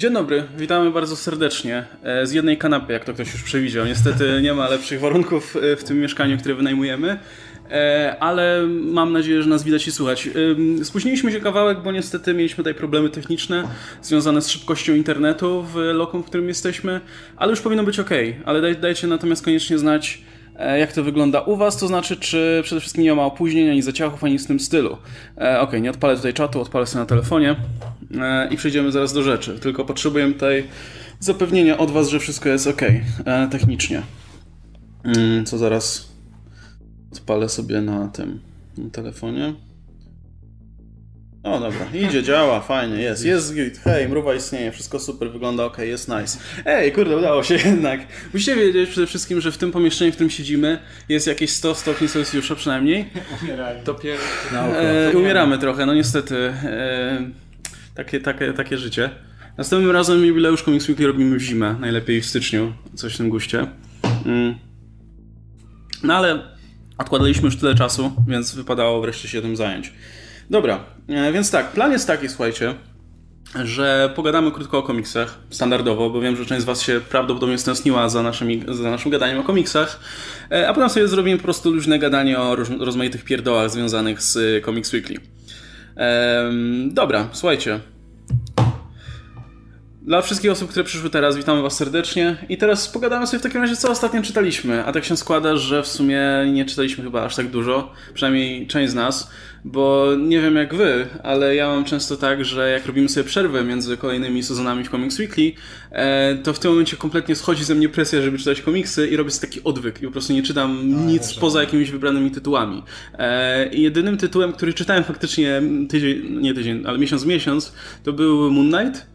Dzień dobry, witamy bardzo serdecznie e, z jednej kanapy, jak to ktoś już przewidział. Niestety nie ma lepszych warunków e, w tym mieszkaniu, które wynajmujemy, e, ale mam nadzieję, że nas widać i słuchać. Spóźniliśmy się kawałek, bo niestety mieliśmy tutaj problemy techniczne związane z szybkością internetu w lokum, w którym jesteśmy, ale już powinno być ok. Ale daj, dajcie natomiast koniecznie znać, jak to wygląda u Was, to znaczy, czy przede wszystkim nie ma opóźnień, ani zaciachów, ani z tym stylu. Ok, nie odpalę tutaj czatu, odpalę sobie na telefonie. E, i przejdziemy zaraz do rzeczy. Tylko potrzebujemy tutaj zapewnienia od Was, że wszystko jest ok e, technicznie. Mm, co zaraz odpalę sobie na tym na telefonie. O dobra, idzie, działa, fajnie, jest, jest git, hej, mruwa istnieje, wszystko super, wygląda ok, jest nice. Ej, kurde, udało się jednak. Musicie wiedzieć przede wszystkim, że w tym pomieszczeniu, w którym siedzimy, jest jakieś 100 stopni Celsjusza przynajmniej. Umieramy. To pier... e, umieramy trochę, no niestety. E, takie, takie, takie życie. Następnym razem jubileusz Comics Weekly robimy w zimę, najlepiej w styczniu, coś w tym guście. Mm. No ale odkładaliśmy już tyle czasu, więc wypadało wreszcie się tym zająć. Dobra, e, więc tak, plan jest taki, słuchajcie, że pogadamy krótko o komiksach, standardowo, bo wiem, że część z Was się prawdopodobnie stęskniła za, naszymi, za naszym gadaniem o komiksach, e, a potem sobie zrobimy po prostu luźne gadanie o rozmaitych pierdołach związanych z Comics Weekly. Ehm, dobra, słuchajcie. Dla wszystkich osób, które przyszły teraz, witamy Was serdecznie. I teraz pogadamy sobie w takim razie, co ostatnio czytaliśmy. A tak się składa, że w sumie nie czytaliśmy chyba aż tak dużo, przynajmniej część z nas bo nie wiem jak wy, ale ja mam często tak, że jak robimy sobie przerwę między kolejnymi sezonami w Comics Weekly, e, to w tym momencie kompletnie schodzi ze mnie presja, żeby czytać komiksy i robię sobie taki odwyk i po prostu nie czytam no, nic poza jakimiś wybranymi tytułami. E, I jedynym tytułem, który czytałem faktycznie tydzień, nie tydzień, ale miesiąc w miesiąc, to był Moon Knight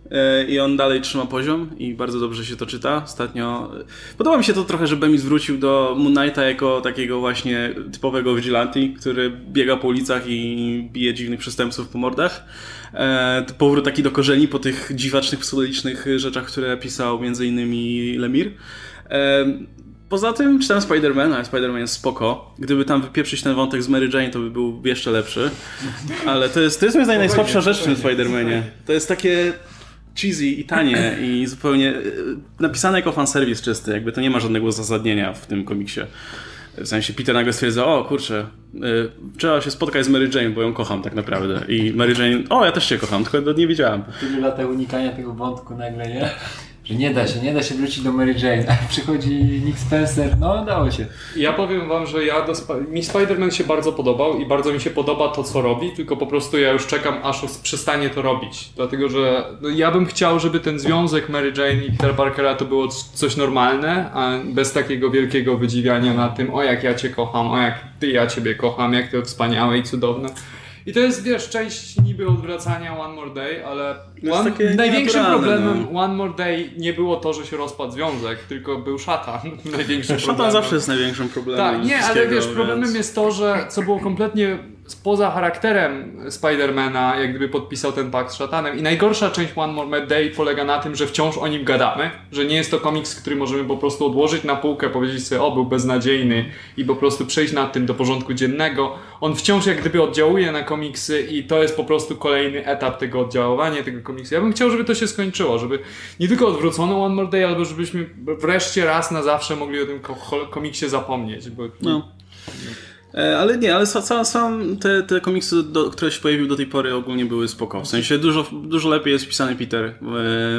i on dalej trzyma poziom i bardzo dobrze się to czyta. Ostatnio podoba mi się to trochę, że Bemis wrócił do Moon Knighta jako takiego właśnie typowego vigilante, który biega po ulicach i bije dziwnych przestępców po mordach. E, powrót taki do korzeni po tych dziwacznych, psychologicznych rzeczach, które pisał innymi Lemir. E, poza tym czytałem Spider-Man, a Spider-Man jest spoko. Gdyby tam wypieprzyć ten wątek z Mary Jane, to by był jeszcze lepszy. Ale to jest, to jest moim zdaniem najsłabsza rzecz w tym Spider-Manie. To jest takie cheesy i tanie i zupełnie e, napisane jako fanserwis czysty, jakby to nie ma żadnego uzasadnienia w tym komiksie. W sensie Peter nagle stwierdza, o kurczę, y, trzeba się spotkać z Mary Jane, bo ją kocham tak naprawdę. I Mary Jane, o ja też cię kocham, tylko nie wiedziałam. Tylu latach unikania tego wątku nagle, nie? Że nie da się, nie da się wrócić do Mary Jane, a przychodzi Nick Spencer, no udało się. Ja powiem wam, że ja mi Spider-Man się bardzo podobał i bardzo mi się podoba to, co robi, tylko po prostu ja już czekam, aż przestanie to robić. Dlatego, że no, ja bym chciał, żeby ten związek Mary Jane i Peter Parkera to było coś normalne, a bez takiego wielkiego wydziwiania na tym, o jak ja cię kocham, o jak ty ja ciebie kocham, jak to wspaniałe i cudowne. I to jest, wiesz, część niby odwracania One More Day, ale one, największym problemem no. One More Day nie było to, że się rozpadł związek, tylko był szatan. Największym szatan problemem. zawsze jest największym problemem. Tak, nie, ale wiesz, więc... problemem jest to, że co było kompletnie spoza charakterem Spidermana, jak gdyby podpisał ten pakt z szatanem. I najgorsza część One More Day polega na tym, że wciąż o nim gadamy, że nie jest to komiks, który możemy po prostu odłożyć na półkę, powiedzieć sobie, o, był beznadziejny i po prostu przejść nad tym do porządku dziennego. On wciąż jak gdyby oddziałuje na komiksy i to jest po prostu kolejny etap tego oddziaływania tego komiksu. Ja bym chciał, żeby to się skończyło, żeby nie tylko odwrócono One More Day, ale żebyśmy wreszcie raz na zawsze mogli o tym komiksie zapomnieć. Bo... No. E, ale nie, ale sam, sam te, te komiksy, do, które się pojawiły do tej pory ogólnie były spoko. W sensie dużo, dużo lepiej jest pisany Peter. E,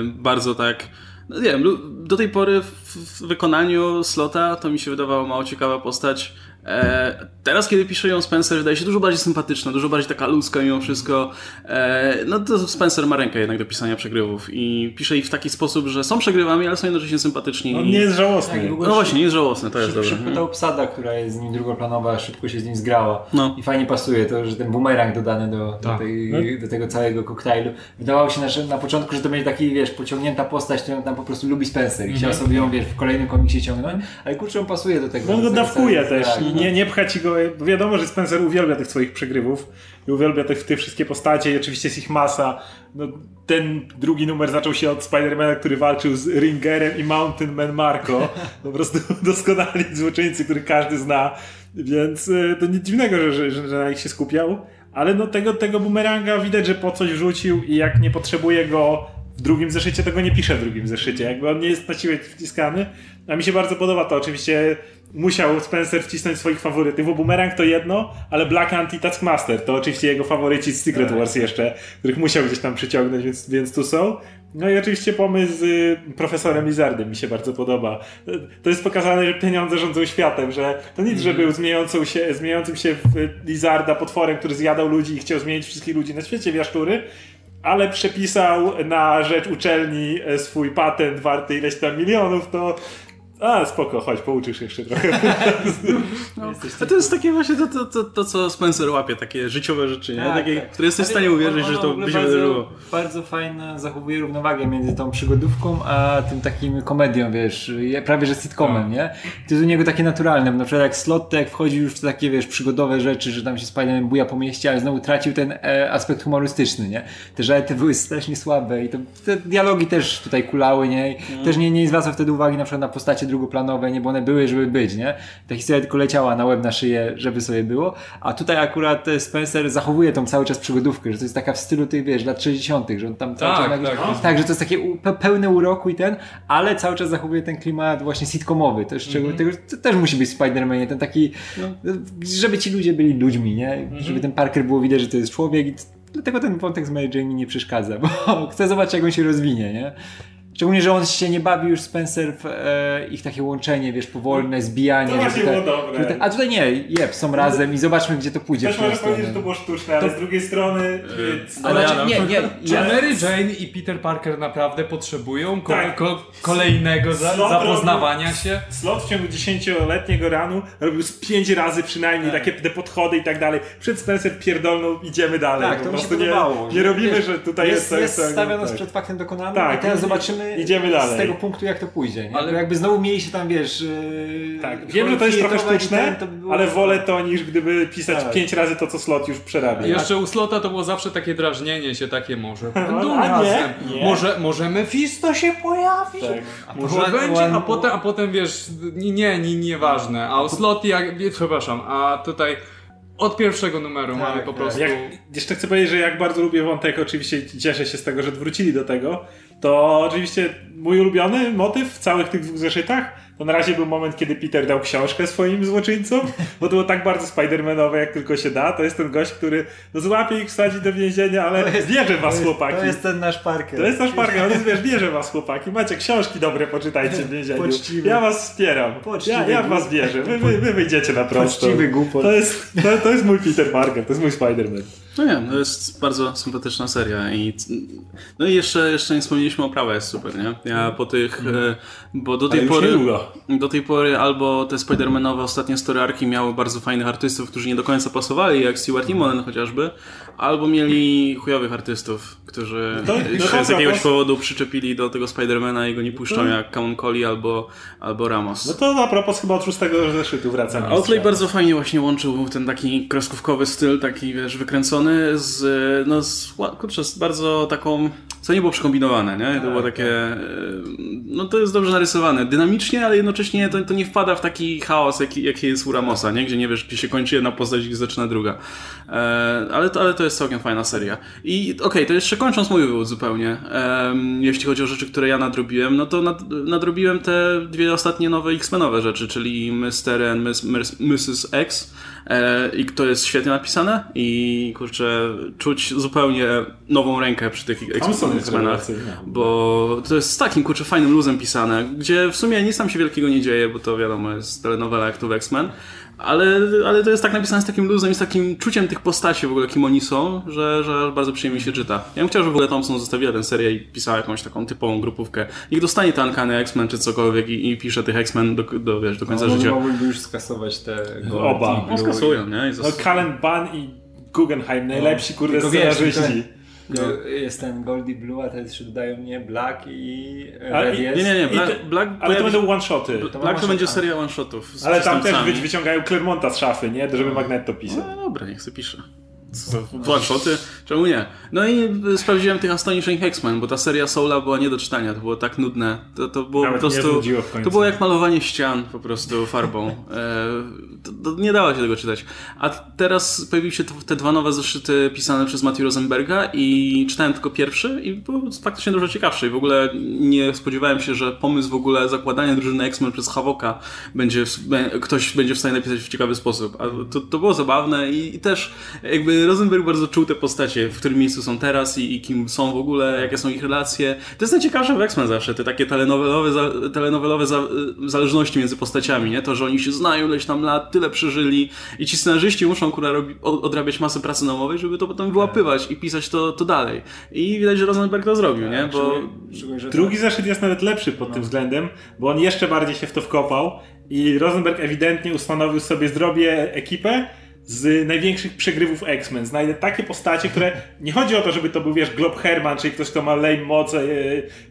bardzo tak... No nie wiem, do tej pory w wykonaniu Slota to mi się wydawało mało ciekawa postać. E, teraz, kiedy pisze ją Spencer, wydaje się dużo bardziej sympatyczna, dużo bardziej taka ludzka mimo wszystko. E, no to Spencer ma rękę jednak do pisania przegrywów i pisze ich w taki sposób, że są przegrywami, ale są jednocześnie sympatyczni. On nie jest żałosny. Tak, no właśnie, nie jest żałosny, to jest dobre. Szybko ta obsada, która jest z nim drugoplanowa, szybko się z nim zgrała no. i fajnie pasuje to, że ten bumerang dodany do, do, tak. tej, no. do tego całego koktajlu. Wydawało się na, na początku, że to będzie taki, wiesz, pociągnięta postać, którą tam po prostu lubi Spencer i chciał mhm. sobie ją, wiesz, w kolejnym komiksie ciągnąć, ale kurczę, on pasuje do tego. No on go dawkuje też. Tak nie, nie pcha ci go, wiadomo, że Spencer uwielbia tych swoich przegrywów i uwielbia te, te wszystkie postacie i oczywiście jest ich masa. No, ten drugi numer zaczął się od Spidermana, który walczył z Ringerem i Mountain Man Marco. Po prostu doskonali złoczyńcy, których każdy zna, więc e, to nic dziwnego, że, że, że na nich się skupiał. Ale no tego, tego bumeranga widać, że po coś rzucił i jak nie potrzebuje go w drugim zeszycie tego nie pisze w drugim zeszycie. Jakby on nie jest na siłę wciskany. A mi się bardzo podoba to. Oczywiście musiał Spencer wcisnąć swoich faworytów, bo Boomerang to jedno, ale Black Ant i Taskmaster to oczywiście jego faworyci z Secret tak. Wars jeszcze, których musiał gdzieś tam przyciągnąć, więc, więc tu są. No i oczywiście pomysł z y, profesorem Lizardem mi się bardzo podoba. To jest pokazane, że pieniądze rządzą światem, że to nic, że był zmieniającą się, zmieniającym się w Lizarda potworem, który zjadał ludzi i chciał zmienić wszystkich ludzi na świecie w jaszczury, ale przepisał na rzecz uczelni e, swój patent warty ileś tam milionów, to a, spoko, chodź, pouczysz jeszcze trochę. No. A to jest takie właśnie to, to, to, to, co Spencer łapie, takie życiowe rzeczy, nie? Tak, takie, tak. które jesteś w stanie uwierzyć, że to by się wydarzyło. Bardzo fajnie zachowuje równowagę między tą przygodówką, a tym takim komedią, wiesz, prawie że sitcomem, no. nie? To jest u niego takie naturalne, bo na przykład jak Slot, jak wchodzi już w takie, wiesz, przygodowe rzeczy, że tam się Spider-Man buja po mieście, ale znowu tracił ten e, aspekt humorystyczny, nie? Te żarty były strasznie słabe i to, te dialogi też tutaj kulały, nie? Mm. Też nie, nie zwraca wtedy uwagi na przykład na postacie drugoplanowe, nie, bo one były, żeby być, nie? Ta historia tylko leciała na łeb, na szyję, żeby sobie było, a tutaj akurat Spencer zachowuje tą cały czas przygodówkę, że to jest taka w stylu tych, wiesz, lat 60., że on tam cały tak, czas... Tak, tak, że to jest takie pełne uroku i ten, ale cały czas zachowuje ten klimat właśnie sitcomowy, też, mm -hmm. tego, to też musi być w Spider-Manie, ten taki, no. żeby ci ludzie byli ludźmi, nie? Mm -hmm. Żeby ten Parker było widać, że to jest człowiek i dlatego ten wątek z Mary Jane mi nie przeszkadza, bo chcę zobaczyć, jak on się rozwinie, nie? Szczególnie, że on się nie bawi już Spencer w e, ich takie łączenie, wiesz, powolne zbijanie. To właśnie było dobre. Te, a tutaj nie, jeb, są razem i zobaczmy, gdzie to pójdzie. Też można powiedzieć, że to było sztuczne, ale to... z drugiej strony... Yy, ale znaczy, nie, nie. Czy Mary Jane i Peter Parker naprawdę potrzebują ko tak. ko kolejnego za zapoznawania robił, się? Slot w ciągu dziesięcioletniego ranu robił z pięć razy przynajmniej tak. takie te podchody i tak dalej. Przed Spencer pierdolną, idziemy dalej. Tak, to mi się podobało. Nie, nie robimy, wiesz, że tutaj jest... Jest, jest stawia nas tak. przed faktem dokonanym tak. i teraz zobaczymy idziemy dalej. z tego punktu, jak to pójdzie. Nie? Ale jakby znowu mieli się tam, wiesz. Yy, tak, wiem, że to jest trochę sztuczne, ten, by ale wolę to niż gdyby pisać tak. pięć razy to, co slot już przerabia. Jeszcze u slota to było zawsze takie drażnienie się, takie może. No, a nie, nie. Może, może Mephisto się pojawi. Tak. A może będzie, a potem, a potem wiesz, nie, nie, nieważne. A u slot jak, przepraszam, a tutaj od pierwszego numeru tak, mamy po tak. prostu. Jak, jeszcze chcę powiedzieć, że jak bardzo lubię wątek, oczywiście cieszę się z tego, że wrócili do tego. To oczywiście mój ulubiony motyw w całych tych dwóch zeszytach to na razie był moment, kiedy Peter dał książkę swoim złoczyńcom, bo to było tak bardzo Spidermanowe, jak tylko się da. To jest ten gość, który no, złapie ich, wsadzi do więzienia, ale jest, bierze was, to chłopaki. To jest ten nasz Parker. To jest nasz Parker, on wiesz, bierze was, chłopaki. Macie książki dobre, poczytajcie w więzieniu. Poczciwy. Ja was wspieram. Poczciwy ja, ja was wierzę. Wy, wy, wy wyjdziecie na prosto. Poczciwy głupot. To jest, to, to jest mój Peter Parker, to jest mój Spider-Man. No nie, to jest bardzo sympatyczna seria i no i jeszcze, jeszcze nie wspomnieliśmy o prawa jest super, nie? Ja po tych, mm. bo do tej pory do tej pory albo te Spider-Manowe ostatnie story arki miały bardzo fajnych artystów, którzy nie do końca pasowali, jak Stewart Immonen chociażby, albo mieli chujowych artystów, którzy no to, się z jakiegoś powodu przyczepili do tego Spidermana i go nie puszczą, no. jak Camon Collie albo, albo Ramos. No to a propos chyba od szóstego zeszytu wracam. Outlay bardzo fajnie właśnie łączył ten taki kreskówkowy styl, taki wiesz, wykręcony z, no z, kurczę, z bardzo taką co nie było przekombinowane, nie? To było tak, takie, tak. no to jest dobrze narysowane, dynamicznie, ale jednocześnie to, to nie wpada w taki chaos, jaki, jaki jest u Ramosa, nie? Gdzie nie wiesz, gdzie się kończy jedna postać i zaczyna druga. E, ale, to, ale to jest całkiem fajna seria. I okej, okay, to jeszcze kończąc mój wywód zupełnie, jeśli chodzi o rzeczy, które ja nadrobiłem, no to nad, nadrobiłem te dwie ostatnie nowe X-Menowe rzeczy, czyli Mr. and Mrs. X, E, i to jest świetnie napisane i kurczę, czuć zupełnie nową rękę przy tych X-Menach, bo to jest z takim kurczę fajnym luzem pisane, gdzie w sumie nic tam się wielkiego nie dzieje, bo to wiadomo jest telenowela jak tu w X-Men, ale, ale to jest tak napisane z takim luzem i z takim czuciem tych postaci w ogóle, kim oni są, że, że bardzo przyjemnie się czyta. Ja bym chciał, żeby w ogóle Thompson zostawiła tę serię i pisała jakąś taką typową grupówkę. Niech dostanie te Ankany X-Men czy cokolwiek i, i pisze tych X-Men do, do, wiesz, do końca no, życia. Mogłyby już skasować te Oba. No, skasują, nie? I no, Cullen Bunn i Guggenheim, najlepsi no, kurde scenarzyści. No, jest ten Goldie Blue, a teraz jeszcze dodają mnie Black i Red Nie, nie, nie. Black, Black ale to będą one-shoty. Black to, Black to będzie seria one-shotów. Ale tam też wyciągają Clermonta z szafy, nie? Żeby Magneto pisał. No dobra, niech sobie pisze. One-shoty? Czemu nie? No i sprawdziłem tych Astonishing X-Men, bo ta seria Soula była nie do czytania, to było tak nudne. To, to było Nawet po prostu. To było jak malowanie ścian po prostu farbą. E, to, to nie dało się tego czytać. A teraz pojawiły się te dwa nowe zeszyty pisane przez Matthew Rosenberga i czytałem tylko pierwszy i był faktycznie dużo ciekawszy. I w ogóle nie spodziewałem się, że pomysł w ogóle zakładania drużyny X-Men przez Havoka będzie, ktoś będzie w stanie napisać w ciekawy sposób. A to, to było zabawne i, i też jakby Rosenberg bardzo czuł te postacie, w którym miejscu są teraz i, i kim są w ogóle, jakie są ich relacje. To jest najciekawsze w X-Men zawsze, te takie telenowelowe, za, telenowelowe za, zależności między postaciami, nie? To, że oni się znają ileś tam lat, tyle przeżyli i ci scenarzyści muszą kurwa odrabiać masę pracy domowej, żeby to potem wyłapywać i pisać to, to dalej. I widać, że Rosenberg to zrobił, nie? Bo... Drugi zeszyt jest nawet lepszy pod no. tym względem, bo on jeszcze bardziej się w to wkopał i Rosenberg ewidentnie ustanowił sobie, zrobię ekipę, z największych przegrywów X-Men. Znajdę takie postacie, które nie chodzi o to, żeby to był, wiesz, Glob Herman, czyli ktoś, kto ma lame moce e,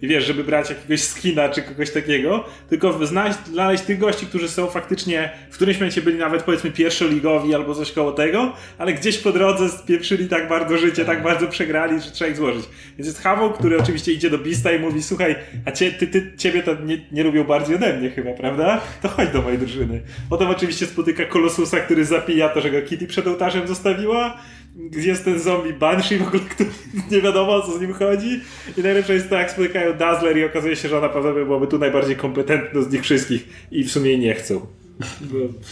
i wiesz, żeby brać jakiegoś skina czy kogoś takiego, tylko znaleźć, znaleźć tych gości, którzy są faktycznie w którymś momencie byli nawet powiedzmy pierwszoligowi albo coś koło tego, ale gdzieś po drodze spieprzyli tak bardzo życie, tak bardzo przegrali, że trzeba ich złożyć. Więc jest Havok, który oczywiście idzie do Bista i mówi, słuchaj, a cie, ty, ty, ciebie to nie, nie lubią bardziej ode mnie chyba, prawda? To chodź do mojej drużyny. Potem oczywiście spotyka Kolosusa, który zapija to, że go Kitty przed ołtarzem zostawiła. Jest ten zombie Banshee w ogóle, nie wiadomo co z nim chodzi. I najlepsze jest to, jak spotykają Dazzler i okazuje się, że ona prawdopodobnie byłaby tu najbardziej kompetentna z nich wszystkich i w sumie nie chcą.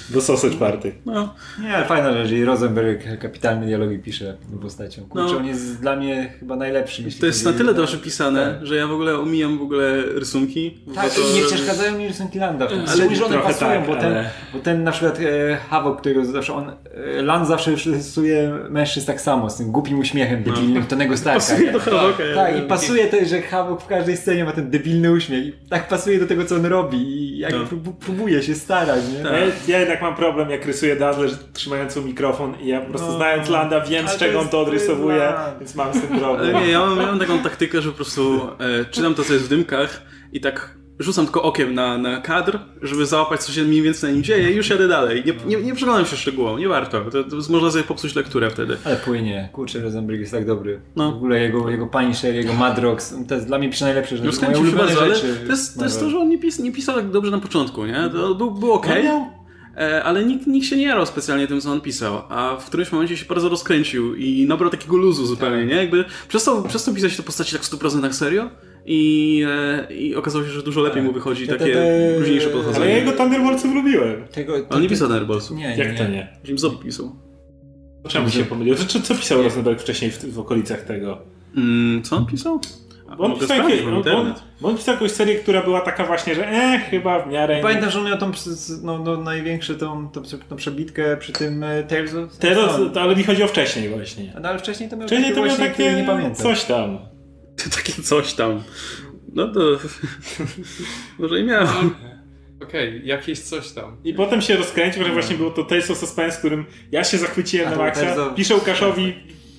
Do sausage party. No. Nie, ale fajna rzecz. I Rosenberg kapitalne dialogi pisze postacią. Kurczę, no. on jest dla mnie chyba najlepszy. To jest na tyle dobrze pisane, tak. że ja w ogóle omijam w ogóle rysunki. Tak, to... nie przeszkadzają mi rysunki Landa. Ale że one pasują, tak, bo, ten, ale... bo ten na przykład e, Havok, którego zawsze on, e, Land zawsze już rysuje mężczyzn tak samo, z tym głupim uśmiechem no. debilnym, Tonego Starka. Pasuje do Havoka. Tak, i pasuje to, że Havok w każdej scenie ma ten debilny uśmiech. I tak pasuje do tego, co on robi i jak no. próbuje się starać nie? Tak. Ja, jednak mam problem, jak rysuję Dazzler trzymający mikrofon i ja po prostu no, znając Landa wiem, z czego on to odrysowuje, więc mam z tym problem. Nie, ja mam, ja mam taką taktykę, że po prostu e, czytam to, co jest w dymkach i tak rzucam tylko okiem na, na kadr, żeby załapać, co się mniej więcej na nim dzieje i już jadę dalej. Nie, nie, nie przyglądam się szczegółom, nie warto. To, to można sobie popsuć lekturę wtedy. Ale płynie. Kurczę, Rosenberg jest tak dobry. No. W ogóle jego, jego Punisher, jego Madrox, to jest dla mnie przy najlepsze rzeczy. No, moje bardzo, ale to jest, to jest to, że on nie, pis, nie pisał tak dobrze na początku, nie? To był, był okej. Okay. E, ale nikt, nikt się nie jarał specjalnie tym, co on pisał, a w którymś momencie się bardzo rozkręcił i nabrał takiego luzu zupełnie, tak. nie? Jakby przestał, przestał pisać te postaci tak w 100% serio i, e, i okazało się, że dużo lepiej mu tak. wychodzi te, takie te, późniejsze podchodzenie. Ale ja jego Thunderboltsów lubiłem. Tego, te, on nie pisał Thunderboltsów. Nie, Jak nie, to nie? Jim Zombie pisał. Czemu się pomylił? Co, co pisał Rosenberg wcześniej w, w okolicach tego? Mm, co on pisał? Bo on, pisał jakieś, on, on, on pisał jakąś serię, która była taka właśnie, że e, chyba w miarę... Pamiętam, że on miał tą no, no, największą tą, tą, tą przebitkę przy tym e, Tales of... Teraz, ale mi chodzi o wcześniej właśnie. No, ale wcześniej to miał wcześniej takie to miał takie, nie pamiętam. coś tam. Takie coś tam. No to... Może i miał. Okej, okay, jakieś coś tam. I potem się rozkręcił, że właśnie było to Tales of Suspense, którym ja się zachwyciłem na maksa. Piszę Łukaszowi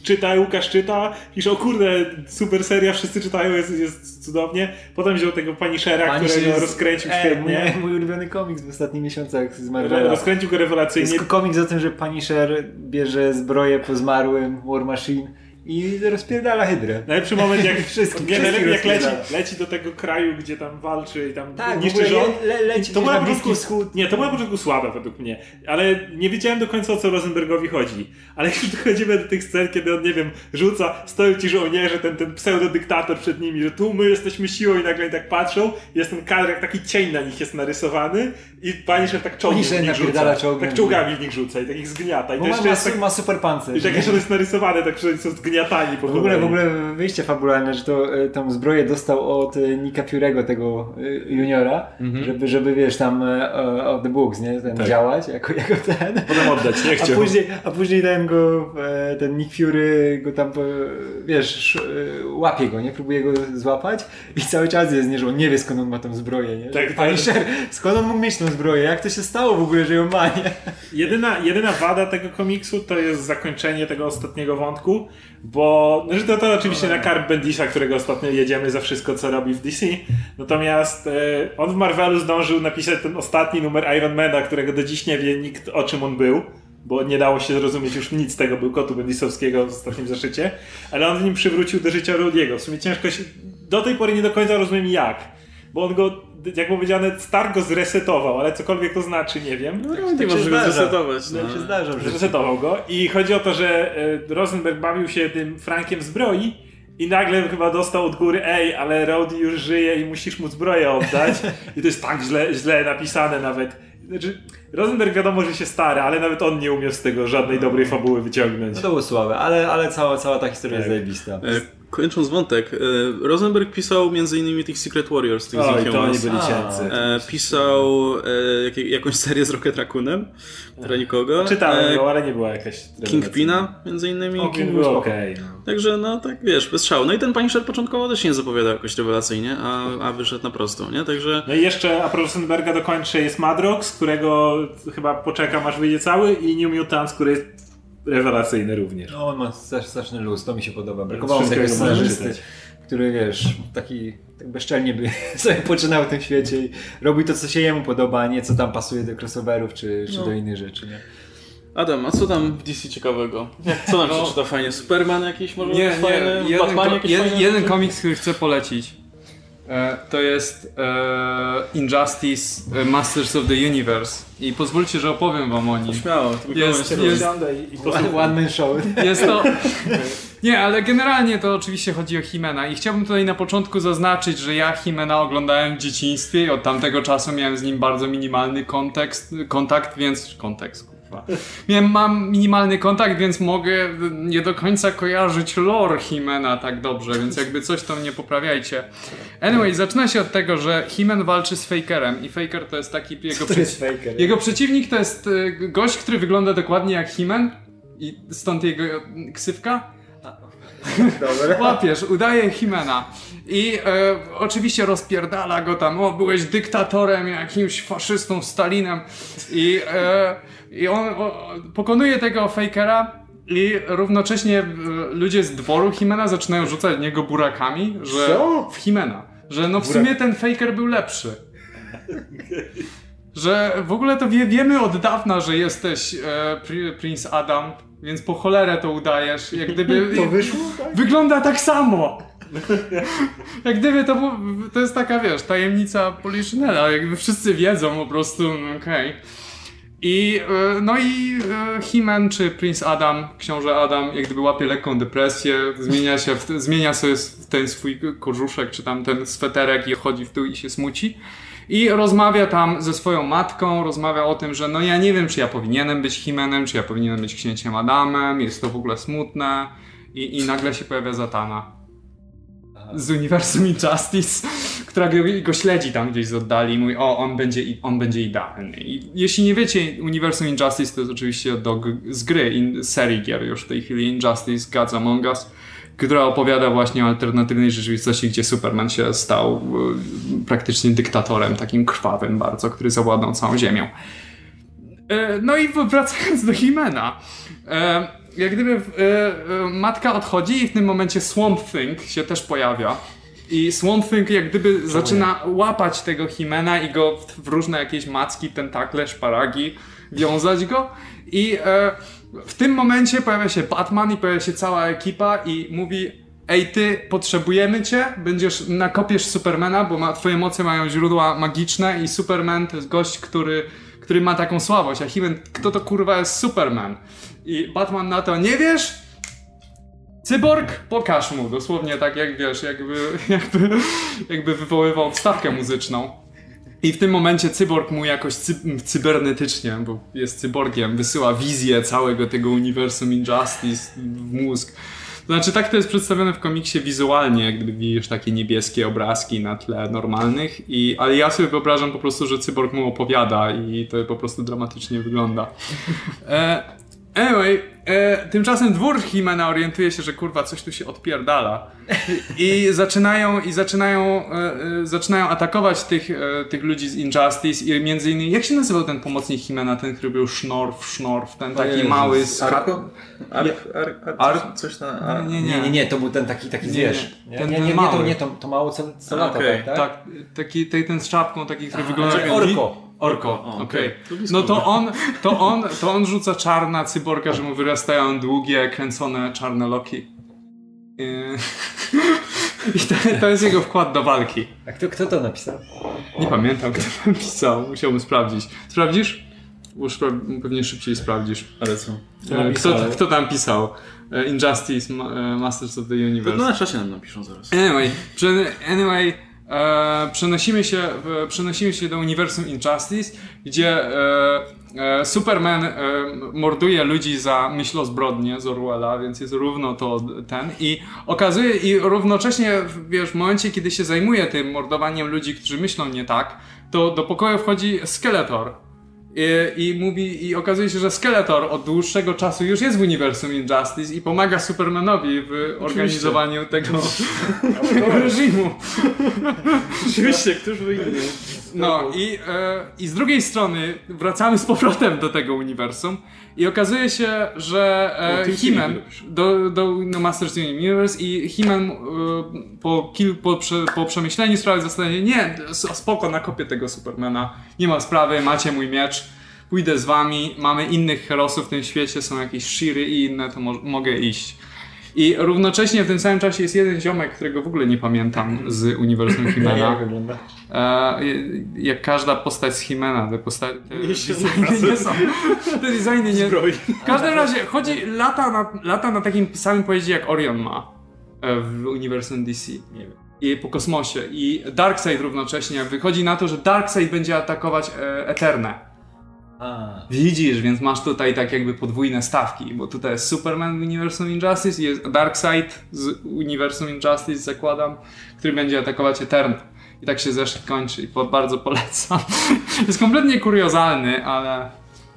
czyta, Łukasz czyta, pisze, o kurde, super seria, wszyscy czytają, jest, jest cudownie. Potem wziął tego Punishera, którego jest, rozkręcił e, świetnie. Mój, mój ulubiony komiks w ostatnich miesiącach z Marvela. Rozkręcił go rewelacyjnie. Jest komiks o tym, że Punisher bierze zbroję po zmarłym War Machine i rozpierdala hydrę. Najlepszy moment, jak, wszystkim, nie, wszystkim jak leci, leci do tego kraju, gdzie tam walczy i tam tak, niszczy rząd. Le, leci to była początku, wschód. Nie, to była początku słabe według mnie, ale nie wiedziałem do końca o co Rosenbergowi chodzi. Ale jak już dochodzimy do tych scen, kiedy on, nie wiem, rzuca, stoją ci żołnierze, ten, ten pseudodyktator przed nimi, że tu my jesteśmy siłą i nagle tak patrzą, jest ten kadr, jak taki cień na nich jest narysowany i Punisher tak czołgami w nich rzuca. Tak czołgami w nich rzuca i takich zgniata. I to ma, ma, tak, ma super pancerz. I tak jeszcze jest narysowane, tak, że są zgniatani po W ogóle, w ogóle wyjście fabularne, że to, e, tą zbroję dostał od e, Nika Fury'ego, tego e, juniora, mhm. żeby, żeby wiesz, tam od the books, nie, ten tak. działać jako, jako ten. Potem oddać, nie chciał. A później, a później ten go, ten Nick Fury go tam, wiesz, łapie go, nie, próbuje go złapać i cały czas jest, nie, że on nie wie skąd on ma tą zbroję, nie. Tak, Pani tak. skąd on mógł mieć tą zbroję, jak to się stało w ogóle, że ją ma, nie? Jedyna, jedyna wada tego komiksu to jest zakończenie tego ostatniego wątku, bo że to, to oczywiście na karb Bendisa, którego ostatnio jedziemy za wszystko, co robi w DC. Natomiast e, on w Marvelu zdążył napisać ten ostatni numer Ironmana, którego do dziś nie wie nikt o czym on był. bo nie dało się zrozumieć już nic z tego był kotu Bendisowskiego w ostatnim zeszycie, ale on w nim przywrócił do życia Rodiego. W sumie ciężko się, do tej pory nie do końca rozumiem jak, bo on go jak powiedziane, Stark go zresetował, ale cokolwiek to znaczy, nie wiem. No, tak, nie może go zresetować. No. Tak się zdarza. Zresetował go i chodzi o to, że e, Rosenberg bawił się tym Frankiem zbroi i nagle chyba dostał od góry, ej, ale Rowdy już żyje i musisz mu zbroję oddać. I to jest tak źle, źle napisane nawet. Znaczy, Rosenberg wiadomo, że się stary, ale nawet on nie umie z tego żadnej dobrej fabuły wyciągnąć. No to było słabe, ale, ale cała, cała ta historia tak. jest zajebista. E, kończąc wątek, e, Rosenberg pisał m.in. tych Secret Warriors, tych Oj, to oni byli cięcy. E, pisał jakąś serię z Rocket Raccoonem, która nikogo. Czytałem ją, ale nie była jakaś... Kingpina między innymi. O, King był okej. No. Także no tak wiesz, bez szału. No i ten Punisher początkowo też nie zapowiadał jakoś rewelacyjnie, a, a wyszedł na prostą, nie? Także... No i jeszcze a Rosenberga dokończy jest Madrox, którego chyba poczekam aż wyjdzie cały i New Mutants, który jest rewelacyjny również. No on ma straszny luz, to mi się podoba. Brakowało mi takiego scenarzysty, który wiesz, taki tak bezczelnie by sobie poczynał w tym świecie i robi to, co się jemu podoba, a nie co tam pasuje do crossoverów czy, czy no. do innych rzeczy, nie? Adam, a co tam w DC ciekawego? Co nam no. przeczyta fajnie? Superman jakiś może nie, fajny? Nie, jeden, Batman jakiś jeden, fajny? jeden komiks, który chcę polecić to jest e, Injustice e, Masters of the Universe i pozwólcie, że opowiem wam o nim. Śmiało, jest, jest, jest, i one, one man show. Jest to... Nie, ale generalnie to oczywiście chodzi o Himena i chciałbym tutaj na początku zaznaczyć, że ja Himena oglądałem w dzieciństwie i od tamtego czasu miałem z nim bardzo minimalny kontekst, kontakt, więc kontekst, Miałem, mam minimalny kontakt, więc mogę nie do końca kojarzyć lore Himena tak dobrze, więc jakby coś to nie poprawiajcie. Anyway, zaczyna się od tego, że Himen walczy z Fakerem i Faker to jest taki jego, przeci faker, jego przeciwnik to jest e, gość, który wygląda dokładnie jak Himen i stąd jego ksywka. Dobra. Łapiesz, udaje Himena. I e, oczywiście rozpierdala go tam, o byłeś dyktatorem, jakimś faszystą, Stalinem. I e, i on o, pokonuje tego fakera i równocześnie e, ludzie z dworu Himena zaczynają rzucać niego burakami, że Co? w Himena, że no w Burak. sumie ten faker był lepszy. Że w ogóle to wie, wiemy od dawna, że jesteś e, Prince Adam, więc po cholerę to udajesz. Jak gdyby. To wyszło? Tak? Wygląda tak samo! Jak gdyby to, to jest taka, wiesz, tajemnica Poliszynela, jakby wszyscy wiedzą po prostu, okej. Okay. I, e, no i e, He-Man czy Prince Adam, książę Adam, jak gdyby łapie lekką depresję, zmienia się, w, zmienia sobie ten swój kożuszek, czy tam ten sweterek i chodzi w tył i się smuci. I rozmawia tam ze swoją matką, rozmawia o tym, że no ja nie wiem, czy ja powinienem być Himenem, czy ja powinienem być księciem Adamem, jest to w ogóle smutne. I, i nagle się pojawia Zatana z uniwersum Injustice, która go, go, śledzi tam gdzieś z oddali i mówi, o, on będzie, on będzie idealny. I jeśli nie wiecie, uniwersum Injustice to jest oczywiście do, z gry, in, serii gier już w tej chwili, Injustice Gods Among Us, która opowiada właśnie o alternatywnej rzeczywistości, gdzie Superman się stał e, praktycznie dyktatorem, takim krwawym bardzo, który zawładnął całą ziemią. E, no i wracając do Himena. Jak gdyby e, e, matka odchodzi i w tym momencie Swamp Thing się też pojawia. I Swamp Thing jak gdyby zaczyna łapać tego Himena i go w, w różne jakieś macki, tentakle, szparagi, wiązać go. I e, w tym momencie pojawia się Batman i pojawia się cała ekipa i mówi Ej ty, potrzebujemy cię, będziesz, nakopiesz Supermana, bo ma, twoje moce mają źródła magiczne i Superman to jest gość, który, który ma taką słabość, a Himen, kto to kurwa jest Superman? I Batman na to, nie wiesz? Cyborg, pokaż mu, dosłownie tak jak wiesz, jakby, jakby, jakby wywoływał wstawkę muzyczną. I w tym momencie cyborg mu jakoś cy cybernetycznie, bo jest cyborgiem, wysyła wizję całego tego uniwersum Injustice w mózg. To znaczy, tak to jest przedstawione w komiksie wizualnie, jak gdyby widzisz takie niebieskie obrazki na tle normalnych, i, ale ja sobie wyobrażam po prostu, że cyborg mu opowiada i to po prostu dramatycznie wygląda. E, Anyway, e, tymczasem dwór Himena orientuje się, że kurwa coś tu się odpierdala. I zaczynają, i zaczynają, e, e, zaczynają atakować tych, e, tych ludzi z Injustice i między innymi, jak się nazywał ten pomocnik Himena, ten, który był Sznorf, Sznorf, ten taki mały z... Arko? Ark, ark, ark, coś na... Ar... Nie, nie, nie, nie, to był ten taki, taki zwierz. Nie, nie, nie, nie, nie, to, nie to, to mało co, co lata, okay. tak? Tak, taki, ten z czapką, taki, który wygląda jak... Orko. Orko, okej. Okay. No to on, to, on, to on rzuca czarna cyborga, że mu wyrastają długie, kręcone czarne loki. I to, to jest jego wkład do walki. A kto, kto to napisał? Nie pamiętam, kto to napisał. Musiałbym sprawdzić. Sprawdzisz? Już pewnie szybciej sprawdzisz. Ale co? E, kto, kto tam pisał? E, Injustice, e, Masters of the Universe. No na czasie nam napiszą zaraz. Anyway, anyway e, przenosimy, się, e, przenosimy się do uniwersum Injustice, gdzie e, e, Superman e, morduje ludzi za myślozbrodnie z Orwella, więc jest równo to ten i okazuje, i równocześnie wiesz, w momencie, kiedy się zajmuje tym mordowaniem ludzi, którzy myślą nie tak, to do pokoju wchodzi Skeletor i, I, mówi, i okazuje się, że Skeletor od dłuższego czasu już jest w uniwersum Injustice i pomaga Supermanowi w organizowaniu tego, tego reżimu. Oczywiście, któż by inny. No i, e, i z drugiej strony wracamy z powrotem do tego uniwersum i okazuje się, że e, He-Man do, do no Masters Universe i He-Man e, po, kil, po, prze, po przemyśleniu sprawy zastanowi nie, spoko, nakopię tego Supermana, nie ma sprawy, macie mój miecz, pójdę z wami, mamy innych herosów w tym świecie, są jakieś Shiry i inne, to mo mogę iść. I równocześnie w tym samym czasie jest jeden ziomek, którego w ogóle nie pamiętam z uniwersum Himena. Jak wygląda? E, jak każda postać z Himena, te postacie. Te designy nie są. Te designy nie. W każdym razie chodzi lata na, lata na takim samym pojeździe jak Orion ma e, w uniwersum DC. Nie wiem. I po kosmosie. I Darkseid równocześnie. Wychodzi na to, że Darkseid będzie atakować e, Eternę a. Widzisz, więc masz tutaj tak jakby podwójne stawki, bo tutaj jest Superman w Universum Injustice i jest Darkseid z Universum Injustice, zakładam, który będzie atakować Eternal. I tak się zresztą kończy i po, bardzo polecam. jest kompletnie kuriozalny, ale,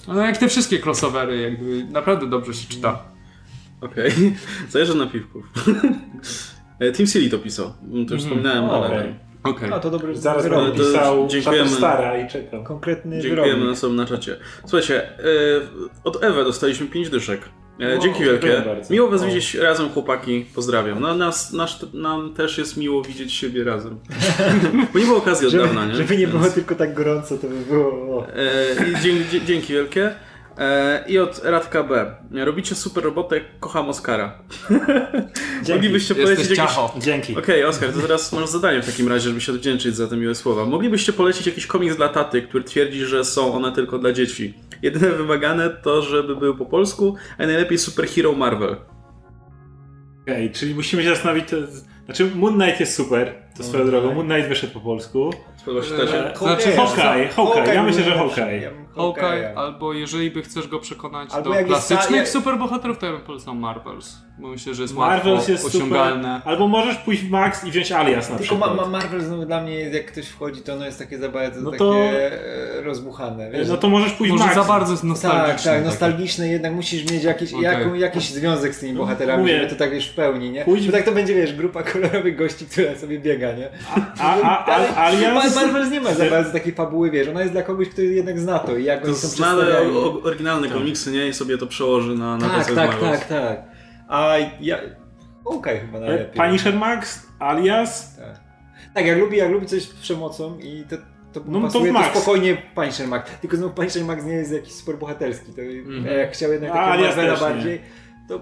ale jak te wszystkie crossovery, jakby naprawdę dobrze się czyta. Okej, okay. zajrzę na piwków. E, Team Silly to pisał, to już mm. wspominałem, ale... Okay. Okay. No to dobry Zaraz wyrok pisał dziękujemy, stara i czekam. Konkretny Dziękujemy na sobie na czacie. Słuchajcie, e, od Ewy dostaliśmy 5 dyszek. E, wow, dzięki wielkie. Miło was widzieć razem, chłopaki. Pozdrawiam. No, nas, nas, nam też jest miło widzieć siebie razem. Bo nie było okazji od żeby, dawna, nie? Żeby nie było tylko tak gorąco, to by było... E, I dzięki, dzięki wielkie. E, I od Radka B. Robicie super robotę, kocham Oskara. Moglibyście polecić jakieś... Dzięki. Okej, okay, Oskar, to teraz masz zadanie w takim razie, żeby się odwdzięczyć za te miłe słowa. Moglibyście polecić jakiś komiks dla taty, który twierdzi, że są one tylko dla dzieci. Jedyne wymagane to, żeby był po polsku, a najlepiej superhero Marvel. Okej, okay, czyli musimy się zastanowić... To... Znaczy Moon Knight jest super, to swoją drogą. Moon Knight wyszedł po polsku. Podoba się to się? Znaczy, Hawkeye, Hawkeye, ja myślę, że Hawkeye. Hawkeye, albo jeżeli by chcesz go przekonać albo do klasycznych jest... superbohaterów, to ja bym polecał Marvels. Bo myślę, że jest Marvels łatwo jest osiągalne. Super. Albo możesz pójść w Max i wziąć Alias na Tylko przykład. Tylko ma, Marvel znowu dla mnie, jak ktoś wchodzi, to ono jest takie za bardzo no to... takie e, rozbuchane. Wiesz? No to możesz pójść Może w Max. za bardzo jest nostalgiczne. Tak, tak, nostalgiczne, jednak musisz mieć jakiś, okay. jak, jakiś związek z tymi no, bohaterami, Mówię. żeby to tak wiesz w pełni, nie? Pójdź... Bo tak to będzie, wiesz, grupa kolorowych gości, która sobie biega, nie? A, a, a, a Alias... Marvel nie ma za bardzo takiej fabuły, wiesz, ona jest dla kogoś, kto jednak zna to i jak to oni są oryginalne tak. komiksy, nie? I sobie to przełoży na, na tak, Tak, tak, tak, tak. A ja... Okej, okay, chyba najlepiej. Punisher Max, alias... Tak. tak, jak lubi, jak lubi coś z przemocą i to, to no, pasuje, to, to spokojnie Punisher Max. Tylko znowu Punisher Max nie jest jakiś super bohaterski. To mm -hmm. jak chciał jednak takiego Marvela bardziej, to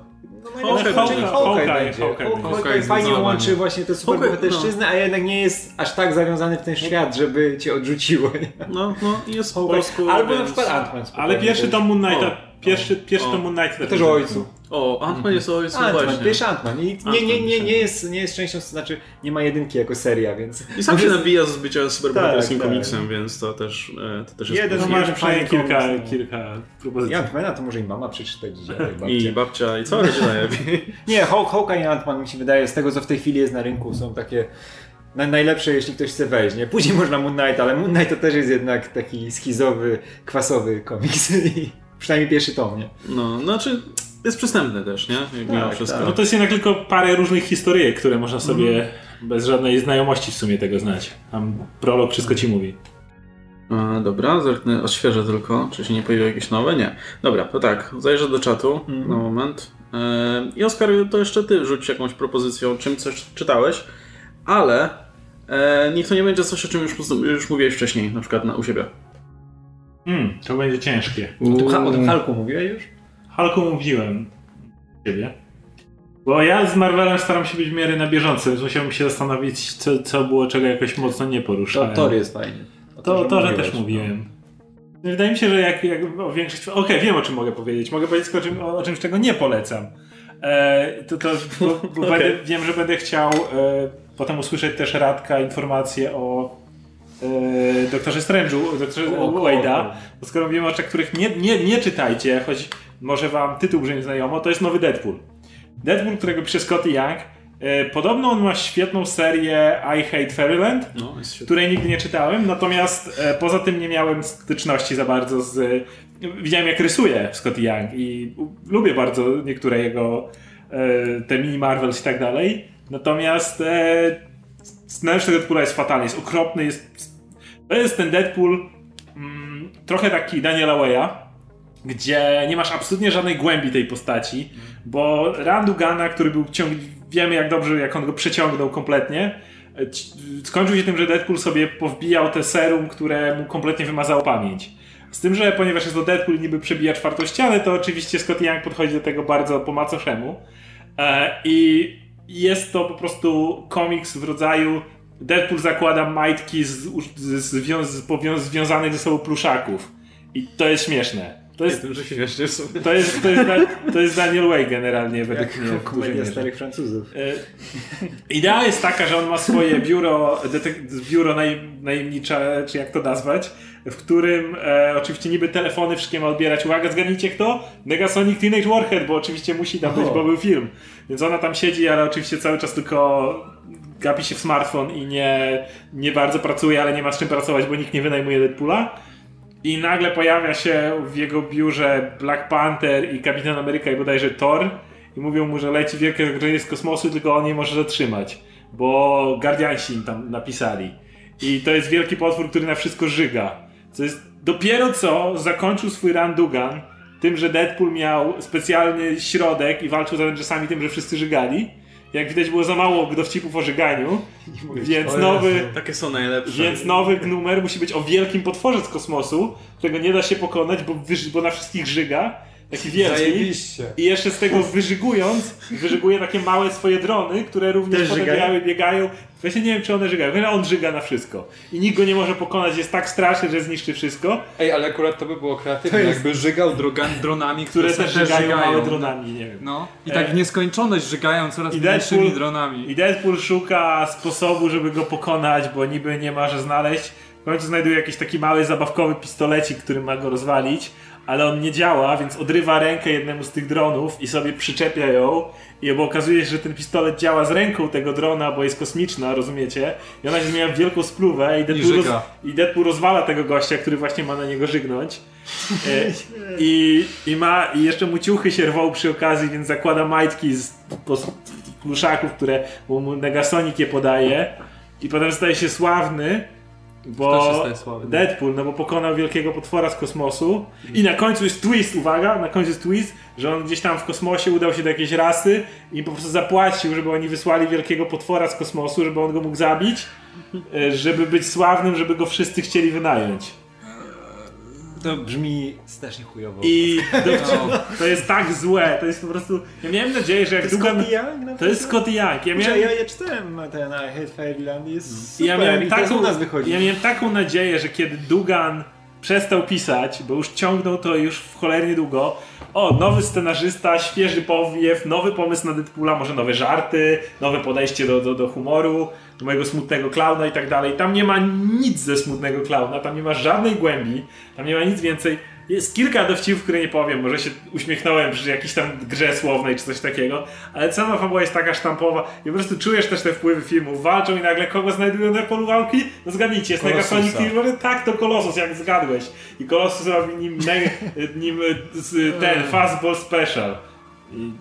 no najlepsze Hawkeye, Hawkeye, Hawkeye, fajnie łączy właśnie te superbohaterszczyzny, no. a jednak nie jest aż tak zawiązany w ten świat, żeby cię odrzuciło. No, no jest po polsku. Albo więc... na przykład Ant-Man. Ale pierwszy tom Moon Knighta, pierwszy, pierwszy tom Moon Knight też o ojcu. O, Ant-Man jest o ojcu Ant-Man, właśnie. Pierwszy Ant-Man. I nie, nie, nie, nie, jest, nie jest częścią, znaczy nie ma jedynki jako seria, więc... I sam się nabija z bycia superbohaterskim tak, komiksem, tak. więc to też, e, to też jest... Jeden, masz przynajmniej kilka, kilka propozycji. I Ant-Mana to może i mama przeczytać dzisiaj. I babcia, i co będzie najlepiej. nie, Hawkeye i Ant-Man mi się wydaje, z tego co w tej chwili jest na rynku, są takie najlepsze, jeśli ktoś chce wejść. Nie? Później można Moon Knight, ale Moon Knight to też jest jednak taki schizowy, kwasowy komiks. Przynajmniej pierwszy tom, nie? No, znaczy jest przystępne też, nie? tak, wszystko. Tak. No to jest jednak tylko parę różnych historyjek, które można sobie mm. bez żadnej znajomości w sumie tego znać. Tam prolog wszystko ci mówi. E, dobra, zerknę, odświeżę tylko, czy się nie pojawiły jakieś nowe? Nie. Dobra, to tak, zajrzę do czatu mm. na moment. E, I Oskar, to jeszcze ty rzuć jakąś propozycją, czym coś czytałeś, ale e, niech to nie będzie coś, o czym już, już mówiłeś wcześniej, na przykład na, u siebie. Mm, to będzie ciężkie. O tym Hulku mówiłeś już? Hulku mówiłem. Ciebie. Bo ja z Marvelem staram się być w miarę na bieżąco, więc musiałbym się zastanowić, co, co było, czego jakoś mocno nie poruszałem. To Thor jest fajnie. O to, to, że też mówiłem. No. Wydaje mi się, że jak, jak o większość... Okej, okay, wiem o czym mogę powiedzieć. Mogę powiedzieć o, czym, o, o czymś, czego nie polecam. E, to, to, bo, bo okay. będę, wiem, że będę chciał e, potem usłyszeć też Radka informacje o doktorze Strange'u, doktorze Wade'a. Skoro mówimy o rzeczach, których nie, nie, nie czytajcie, choć może wam tytuł brzmi znajomo, to jest nowy Deadpool. Deadpool, którego pisze Scotty Young. E, podobno on ma świetną serię I Hate Fairyland, no, której nigdy nie czytałem, natomiast e, poza tym nie miałem styczności za bardzo z... Widziałem jak rysuje Scotty Young i lubię bardzo niektóre jego e, te mini Marvels i tak dalej. Natomiast tego Deadpoola jest fatalny, jest okropny, jest... To jest ten Deadpool mm, trochę taki Daniela Way'a, gdzie nie masz absolutnie żadnej głębi tej postaci, bo Randugana, który był ciąg... wiemy jak dobrze, jak on go przeciągnął kompletnie, skończył się tym, że Deadpool sobie powbijał te serum, które mu kompletnie wymazało pamięć. Z tym, że ponieważ jest to Deadpool niby przebija czwartą ścianę, to oczywiście Scott Young podchodzi do tego bardzo po macoszemu. E, I jest to po prostu komiks w rodzaju Deadpool zakłada majtki z, z, z, z, związanych ze sobą pluszaków. I to jest śmieszne. To jest, że śmiesznie to jest, to, jest, to jest Daniel Way generalnie według Jak mnie. komedia starych Francuzów. E, idea jest taka, że on ma swoje biuro, biuro naj, najemnicze, czy jak to nazwać, w którym e, oczywiście niby telefony wszystkie ma odbierać. Uwaga, zgadnijcie kto? Negasonic Teenage Warhead, bo oczywiście musi tam być, bo był film. Więc ona tam siedzi, ale oczywiście cały czas tylko gapi się w smartfon i nie, nie bardzo pracuje, ale nie ma z czym pracować, bo nikt nie wynajmuje Deadpoola. I nagle pojawia się w jego biurze Black Panther i Kapitan Ameryka i bodajże Thor i mówią mu, że leci wielkie zagrożenie z kosmosu, tylko on nie może zatrzymać, bo Guardiansi im tam napisali. I to jest wielki potwór, który na wszystko żyga. Co jest dopiero co zakończył swój run Dugan tym, że Deadpool miał specjalny środek i walczył z Avengersami tym, że wszyscy żygali jak widać było za mało dowcipów o żyganiu, więc nowy, takie są najlepsze. Więc nowy numer musi być o wielkim potworze z kosmosu, którego nie da się pokonać, bo, bo na wszystkich żyga. Taki wielki. Zajebiście. I jeszcze z tego wyżygując, wyżyguje takie małe swoje drony, które również potem biegają. Właśnie nie wiem, czy one żygają. Ale on żyga na wszystko. I nikt go nie może pokonać, jest tak straszny, że zniszczy wszystko. Ej, ale akurat to by było kreatywne, jest... jakby żygał drogan, dronami, które, które też, też żygają, żygają małe dronami, nie wiem. No. I tak w e, nieskończoność żygają coraz większymi dronami. I Deadpool szuka sposobu, żeby go pokonać, bo niby nie może znaleźć. W końcu znajduje jakiś taki mały, zabawkowy pistolecik, który ma go rozwalić ale on nie działa, więc odrywa rękę jednemu z tych dronów i sobie przyczepia ją. I bo okazuje się, że ten pistolet działa z ręką tego drona, bo jest kosmiczna, rozumiecie? I ona się zmienia w wielką spluwę i Deadpool, I, roz, i Deadpool rozwala tego gościa, który właśnie ma na niego żygnąć. E, I, i, ma, I jeszcze mu ciuchy się rwą przy okazji, więc zakłada majtki z pluszaków, które mu Negasonic je podaje. I potem staje się sławny bo Deadpool, no bo pokonał wielkiego potwora z kosmosu i na końcu jest twist, uwaga, na końcu jest twist, że on gdzieś tam w kosmosie udał się do jakiejś rasy i po prostu zapłacił, żeby oni wysłali wielkiego potwora z kosmosu, żeby on go mógł zabić, e, żeby być sławnym, żeby go wszyscy chcieli wynająć. To brzmi strasznie chujowo. I to, to, jest tak złe, to jest po prostu... Ja miałem nadzieję, że jak to Dugan... Young, to jest Scotty Young. Ja, miałem... ja, ja czytałem ten I Hate Fairyland jest super, ja miałem taką, nas wychodzi. Ja miałem taką nadzieję, że kiedy Dugan przestał pisać, bo już ciągnął to już w cholernie długo. O, nowy scenarzysta, świeży powiew, nowy pomysł na Deadpoola, może nowe żarty, nowe podejście do, do, do humoru, do mojego smutnego klauna i tak dalej. Tam nie ma nic ze smutnego klauna, tam nie ma żadnej głębi, tam nie ma nic więcej jest kilka dowcipów, które nie powiem, może się uśmiechnąłem przy jakiejś tam grze słownej czy coś takiego, ale cała fabuła jest taka sztampowa i po prostu czujesz też te wpływy filmu. Walczą i nagle kogo znajdują na polu walki? No zgadnijcie, jest Negasonic i tak, to Kolosus, jak zgadłeś. I Kolosus robi nim, nim ten Fastball Special. I.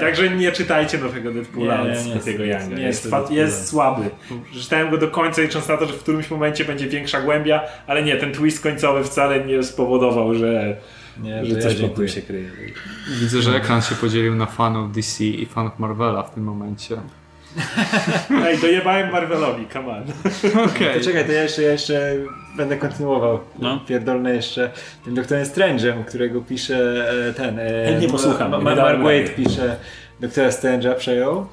Także nie czytajcie nowego Deadpoola od Scottiego Younga. Jest, jest, jest słaby. Czytałem go do końca i na to, że w którymś momencie będzie większa głębia, ale nie, ten twist końcowy wcale nie spowodował, że, nie, że coś ja pod tym się kryje. Widzę, że ekran się podzielił na fanów DC i fanów Marvela w tym momencie. Ej, dojebałem Marvelowi, come on. Okay. To czekaj, to ja jeszcze, ja jeszcze będę kontynuował. No. Pierdolne jeszcze tym doktorem Strange'em, którego pisze e, ten... E, nie posłucham. Mark Wade pisze doktora Strange'a przejął.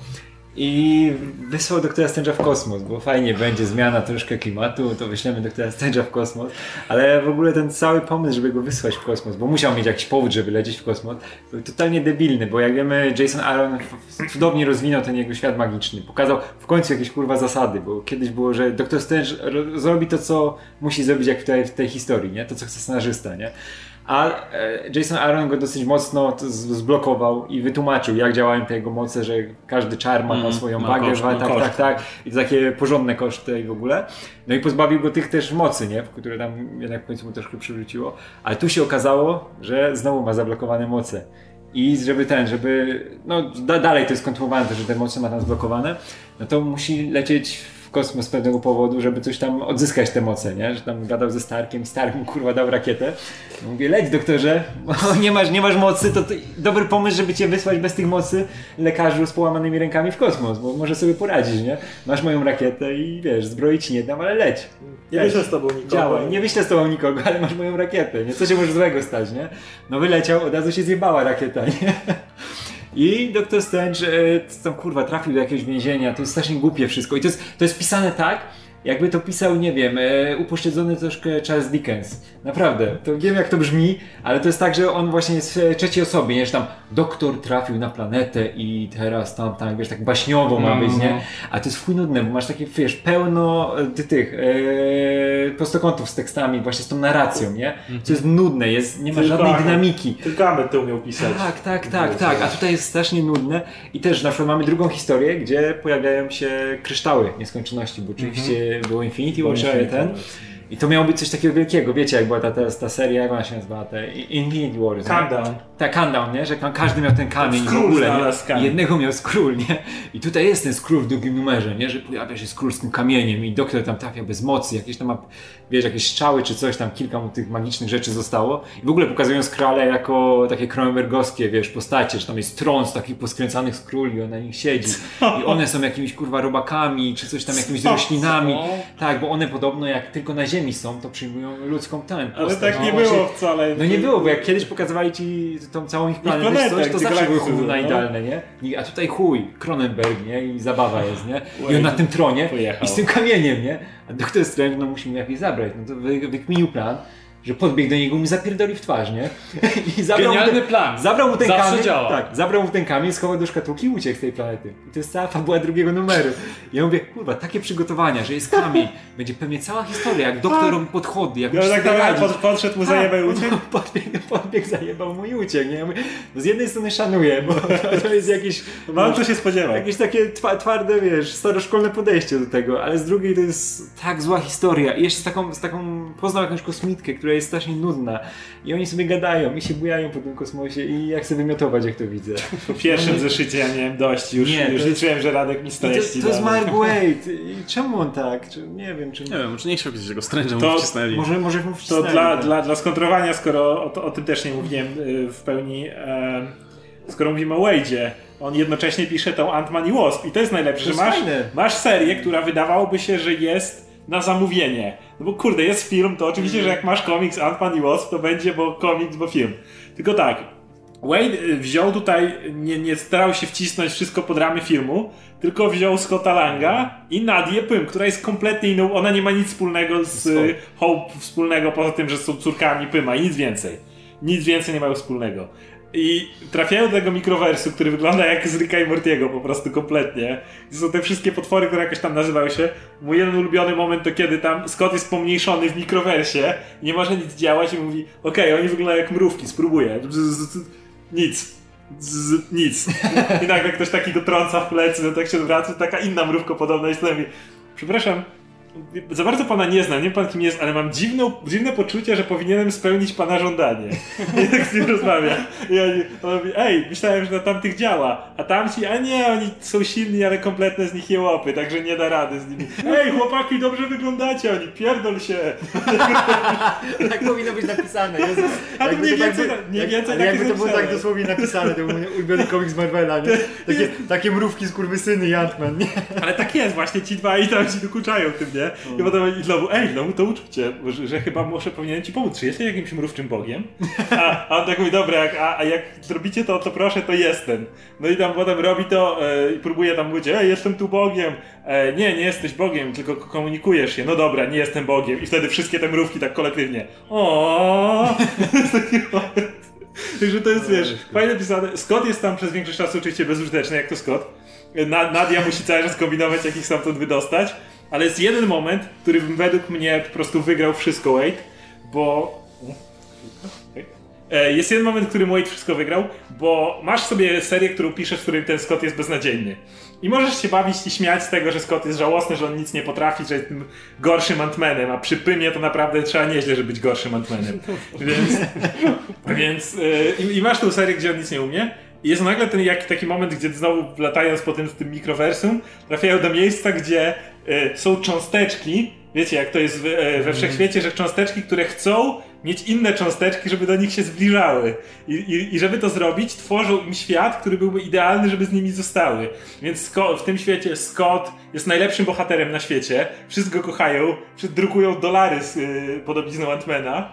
I wysłał doktora Strange'a w kosmos, bo fajnie będzie zmiana troszkę klimatu, to wyślemy doktora Strange'a w kosmos, ale w ogóle ten cały pomysł, żeby go wysłać w kosmos, bo musiał mieć jakiś powód, żeby lecieć w kosmos, był totalnie debilny, bo jak wiemy Jason Aaron cudownie rozwinął ten jego świat magiczny, pokazał w końcu jakieś kurwa zasady, bo kiedyś było, że doktor Strange zrobi to, co musi zrobić jak w tej, w tej historii, nie? To, co chce scenarzysta, nie? A e, Jason Aaron go dosyć mocno zblokował i wytłumaczył, jak działają te jego moce, że każdy czar ma mm, swoją wagę, koszt, tak, tak, tak, tak, i takie porządne koszty i w ogóle. No i pozbawił go tych też mocy, nie? które tam jednak w końcu mu troszkę przywróciło. Ale tu się okazało, że znowu ma zablokowane moce. I żeby ten, żeby, no da, dalej to jest kontynuowane, to, że te moce ma tam zblokowane, no to musi lecieć kosmos z pewnego powodu, żeby coś tam odzyskać te moce, nie? Że tam gadał ze Starkiem, Stark mu kurwa dał rakietę. Mówię, leć doktorze, bo nie masz, nie masz mocy, to, to dobry pomysł, żeby cię wysłać bez tych mocy lekarzu z połamanymi rękami w kosmos, bo może sobie poradzić, nie? Masz moją rakietę i wiesz, zbroić nie dam, ale leć. Nie wyślę z tobą nikogo. Działaj, nie wyślę z tobą nikogo, ale masz moją rakietę, nie? Co się może złego stać, nie? No wyleciał, od razu się zjebała rakieta, nie? I Doktor Strange e, tam kurwa trafił do jakiegoś więzienia, to jest strasznie głupie wszystko. I to jest, to jest pisane tak, jakby to pisał, nie wiem, e, upośledzony troszkę Charles Dickens. Naprawdę, to wiem jak to brzmi, ale to jest tak, że on właśnie jest w trzeciej osobie, nie? Że tam doktor trafił na planetę i teraz tam, tam wiesz, tak baśniowo ma być, nie? No. A to jest chuj nudne, bo masz takie, wiesz, pełno e, ty, tych e, prostokątów z tekstami, właśnie z tą narracją, nie? Co jest nudne, jest, nie ma tylko żadnej dynamiki. Tylko Ahmed to umiał pisać. Tak, tak, tak, tak. A tutaj jest strasznie nudne i też na przykład mamy drugą historię, gdzie pojawiają się kryształy nieskończoności, bo oczywiście mhm było Infinity War, ten. I to miało być coś takiego wielkiego, wiecie jak była ta, ta, ta seria, jak ona się nazywa, te Infinity Wars. Countdown. Tak, Countdown, nie? Że każdy miał ten kamień w ogóle, nie? jednego miał skról, nie? I tutaj jest ten skról w drugim numerze, nie? Że pojawia się skról z tym kamieniem i doktor tam trafia bez mocy, jakieś tam ma, wiesz, jakieś strzały czy coś tam, kilka mu tych magicznych rzeczy zostało. I w ogóle pokazują skrale jako takie kronenbergowskie, wiesz, postacie, że tam jest tron z takich poskręcanych skróli, on na nich siedzi. I one są jakimiś kurwa robakami, czy coś tam jakimiś roślinami. Tak, bo one podobno jak tylko na ziemi ziemi są, to przyjmują ludzką ten. Ale tak no, nie było wcale. No nie było, bo jak kiedyś pokazali ci tą całą ich planetę, ich coś, to zawsze były chudne no. idealne, nie? A tutaj chuj, Cronenberg, nie? I zabawa jest, nie? I on na tym tronie Pojechał. i z tym kamieniem, nie? A doktor Strange, no musimy jakiś zabrać. No to wykminił plan że podbiegł do niego i mu zapierdoli w twarz, nie? I zabrał Genialny ten, plan. Zabrał mu ten Zawsze kamień. Działa. Tak, zabrał mu ten kamień, schował do szkatułki i uciekł z tej planety. I to jest cała fabuła drugiego numeru. I ja mówię, kurwa, takie przygotowania, że jest kamień. Będzie pewnie cała historia, jak doktor robi podchody, jak no, tak naprawdę pod, podszedł mu, zajebał i uciekł? Podbiegł, podbiegł, zajebał mu i uciekł. Nie? Ja mówię, no z jednej strony szanuję, bo to jest jakieś... Mam co się spodziewał. Jakieś takie twarde, wiesz, staroszkolne podejście do tego, ale z drugiej to jest tak zła historia. I jeszcze z taką, z taką poznał jakąś kosmitkę, która jest strasznie nudna. I oni sobie gadają i się bujają po tym kosmosie i jak chcę wymiotować, jak to widzę. Po pierwszym zeszycie ja miałem dość. Już, nie, już liczyłem, że Radek mi streści. To, to jest Mark Wade. I czemu on tak? Czy, nie wiem, czy... Nie wiem, czy nie chciał gdzieś tego mu wcisnęli. Może, może mu wcisnęli. To dla, tak. dla, dla skontrolowania, skoro o, o, tym też nie mówiłem y, w pełni, e, skoro mówimy o Wade'zie, on jednocześnie pisze tą Ant-Man i Wasp i to jest najlepsze, to że masz, masz serię, która wydawałoby się, że jest na zamówienie. No bo kurde, jest film, to oczywiście, że jak masz komiks Ant-Man i Wasp, to będzie, bo komiks, bo film. Tylko tak, Wade y, wziął tutaj, nie, nie starał się wcisnąć wszystko pod ramy filmu, tylko wziął Scotta Langa i Nadię Pym, która jest kompletnie inną, ona nie ma nic wspólnego z y, Hope, wspólnego poza tym, że są córkami Pyma i nic więcej. Nic więcej nie mają wspólnego. I trafiają do tego mikrowersu, który wygląda jak z Ricka i Mortiego po prostu kompletnie. I są te wszystkie potwory, które jakoś tam nazywały się. Mój jeden ulubiony moment to kiedy tam Scott jest pomniejszony w mikrowersie, nie może nic działać i mówi okej, okay, oni wyglądają jak mrówki, spróbuję. Nic. Z, nic. I nagle ktoś taki go trąca w plecy, no tak się wraca, taka inna mrówko podobna i mówi przepraszam, za bardzo pana nie znam, nie wiem pan kim jest, ale mam dziwną, dziwne poczucie, że powinienem spełnić pana żądanie. I tak z nim rozmawia. I oni, on mówi, ej, myślałem, że na tamtych działa. A tamci, a nie, oni są silni, ale kompletne z nich jełopy, także nie da rady z nimi. Ej, chłopaki, dobrze wyglądacie. Oni, pierdol się. tak powinno być napisane. Jezu, ale mniej więcej, tak, mniej więcej jak, Jakby to było tak dosłownie napisane, to był mój ulubiony komiks Marvela, nie? Takie, takie mrówki z kurwysyny i Ant-Man, nie? Ale tak jest, właśnie ci dwa i tam ci dokuczają tym, nie? I potem i znowu, ej, no to uczucie, że, że chyba muszę, powinienem ci pomóc. Czy jesteś jakimś mrówczym bogiem? A, a on tak mówi, dobra, jak, a, a jak zrobicie to, to proszę, to jestem. No i tam potem robi to e, i próbuje tam mówić, ej, jestem tu bogiem. E, nie, nie jesteś bogiem, tylko komunikujesz się. No dobra, nie jestem bogiem. I wtedy wszystkie te mrówki tak kolektywnie. O. Także to jest, wiesz, fajnie pisane. Scott jest tam przez większość czasu oczywiście bezużyteczny, jak to Scott. Nadia musi cały czas kombinować, jak ich stamtąd wydostać. Ale jest jeden moment, który według mnie po prostu wygrał wszystko Wade, bo... E, jest jeden moment, w którym Wade wszystko wygrał, bo masz sobie serię, którą piszesz, w której ten Scott jest beznadziejny. I możesz się bawić i śmiać z tego, że Scott jest żałosny, że on nic nie potrafi, że jest tym gorszym Antmanem, a przy Pymie to naprawdę trzeba nieźle, żeby być gorszym Antmanem. Więc, więc yy, i masz tą serię, gdzie on nic nie umie. I jest nagle ten taki moment, gdzie znowu latając po tym, tym mikrowersum, trafiają do miejsca, gdzie są cząsteczki. Wiecie, jak to jest y, we wszechświecie, że cząsteczki, które chcą mieć inne cząsteczki, żeby do nich się zbliżały. I, i, I, żeby to zrobić, tworzą im świat, który byłby idealny, żeby z nimi zostały. Więc Scott, w tym świecie Scott jest najlepszym bohaterem na świecie. Wszyscy go kochają, drukują dolary z yy, podobizną Antmana.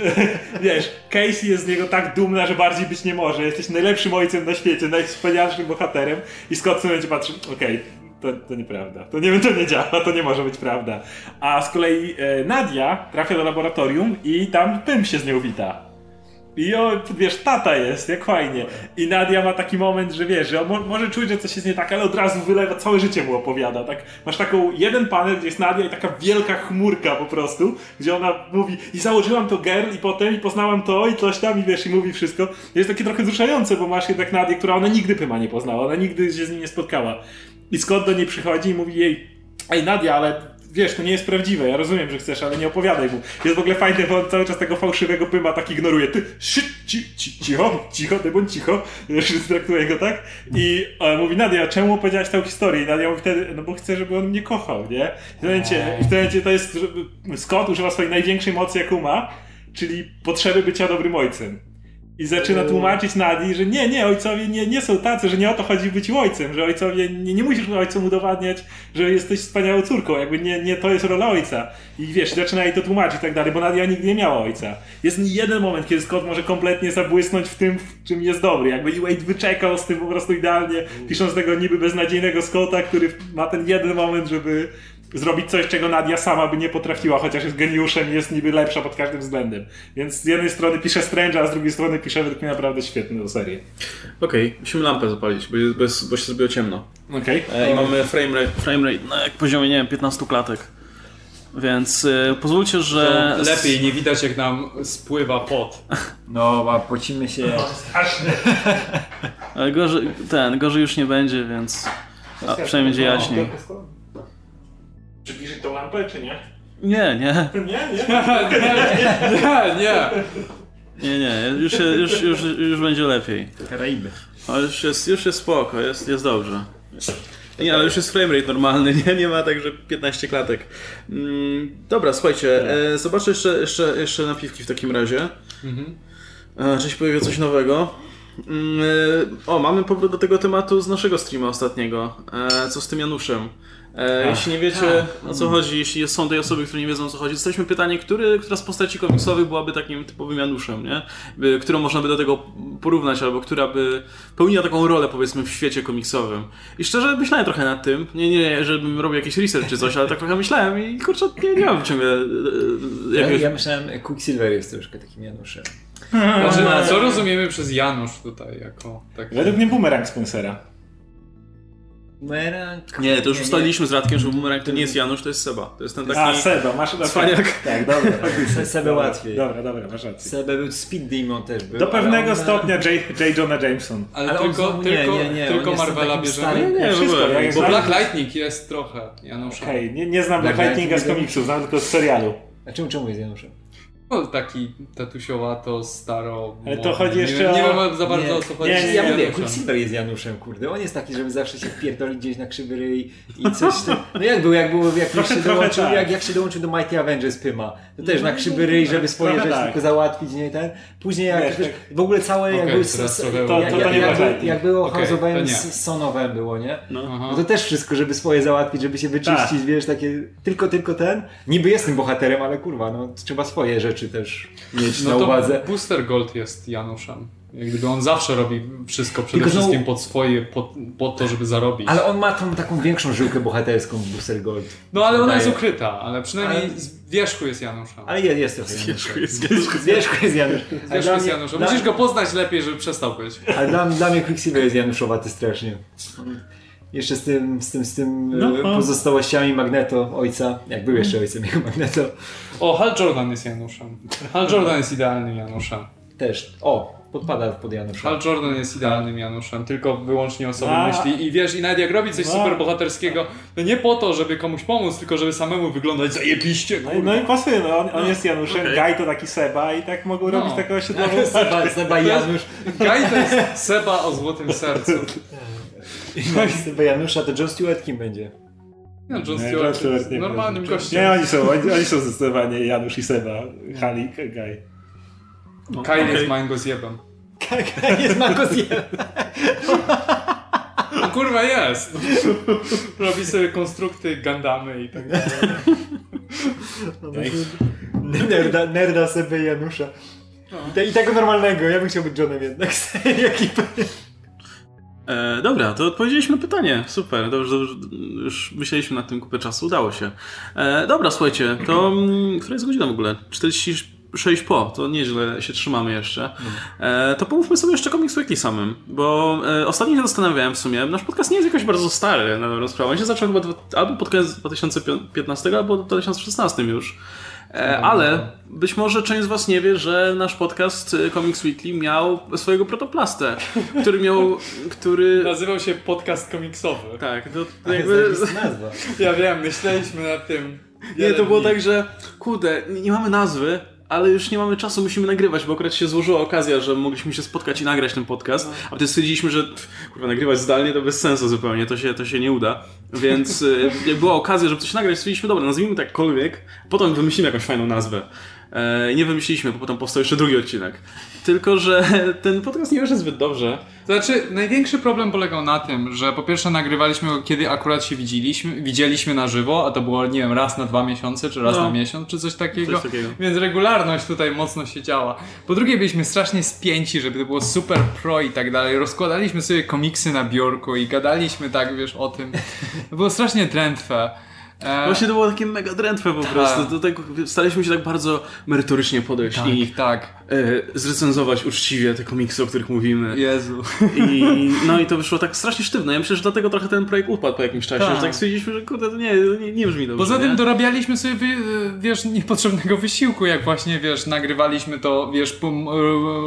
Wiesz, Casey jest z niego tak dumna, że bardziej być nie może. Jesteś najlepszym ojcem na świecie, najwspanialszym bohaterem. I Scott w tym momencie patrzy, okej, okay, to, to nieprawda. To nie, to nie działa, to nie może być prawda. A z kolei e, Nadia trafia do laboratorium i tam Pym się z nią wita. I o, wiesz, tata jest, jak fajnie. I Nadia ma taki moment, że wiesz, że mo może czuć, że coś jest nie tak, ale od razu wylewa, całe życie mu opowiada. Tak? Masz taką jeden panel, gdzie jest Nadia i taka wielka chmurka po prostu, gdzie ona mówi i założyłam to girl i potem i poznałam to i coś tam i wiesz, i mówi wszystko. Jest takie trochę wzruszające, bo masz jednak Nadię, która ona nigdy Pyma nie poznała, ona nigdy się z nim nie spotkała. I Scott do niej przychodzi i mówi jej, ej Nadia, ale wiesz, to nie jest prawdziwe, ja rozumiem, że chcesz, ale nie opowiadaj mu. Jest w ogóle fajne, bo on cały czas tego fałszywego pyma tak ignoruje. Ty, szyt, ci, ci, cicho, cicho, ty bądź cicho. Wiesz, traktuje go tak. I on mówi, Nadia, czemu opowiedziałaś tę historię? I Nadia mówi wtedy, no bo chcę, żeby on mnie kochał, nie? I w tym momencie, w tym momencie to jest, Scott używa swojej największej mocy, jaką ma, czyli potrzeby bycia dobrym ojcem. I zaczyna eee. tłumaczyć Nadi, że nie, nie, ojcowie nie, nie są tacy, że nie o to chodzi być ojcem, że ojcowie nie, nie musisz ojcom udowadniać, że jesteś wspaniałą córką, jakby nie, nie to jest rola ojca. I wiesz, zaczyna jej to tłumaczyć i tak dalej, bo Nadia nigdy nie miała ojca. Jest jeden moment, kiedy Scott może kompletnie zabłysnąć w tym, w czym jest dobry. Jakby Wade wyczekał z tym po prostu idealnie, pisząc tego niby beznadziejnego Scotta, który ma ten jeden moment, żeby zrobić coś, czego Nadia sama by nie potrafiła, chociaż jest geniuszem i jest niby lepsza pod każdym względem. Więc z jednej strony pisze Strange, a z drugiej strony pisze według mnie naprawdę świetną serię. Okej, okay, musimy lampę zapalić, bo, bez, bo się zrobiło ciemno. Okej. Okay. E, I mamy frame rate, frame rate na jak poziomie, nie wiem, 15 klatek. Więc y, pozwólcie, że. To lepiej nie widać, jak nam spływa pot. No, a pocimy się. No, strasznie. Ale gorzej, ten, gorzej już nie będzie, więc. A, przynajmniej będzie jaśniej. Przybliżyć tą lampę, czy nie? Nie, nie. Nie, nie. nie, nie. Nie, nie, już, już, już, już będzie lepiej. Karaiby. Ale już jest, już jest spoko, jest, jest dobrze. Nie, ale już jest framerate normalny, nie, nie ma także 15 klatek. Mm, dobra, słuchajcie, tak. e, zobaczę jeszcze, jeszcze, jeszcze napiwki w takim razie. Mhm. E, czy się pojawi coś nowego? Mm, e, o, mamy powrót do tego tematu z naszego streama ostatniego. E, co z tym Januszem? E, jeśli nie wiecie o co chodzi, jeśli są tej osoby, które nie wiedzą o co chodzi, dostaliśmy pytanie, który, która z postaci komiksowych byłaby takim typowym Januszem, nie? By, którą można by do tego porównać, albo która by pełniła taką rolę powiedzmy w świecie komiksowym. I szczerze myślałem trochę nad tym, nie, nie, żebym robił jakiś research czy coś, ale tak trochę myślałem i kurczę, nie, nie mam ciągle... E, ja, ja myślałem, Quicksilver jest troszkę takim Januszem. Znaczy, co rozumiemy przez Janusz tutaj jako... Według mnie bumerang Spencera. Bumerang? Nie, to już nie, ustaliliśmy z Radkiem, że Bumerang to nie jest Janusz, to jest Seba. To jest ten taki... A, Seba, masz rację. Cwaniak. Tak, dobra. Sebę łatwiej. Dobra, dobra, masz rację. Sebę był Speed Demon też był. Do pewnego on... stopnia J. J. Jonah Jameson. Ale, ale tylko, tylko, nie, nie, tylko Marvela bierzemy. Nie, nie, wszystko. Bo Black Lightning jest trochę Janusza. Okej, okay, nie, nie znam Black, Black Lightninga z komiksów, znam tylko z serialu. A czemu, czemu jest Januszem? No, taki tatusiowato, staro. Ale to chodzi jeszcze nie, o... Nie wiem za bardzo nie, o co chodzi. Nie, nie, ja mówię, Quicksilver jest Januszem, kurde. On jest taki, żeby zawsze się wpierdolić gdzieś na krzywy ryj i coś tam. No jak był, jak było, jak, jak, się, dołączył, tak. jak, jak się dołączył do Mighty Avengers Pyma. To też na krzywy ryj, żeby swoje rzeczy tak. tylko załatwić, nie ten. Później jak Wiesz, w ogóle całe okay, jakby... To, to, to, nie jak, jak, jak było okay, House of M z Sonowem było, nie? No. no. to też wszystko, żeby swoje załatwić, żeby się wyczyścić, tak. wiesz, takie tylko, tylko ten. Niby jestem bohaterem, ale kurwa, no trzeba swoje rzeczy też mieć no na uwadze. Booster Gold jest Januszem. Jak gdyby on zawsze robi wszystko przede Tylko wszystkim no, pod swoje, pod, pod, to, żeby zarobić. Ale on ma tą taką większą żyłkę bohaterską Booster Gold. No ale ona jest ukryta, ale przynajmniej ale... z wierzchu jest Januszem. Ale jest, jest trochę Z wierzchu jest Januszem. Z wierzchu jest Januszem. Z wierzchu jest Januszem. Musisz go poznać lepiej, żeby przestał być. Ale dla, dla mnie Quicksilver jest Januszowaty strasznie. Jeszcze z tym, z tym, z tym no, no. pozostałościami Magneto, ojca, jak był jeszcze ojcem jego Magneto. O, Hal Jordan jest Januszem. Hal Jordan jest idealnym Januszem. Też. O, podpada pod Janusza. Hal Jordan jest idealnym Januszem, tylko wyłącznie o sobie A. myśli. I wiesz, i nawet jak robi coś super bohaterskiego, no nie po to, żeby komuś pomóc, tylko żeby samemu wyglądać zajebiście. No, no i pasuje, no, on, on jest Januszem, okay. Gaj to taki Seba i tak mogą no. robić taką osiedlową Seba, Seba i Janusz. Gaj to jest Seba o złotym sercu. I Seba Janusza to John Stewart kim będzie? No, John Stewart, John Stewart nie normalnym gościem. Nie, oni są, oni, oni są zdecydowanie Janusz i Seba, Halik, Gaj. No, Kyle okay. jest mango zjebem. Kyle jest mango zjebem. No, kurwa jest. Robi sobie konstrukty, gandamy i tak dalej. No, nerda, nerda sobie Janusza. No. I, tego normalnego. Ja bym chciał być Johnem jednak z tej ekipy. E, dobra, to odpowiedzieliśmy na pytanie. Super, dobrze, dobrze, już myśleliśmy nad tym kupę czasu, udało się. E, dobra, słuchajcie, to mm, która jest godzina w ogóle? 46 po, to nieźle się trzymamy jeszcze. E, to pomówmy sobie jeszcze Comics Weekly samym, bo e, ostatnio się zastanawiałem w sumie, nasz podcast nie jest jakoś bardzo stary na dobrą sprawę. On się zaczął chyba albo pod koniec 2015, albo w 2016 już. E, ale być może część z Was nie wie, że nasz podcast e, Comics Weekly miał swojego protoplastę, który miał. który. Nazywał się podcast komiksowy. Tak, to, to jakby. nazwa. Ja wiem, myśleliśmy nad tym. Nie, to było dni. tak, że kurde, nie mamy nazwy, ale już nie mamy czasu, musimy nagrywać, bo akurat się złożyła okazja, że mogliśmy się spotkać i nagrać ten podcast, no. a wtedy stwierdziliśmy, że kurwa, nagrywać zdalnie to bez sensu zupełnie, to się, to się nie uda. Więc y, była okazja, żeby coś nagrać, stwierdziliśmy, dobra, nazwijmy takkolwiek, potem wymyślimy jakąś fajną nazwę. E, nie wymyśliliśmy, bo potem powstał jeszcze drugi odcinek. Tylko, że ten podcast nie wyszedł zbyt dobrze. Znaczy, największy problem polegał na tym, że po pierwsze nagrywaliśmy go, kiedy akurat się widzieliśmy, widzieliśmy na żywo, a to było, nie wiem, raz na dwa miesiące, czy raz no. na miesiąc, czy coś takiego. coś takiego. Więc regularność tutaj mocno się działa. Po drugie, byliśmy strasznie spięci, żeby to było super pro i tak dalej. Rozkładaliśmy sobie komiksy na biurku i gadaliśmy tak, wiesz, o tym. To było strasznie drętwe. E... Właśnie to było takie mega drętwe po tak. prostu. To tak, staraliśmy się tak bardzo merytorycznie podejść tak, i tak. E, zrecenzować uczciwie te komiksy, o których mówimy. Jezu. I, no i to wyszło tak strasznie sztywno. Ja myślę, że dlatego trochę ten projekt upadł po jakimś czasie, tak. że tak stwierdziliśmy, że kurde, to nie, nie, nie brzmi dobrze. Poza tym nie? dorabialiśmy sobie, wiesz, niepotrzebnego wysiłku, jak właśnie, wiesz, nagrywaliśmy to, wiesz,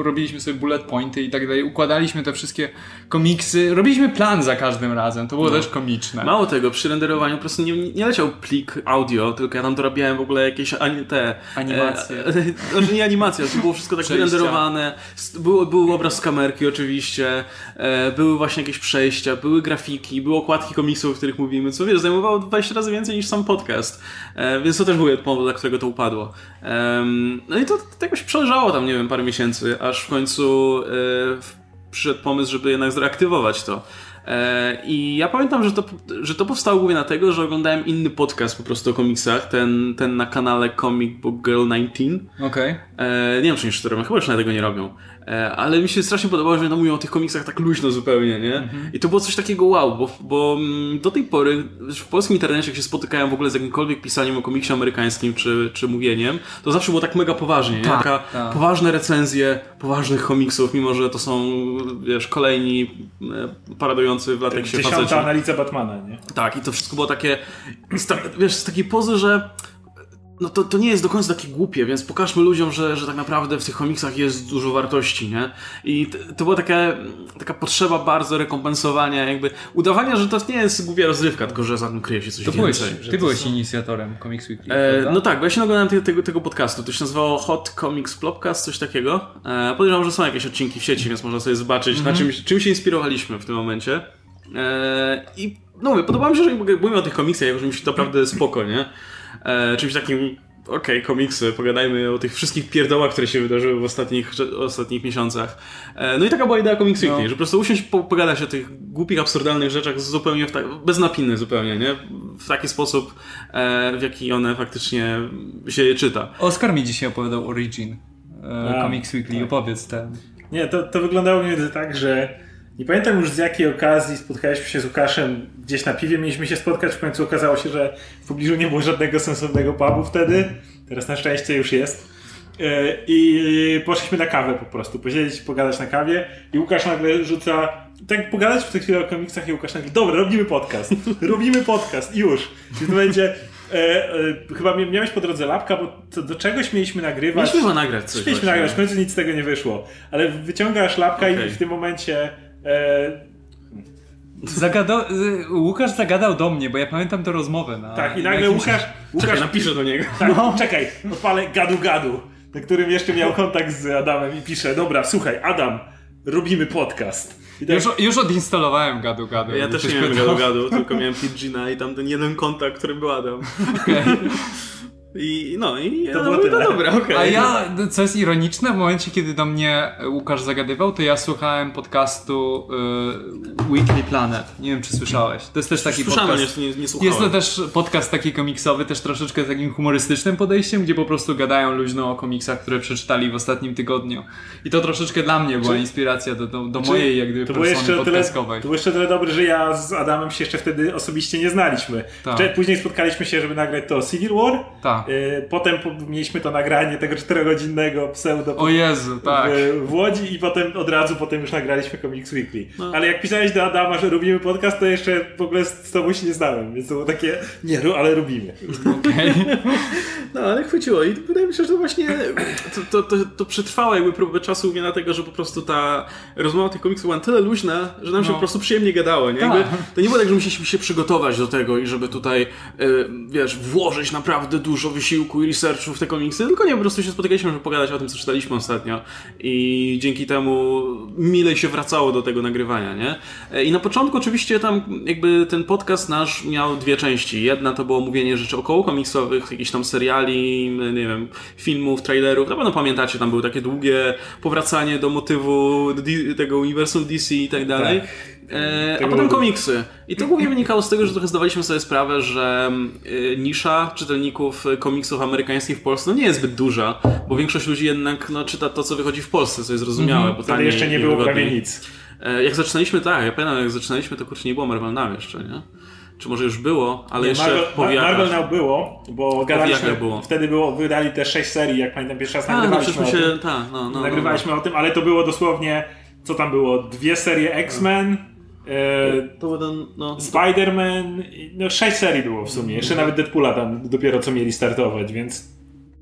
robiliśmy sobie bullet pointy i tak dalej, układaliśmy te wszystkie komiksy, robiliśmy plan za każdym razem, to było no. też komiczne. Mało tego, przy renderowaniu po prostu nie, nie leciał plik audio, tylko ja tam dorabiałem w ogóle jakieś te... Animacje. E, e, nie animacje, to było wszystko tak wyrenderowane. Był, był obraz z kamerki oczywiście, e, były właśnie jakieś przejścia, były grafiki, były okładki komiksów, o których mówimy, co wiesz, zajmowało 20 razy więcej niż sam podcast. E, więc to też był powód, dla którego to upadło. No i to, to jakoś przeleżało tam, nie wiem, parę miesięcy, aż w końcu e, przyszedł pomysł, żeby jednak zreaktywować to. E, I ja pamiętam, że to, że to powstało głównie dlatego, że oglądałem inny podcast po prostu o komiksach, ten, ten na kanale Comic Book Girl 19. Okej. Okay. Nie wiem, czy jeszcze to robią, chyba już na tego nie robią. E, ale mi się strasznie podobało, że mówią o tych komiksach tak luźno zupełnie, nie? Mhm. I to było coś takiego wow, bo, bo mm, do tej pory w polskim internecie, jak się spotykałem w ogóle z jakimkolwiek pisaniem o komiksie amerykańskim czy, czy mówieniem, to zawsze było tak mega poważnie, nie? Tak, Taka tak. poważne recenzje poważnych komiksów, mimo że to są, wiesz, kolejni e, paradujący w lateksie Dziesiąta faceci. analiza Batmana, nie? Tak, i to wszystko było takie, wiesz, z takiej pozy, że no to, to nie jest do końca takie głupie, więc pokażmy ludziom, że, że tak naprawdę w tych komiksach jest dużo wartości, nie? I to była taka, taka potrzeba bardzo rekompensowania, jakby udawania, że to nie jest głupia rozrywka, tylko że za tym kryje się coś to więcej. Byłeś, ty byłeś są... inicjatorem Comics Weekly, e, No tak, bo ja się naglądałem tego, tego, tego podcastu, to się nazywało Hot Comics Plopcast, coś takiego. E, podejrzewam, że są jakieś odcinki w sieci, więc można sobie zobaczyć, mm -hmm. na czym, czym się inspirowaliśmy w tym momencie. E, I no mówię, podoba mi się, że mówimy o tych komiksach, że mi się to naprawdę spoko, nie? E, czymś takim okej, okay, komiksy, pogadajmy o tych wszystkich pierdołach, które się wydarzyły w ostatnich, ostatnich miesiącach. E, no i taka była idea Comics Weekly, no. że po prostu usiąść po, pogadać o tych głupich, absurdalnych rzeczach zupełnie w ta, bez napiny zupełnie, nie? W taki sposób, e, w jaki one faktycznie się je czyta. Oskar mi dzisiaj opowiadał Origin e, Comics Weekly, tak. opowiedz ten. Nie, to, to wyglądało mniej więcej tak, że nie pamiętam już z jakiej okazji spotkaliśmy się z Łukaszem gdzieś na piwie, mieliśmy się spotkać, w końcu okazało się, że w pobliżu nie było żadnego sensownego pubu wtedy, teraz na szczęście już jest. E, I poszliśmy na kawę po prostu, posiedzieć, pogadać na kawie i Łukasz nagle rzuca, tak pogadać w tej chwili o komiksach i Łukasz nagle, dobra, robimy podcast, robimy podcast, już. I to będzie, E, e, chyba miałeś po drodze lapka, bo to, do czegoś mieliśmy nagrywać. Mieliśmy chyba nagrać coś. Mieliśmy nagrać, w końcu nic z tego nie wyszło. Ale wyciągasz lapka okay. i w tym momencie. Zagadał, Łukasz zagadał do mnie, bo ja pamiętam tę rozmowę. Na, tak, i nagle Łukasz, Łukasz... Czekaj, napiszę do niego. Tak, no. Czekaj, odpalę gadu gadu, na którym jeszcze miał kontakt z Adamem i pisze, dobra, słuchaj, Adam, robimy podcast. Tak... Już, już odinstalowałem gadu gadu. Ja też nie miałem gadu gadu, tylko miałem Pidgina i tam ten jeden kontakt, którym był Adam. Okay. I no i to było tyle. No dobra, okay. A ja, co jest ironiczne, w momencie kiedy do mnie Łukasz zagadywał, to ja słuchałem podcastu y, Weekly Planet. Nie wiem, czy słyszałeś. To jest też taki Słyszałem, podcast. Nie, nie, nie jest to też podcast taki komiksowy, też troszeczkę z takim humorystycznym podejściem, gdzie po prostu gadają luźno o komiksach, które przeczytali w ostatnim tygodniu. I to troszeczkę dla mnie była inspiracja do, do, do mojej jak gdyby to persony podcastowej. Tyle, to było jeszcze tyle dobre, że ja z Adamem się jeszcze wtedy osobiście nie znaliśmy. Tak. Później spotkaliśmy się, żeby nagrać to Civil War. Tak. Y, potem mieliśmy to nagranie tego czterogodzinnego pseudo o Jezu, tak. w, w Łodzi i potem od razu potem już nagraliśmy Comics Weekly. No. Ale jak pisałeś do Adama, że robimy podcast, to jeszcze w ogóle z tobą się nie znałem, więc to było takie, nie, ale robimy. Okay. no ale chwyciło i wydaje mi się, że to właśnie to, to, to, to przetrwało jakby próbę czasu mnie na tego, że po prostu ta rozmowa tych komiksów była tyle luźna, że nam się no. po prostu przyjemnie gadało. Nie? Jakby, tak. to nie było tak, że musieliśmy się przygotować do tego i żeby tutaj, y, wiesz, włożyć naprawdę dużo wysiłku i researchu w te komiksy, tylko nie, po prostu się spotykaliśmy, żeby pogadać o tym, co czytaliśmy ostatnio i dzięki temu milej się wracało do tego nagrywania, nie? E, I na początku oczywiście tam jakby ten podcast nasz miał dwie części. Jedna to było mówienie rzeczy około komiksowych, jakichś tam seriali, nie wiem, filmów, trailerów. Na pewno pamiętacie, tam były takie długie powracanie do motywu tego uniwersum DC i tak dalej. Tak. E, a potem komiksy. I to głównie wynikało z tego, że trochę zdawaliśmy sobie sprawę, że e, nisza czytelników komiksów amerykańskich w Polsce no nie jest zbyt duża, bo większość ludzi jednak no, czyta to, co wychodzi w Polsce, co jest zrozumiałe. Mm -hmm. Ale jeszcze nie było prawie nic. E, jak zaczynaliśmy, tak, ja pamiętam, jak zaczynaliśmy, to kurczę nie było Marvel Now jeszcze, nie? Czy może już było, ale nie, jeszcze Marvel, Marvel Now było, bo gadaliśmy, było. wtedy było, wydali te sześć serii, jak pamiętam, pierwszy raz nagrywaliśmy no, się, ta, no, no, nagrywaliśmy no, o tym, ale to było dosłownie, co tam było, dwie serie X-Men, E, to ten, no. Spider-Man, no sześć serii było w sumie. Jeszcze nawet Deadpoola tam dopiero co mieli startować, więc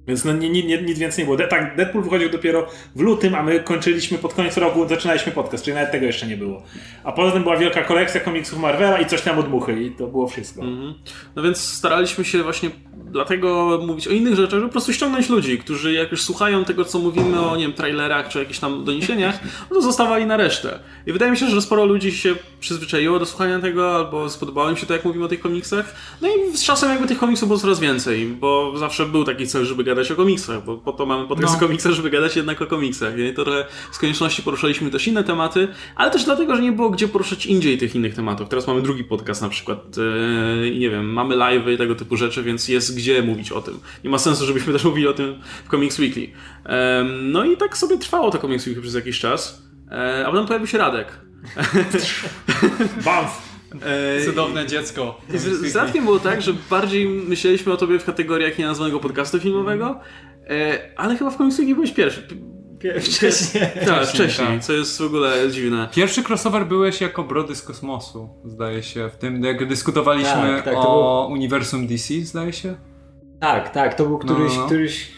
więc no, nie, nie, nic więcej nie było. De tak, Deadpool wychodził dopiero w lutym, a my kończyliśmy pod koniec roku, zaczynaliśmy podcast, czyli nawet tego jeszcze nie było. A poza tym była wielka kolekcja komiksów Marvela i coś tam od muchy i to było wszystko. Mm -hmm. No więc staraliśmy się właśnie dlatego mówić o innych rzeczach, żeby po prostu ściągnąć ludzi, którzy jak już słuchają tego, co mówimy o, nie wiem, trailerach czy jakichś tam doniesieniach, no to zostawali na resztę. I wydaje mi się, że sporo ludzi się przyzwyczaiło do słuchania tego, albo spodobało im się to, jak mówimy o tych komiksach. No i z czasem jakby tych komiksów było coraz więcej, bo zawsze był taki cel, żeby gadać o komiksach, bo po to mamy podcast no. o komiksach, żeby gadać jednak o komiksach. I trochę z konieczności poruszaliśmy też inne tematy, ale też dlatego, że nie było gdzie poruszać indziej tych innych tematów. Teraz mamy drugi podcast na przykład e, i nie wiem, mamy live i tego typu rzeczy, więc jest gdzie mówić o tym. Nie ma sensu, żebyśmy też mówili o tym w Comics Weekly. No i tak sobie trwało to Comics Weekly przez jakiś czas, e, a potem pojawił się Radek. Bamf! Cudowne dziecko. Z, z Radkiem było tak, że bardziej myśleliśmy o tobie w kategoriach nienazwanego podcastu filmowego, e, ale chyba w końcu nie byłeś pierwszy. Wcześniej. Tak, wcześniej, tak. co jest w ogóle dziwne. Pierwszy crossover byłeś jako Brody z kosmosu, zdaje się, w tym, jak dyskutowaliśmy tak, tak, o był... uniwersum DC, zdaje się? Tak, tak, to był któryś, no, no. któryś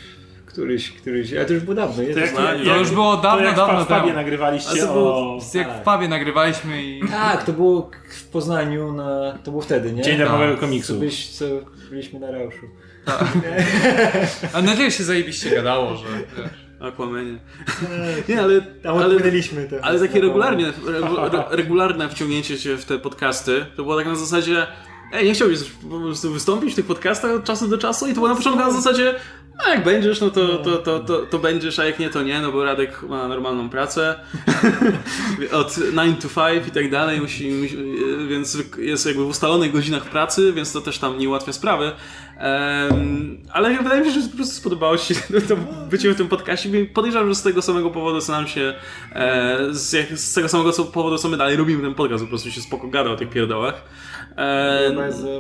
któryś, któryś, ale to już było dawno. To, jak, to już było dawno, to jak dawno w pubie nagrywaliście to było, o... Jak tak. w pubie nagrywaliśmy i... Tak, to było w Poznaniu, na, to było wtedy, nie? Dzień darmowego tak. komiksu. Co, byś, co byliśmy na Rauszu. Tak. A na się zajebiście gadało, że... Aquamanie. Nie, ale, Tam ale, to. ale takie regularnie, regularne wciągnięcie się w te podcasty, to było tak na zasadzie Ej, nie chciałbyś po prostu wystąpić w tych podcastach od czasu do czasu i to było na początku na zasadzie a jak będziesz, no to, to, to, to, to będziesz, a jak nie, to nie, no bo Radek ma normalną pracę od 9 to 5 i tak dalej, musi, musi, więc jest jakby w ustalonych godzinach pracy, więc to też tam nie ułatwia sprawy. Um, ale wydaje mi się, że po prostu spodobało się to bycie w tym podcastie. Podejrzewam, że z tego samego powodu, co nam się e, z, z tego samego powodu, co my dalej robimy ten podcast, po prostu się spoko gada o tych pierdołach. E,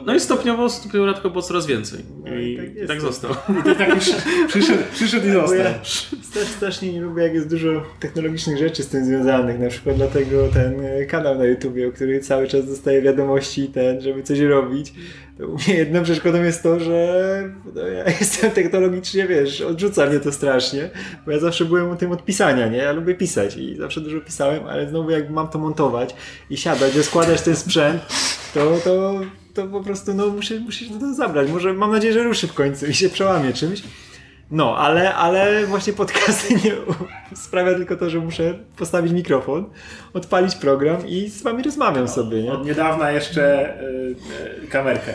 no i stopniowo, stopniowo Radko było coraz więcej. No I, I, tak, i tak został. I tak już przyszedł, przyszedł i został. Ja strasznie nie lubię, jak jest dużo technologicznych rzeczy z tym związanych. Na przykład dlatego ten e, kanał na YouTubie, o który cały czas dostaje wiadomości, ten, żeby coś robić. Jedną przeszkodą jest to, że no, ja jestem technologicznie, wiesz, odrzuca mnie to strasznie, bo ja zawsze byłem u tym od pisania, nie? Ja lubię pisać i zawsze dużo pisałem, ale znowu jak mam to montować i siadać, składać ten sprzęt, to, to, to po prostu no, muszę, muszę to zabrać. Może mam nadzieję, że ruszy w końcu i się przełamie czymś. No, ale, ale właśnie podcasty nie sprawia tylko to, że muszę postawić mikrofon, odpalić program i z wami rozmawiam no, sobie. Nie? Od niedawna jeszcze yy, kamerkę.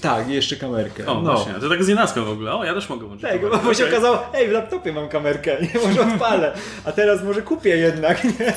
Tak, jeszcze kamerkę. O, no. właśnie. To tak z w ogóle. O, ja też mogę włączyć. Tak, bo się okazało, ej, w laptopie mam kamerkę, nie może odpalę. A teraz może kupię jednak, nie?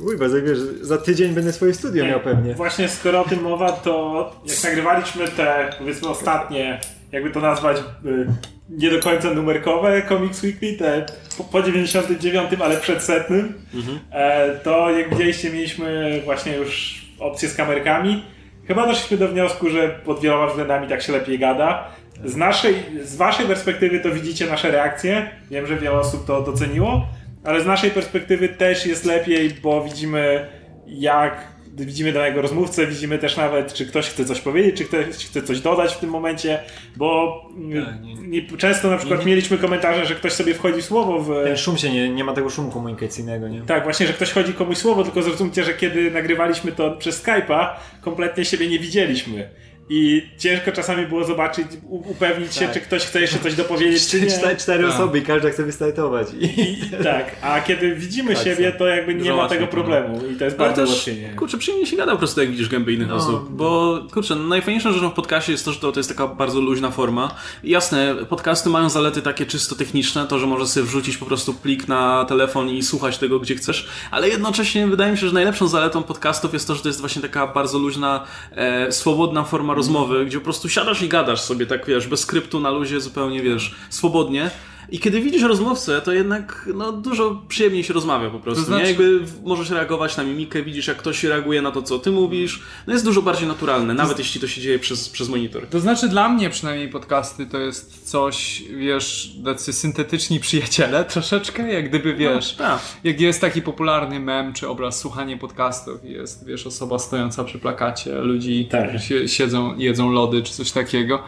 Uj, bo wiesz, za tydzień będę swoje studio nie, miał pewnie. Właśnie skoro o tym mowa, to jak nagrywaliśmy te, powiedzmy, ostatnie, jakby to nazwać, y, nie do końca numerkowe Comics Weekly, te po, po 99, ale przed setnym, mhm. e, to jak widzieliście, mieliśmy właśnie już opcję z kamerkami. Chyba doszliśmy do wniosku, że pod wieloma względami tak się lepiej gada. Z, naszej, z waszej perspektywy to widzicie nasze reakcje. Wiem, że wiele osób to doceniło, ale z naszej perspektywy też jest lepiej, bo widzimy jak widzimy danego rozmówcę, widzimy też nawet, czy ktoś chce coś powiedzieć, czy ktoś chce coś dodać w tym momencie, bo tak, nie, nie, często na przykład nie, mieliśmy komentarze, że ktoś sobie wchodzi słowo w... Ten szum się nie, nie ma tego szumu komunikacyjnego, nie? Tak, właśnie, że ktoś chodzi komuś słowo, tylko zrozumcie, że kiedy nagrywaliśmy to przez Skype'a, kompletnie siebie nie widzieliśmy. I ciężko czasami było zobaczyć, upewnić się, tak. czy ktoś chce jeszcze coś dopowiedzieć, czy nie. Cztery, cztery tak. osoby i każdy chce wystartować. I, tak, a kiedy widzimy tak, siebie, to jakby nie ma tego problemu i to jest bardzo ułatwienie. Kurczę, przyjemnie się gada po prostu, jak widzisz gęby innych no. osób, bo kurczę, najfajniejszą rzeczą w podcastie jest to, że to, to jest taka bardzo luźna forma. Jasne, podcasty mają zalety takie czysto techniczne, to, że możesz sobie wrzucić po prostu plik na telefon i słuchać tego, gdzie chcesz, ale jednocześnie wydaje mi się, że najlepszą zaletą podcastów jest to, że to jest właśnie taka bardzo luźna, e, swobodna forma rozmowy, gdzie po prostu siadasz i gadasz sobie tak, wiesz, bez skryptu na luzie, zupełnie, wiesz, swobodnie. I kiedy widzisz rozmówcę, to jednak no, dużo przyjemniej się rozmawia po prostu. To znaczy... nie? Jakby możesz reagować na mimikę, widzisz jak ktoś reaguje na to, co ty mówisz. No jest dużo bardziej naturalne, nawet to... jeśli to się dzieje przez, przez monitor. To znaczy dla mnie przynajmniej podcasty to jest coś, wiesz, tacy syntetyczni przyjaciele troszeczkę, jak gdyby wiesz, no, tak. jak jest taki popularny mem czy obraz słuchanie podcastów i jest, wiesz, osoba stojąca przy plakacie, ludzi, tak. którzy siedzą, jedzą lody czy coś takiego.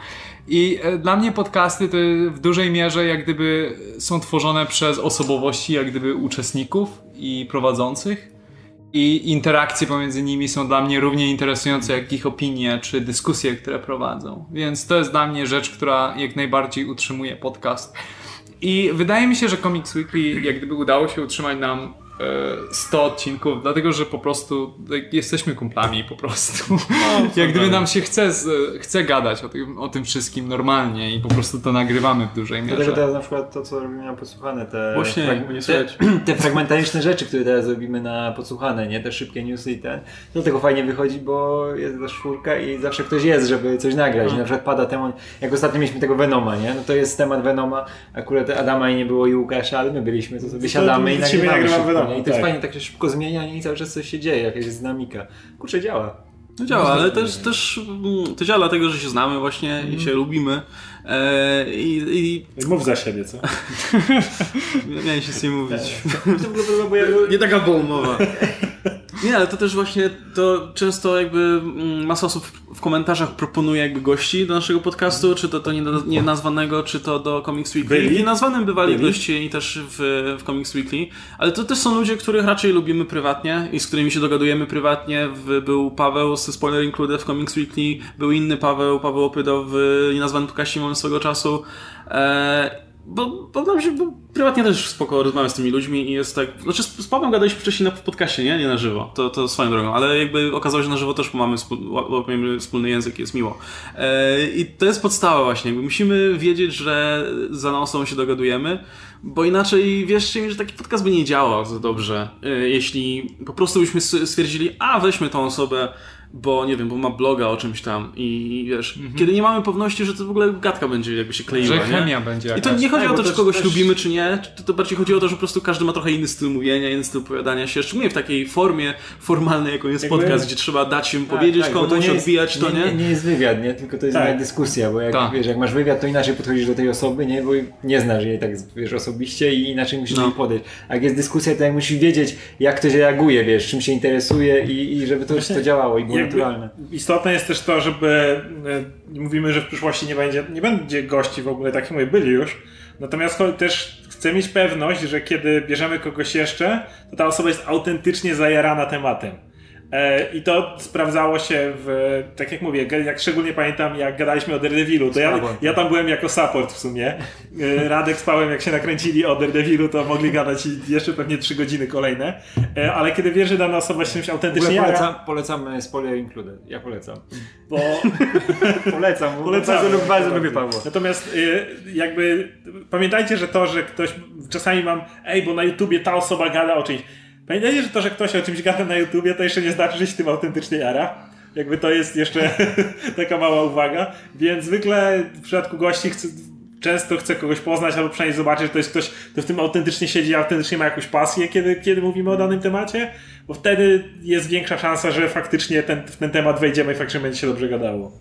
I e, dla mnie podcasty to w dużej mierze jak gdyby są tworzone przez osobowości jak gdyby uczestników i prowadzących. I interakcje pomiędzy nimi są dla mnie równie interesujące jak ich opinie czy dyskusje, które prowadzą. Więc to jest dla mnie rzecz, która jak najbardziej utrzymuje podcast. I wydaje mi się, że Comics Weekly jak gdyby udało się utrzymać nam 100 odcinków, dlatego że po prostu jesteśmy kumplami po prostu. No, Jak gdyby nam się chce, chce gadać o tym, o tym wszystkim normalnie i po prostu to nagrywamy w dużej mierze. Dlatego teraz na przykład to, co robimy na podsłuchane, te, Właśnie, frag te, te, fragmentariczne rzeczy, które teraz robimy na podsłuchane, nie? Te szybkie newsy i ten, dlatego fajnie wychodzi, bo jest ta czwórka i zawsze ktoś jest, żeby coś nagrać. No. Na przykład pada temat, jak ostatnio mieliśmy tego Venoma, nie? No to jest temat Venoma, akurat Adama i nie było i Łukasza, ale my byliśmy, to sobie siadamy i nagrywamy nie? I to jest tak. fajnie, tak się szybko zmienia i cały czas coś się dzieje, jakaś jest dynamika. Kurczę, działa. No działa, ale też, też mm, to działa dlatego, że się znamy właśnie mm. i się lubimy. E, i, i... Mów za siebie, co? Miałem się z nim mówić. Nie taka była umowa. Nie, ale to też właśnie to często jakby mm, masa osób w komentarzach proponuje jakby gości do naszego podcastu, czy to, to nie, nie nazwanego, czy to do Comics Weekly. Byli? I nazwanym bywali Byli? goście i też w, w Comics Weekly, ale to też są ludzie, których raczej lubimy prywatnie i z którymi się dogadujemy prywatnie. Był Paweł z Spoiler Included w Comics Weekly, był inny Paweł, Paweł Opydo w nienazwanym podcaście swego czasu. E, bo, bo nam bo prywatnie też spoko rozmawiam z tymi ludźmi i jest tak, znaczy z, z Pawłem gadaliśmy wcześniej na podcaście, nie? Nie na żywo, to, to swoją drogą, ale jakby okazało się, że na żywo też mamy łapiemy wspólny język, jest miło. E, I to jest podstawa właśnie, jakby musimy wiedzieć, że za nosą się dogadujemy, bo inaczej wierzcie mi, że taki podcast by nie działał za dobrze, e, jeśli po prostu byśmy stwierdzili, a weźmy tą osobę, bo nie wiem, bo ma bloga o czymś tam i wiesz, mhm. kiedy nie mamy pewności, że to w ogóle gadka będzie jakby się kleiła, Że chemia nie? będzie jakaś. I to nie chodzi o to, czy kogoś też... lubimy, czy nie, to, to bardziej chodzi o to, że po prostu każdy ma trochę inny styl mówienia, inny styl opowiadania się, szczególnie w takiej formie formalnej, jaką jest jakby... podcast, gdzie trzeba dać się tak, powiedzieć tak, komuś, to nie odbijać to, nie? nie? Nie jest wywiad, nie? Tylko to jest tak. dyskusja, bo jak, tak. wiesz, jak masz wywiad, to inaczej podchodzisz do tej osoby, nie? Bo nie znasz jej tak, wiesz, osobiście i inaczej musisz no. podejść. A jak jest dyskusja, to jak musisz wiedzieć, jak ktoś reaguje, wiesz, czym się interesuje i, i żeby to, to działało i było. Naturalne istotne jest też to, żeby e, mówimy, że w przyszłości nie będzie, nie będzie gości w ogóle, tak jak mówię, byli już. Natomiast też chcę mieć pewność, że kiedy bierzemy kogoś jeszcze, to ta osoba jest autentycznie zajarana tematem. E, I to sprawdzało się w, tak jak mówię, jak szczególnie pamiętam, jak gadaliśmy o Daredevilu, to ja, ja tam byłem jako support w sumie. E, Radek spałem, jak się nakręcili o Daredevilu, to mogli gadać jeszcze pewnie trzy godziny kolejne. E, ale kiedy wiesz, że dana osoba się czymś autentycznie... Polecam, polecam spoiler included. Ja polecam. Bo... polecam. polecam. Bardzo, bardzo lubię Pawła. Natomiast jakby pamiętajcie, że to, że ktoś czasami mam, ej, bo na YouTubie ta osoba gada o czymś Pamiętajcie, że to, że ktoś o czymś gada na YouTubie, to jeszcze nie znaczy, że się tym autentycznie jara. Jakby to jest jeszcze taka mała uwaga. Więc zwykle w przypadku gości chcę, często chcę kogoś poznać albo przynajmniej zobaczyć, że to jest ktoś, kto w tym autentycznie siedzi, autentycznie ma jakąś pasję, kiedy, kiedy mówimy o danym temacie, bo wtedy jest większa szansa, że faktycznie ten, w ten temat wejdziemy i faktycznie będzie się dobrze gadało.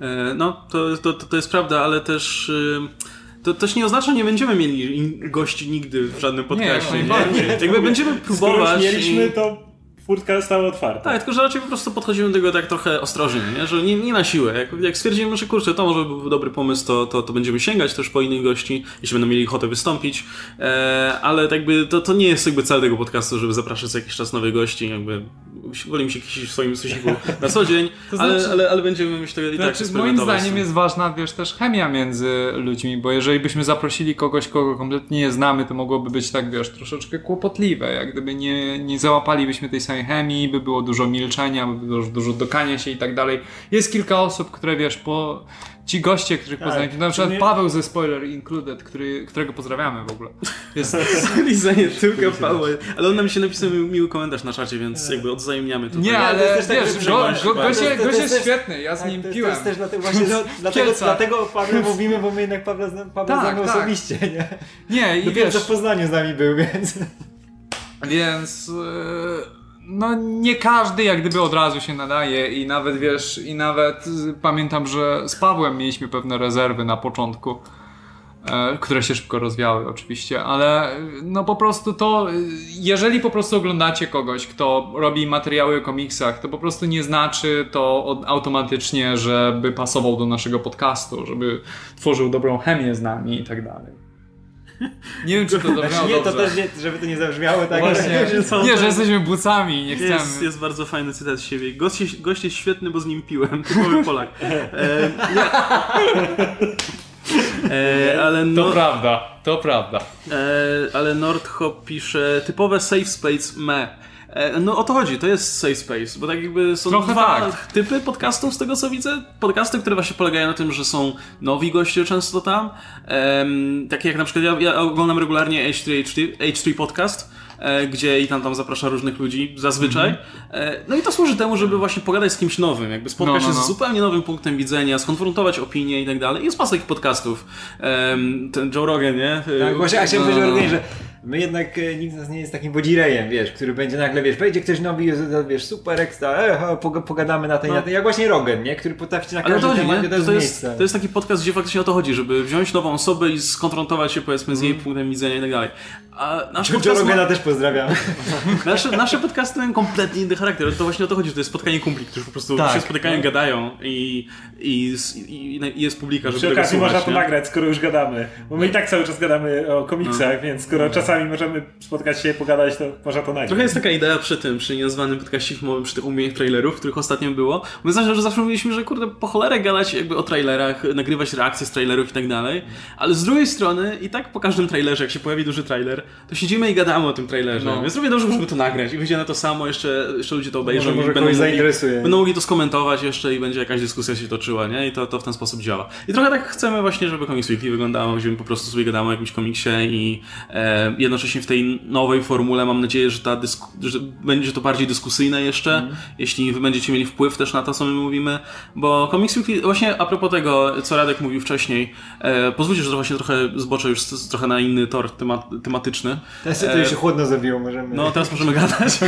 E, no, to, to, to jest prawda, ale też... Yy to też nie oznacza, że nie będziemy mieli gości nigdy w żadnym podcaście. Nie, nie, nie. Jakby będziemy próbować. Skoro mieliśmy, to furtka została otwarta. Tak, tylko że raczej po prostu podchodzimy do tego tak trochę ostrożnie, nie? że nie, nie na siłę. Jak, jak stwierdzimy, że kurczę, to może był dobry pomysł, to, to, to będziemy sięgać też po innych gości, jeśli będą mieli ochotę wystąpić, e, ale tak jakby to, to nie jest jakby cel tego podcastu, żeby zapraszać co jakiś czas nowych gości, jakby wolimy się kisić w swoim sosiku na co dzień, to znaczy, ale, ale, ale będziemy myślę i znaczy, tak Moim zdaniem jest ważna wiesz, też chemia między ludźmi, bo jeżeli byśmy zaprosili kogoś, kogo kompletnie nie znamy, to mogłoby być tak, wiesz, troszeczkę kłopotliwe, jak gdyby nie, nie załapalibyśmy tej samej chemii, by było dużo milczenia, by było dużo dokania się i tak dalej. Jest kilka osób, które wiesz, po ci goście, których tak, poznajecie, na przykład nie... Paweł ze Spoiler Included, który, którego pozdrawiamy w ogóle. Jest... Lisa, nie tylko Paweł, ale on nam się napisał miły komentarz na czacie, więc jakby odzajemniamy to. Nie, ale tak, wiesz, go, go, gość, gość jest świetny, ja z tak, nim piłem. To jest też dlatego, właśnie, no, dlatego, dlatego o Pawle mówimy, bo my jednak Pawła, Pawła tak, znamy tak. osobiście, nie? Nie, i wiesz... w Poznaniu z nami był, więc... Więc... Yy no nie każdy jak gdyby od razu się nadaje i nawet wiesz, i nawet pamiętam, że z Pawłem mieliśmy pewne rezerwy na początku, e, które się szybko rozwiały oczywiście, ale no po prostu to, jeżeli po prostu oglądacie kogoś, kto robi materiały o komiksach, to po prostu nie znaczy to automatycznie, żeby pasował do naszego podcastu, żeby tworzył dobrą chemię z nami i tak dalej. Nie wiem, czy to zabrzmiało znaczy, Nie, to też nie, żeby to nie zabrzmiało tak. Właśnie, że nie, że jesteśmy bucami, nie chcemy. Jest, jest bardzo fajny cytat z siebie. Gość, gość jest świetny, bo z nim piłem. Typowy Polak. E, E, ale no... To prawda, to prawda. E, ale Nordhop pisze typowe safe space me. E, no o to chodzi, to jest safe space, bo tak jakby są Trochę dwa tak. typy podcastów z tego co widzę. Podcasty, które właśnie polegają na tym, że są nowi goście często tam. Um, takie jak na przykład ja, ja oglądam regularnie H3, H3, H3 Podcast E, gdzie i tam, tam zaprasza różnych ludzi zazwyczaj. Mm-hmm. No i to służy temu, żeby właśnie pogadać z kimś nowym, jakby spotkać no, no, no. się z zupełnie nowym punktem widzenia, skonfrontować opinie i tak dalej. Jest masa takich podcastów. Ten Joe Rogan, nie? Tak, właśnie, a chciałem no, powiedzieć no. że my jednak, e, nikt z nas nie jest takim wodzirejem, wiesz, który będzie nagle, wiesz, wejdzie ktoś nowy i wiesz, super ekstra, e, pogadamy na tej, no. na tej, jak właśnie Rogan, nie? Który potrafi na każdy Ale to, temat to, to, jest, to jest taki podcast, gdzie faktycznie o to chodzi, żeby wziąć nową osobę i skonfrontować się powiedzmy z jej mm. punktem widzenia i tak dalej. A nasz Joe Rogana ma... też pozdrawiam. Nasze, nasze podcasty mają kompletnie inny charakter. To właśnie o to chodzi, że to jest spotkanie kumpli, którzy po prostu tak, się spotykają, no. gadają i, i, i, i jest publika, żeby Przy okazji można to nagrać, skoro już gadamy. Bo my i tak cały czas gadamy o komiksach, no. więc skoro no. Czasami możemy spotkać się, pogadać, to można to nagrać. Trochę jest taka idea przy tym, przy nienazwanym podcaście filmowym, przy tych umówieniach trailerów, których ostatnio było. My znaczy, że zawsze mówiliśmy, że kurde, po cholerę gadać jakby o trailerach, nagrywać reakcje z trailerów i tak dalej, ale z drugiej strony i tak po każdym trailerze, jak się pojawi duży trailer, to siedzimy i gadamy o tym trailerze. No. Więc równie dobrze możemy to nagrać i wyjdzie na to samo, jeszcze, jeszcze ludzie to obejrzą. Może, może będą, mogli, będą mogli to skomentować jeszcze i będzie jakaś dyskusja się toczyła, nie? I to, to w ten sposób działa. I trochę tak chcemy właśnie, żeby Comics Weekly wyglądało, gdzie my po prostu sobie gadamy o jakimś komiksie i e, jednocześnie w tej nowej formule mam nadzieję, że, ta dysku, że będzie to bardziej dyskusyjne jeszcze, mm. jeśli wy będziecie mieli wpływ też na to, co my mówimy, bo Comics Weekly, właśnie a propos tego, co Radek mówił wcześniej, e, pozwólcie, że to właśnie trochę zboczę już trochę na inny tor temat, tematyczny. Teraz to się chłodno zabiło, możemy... No, teraz możemy gadać.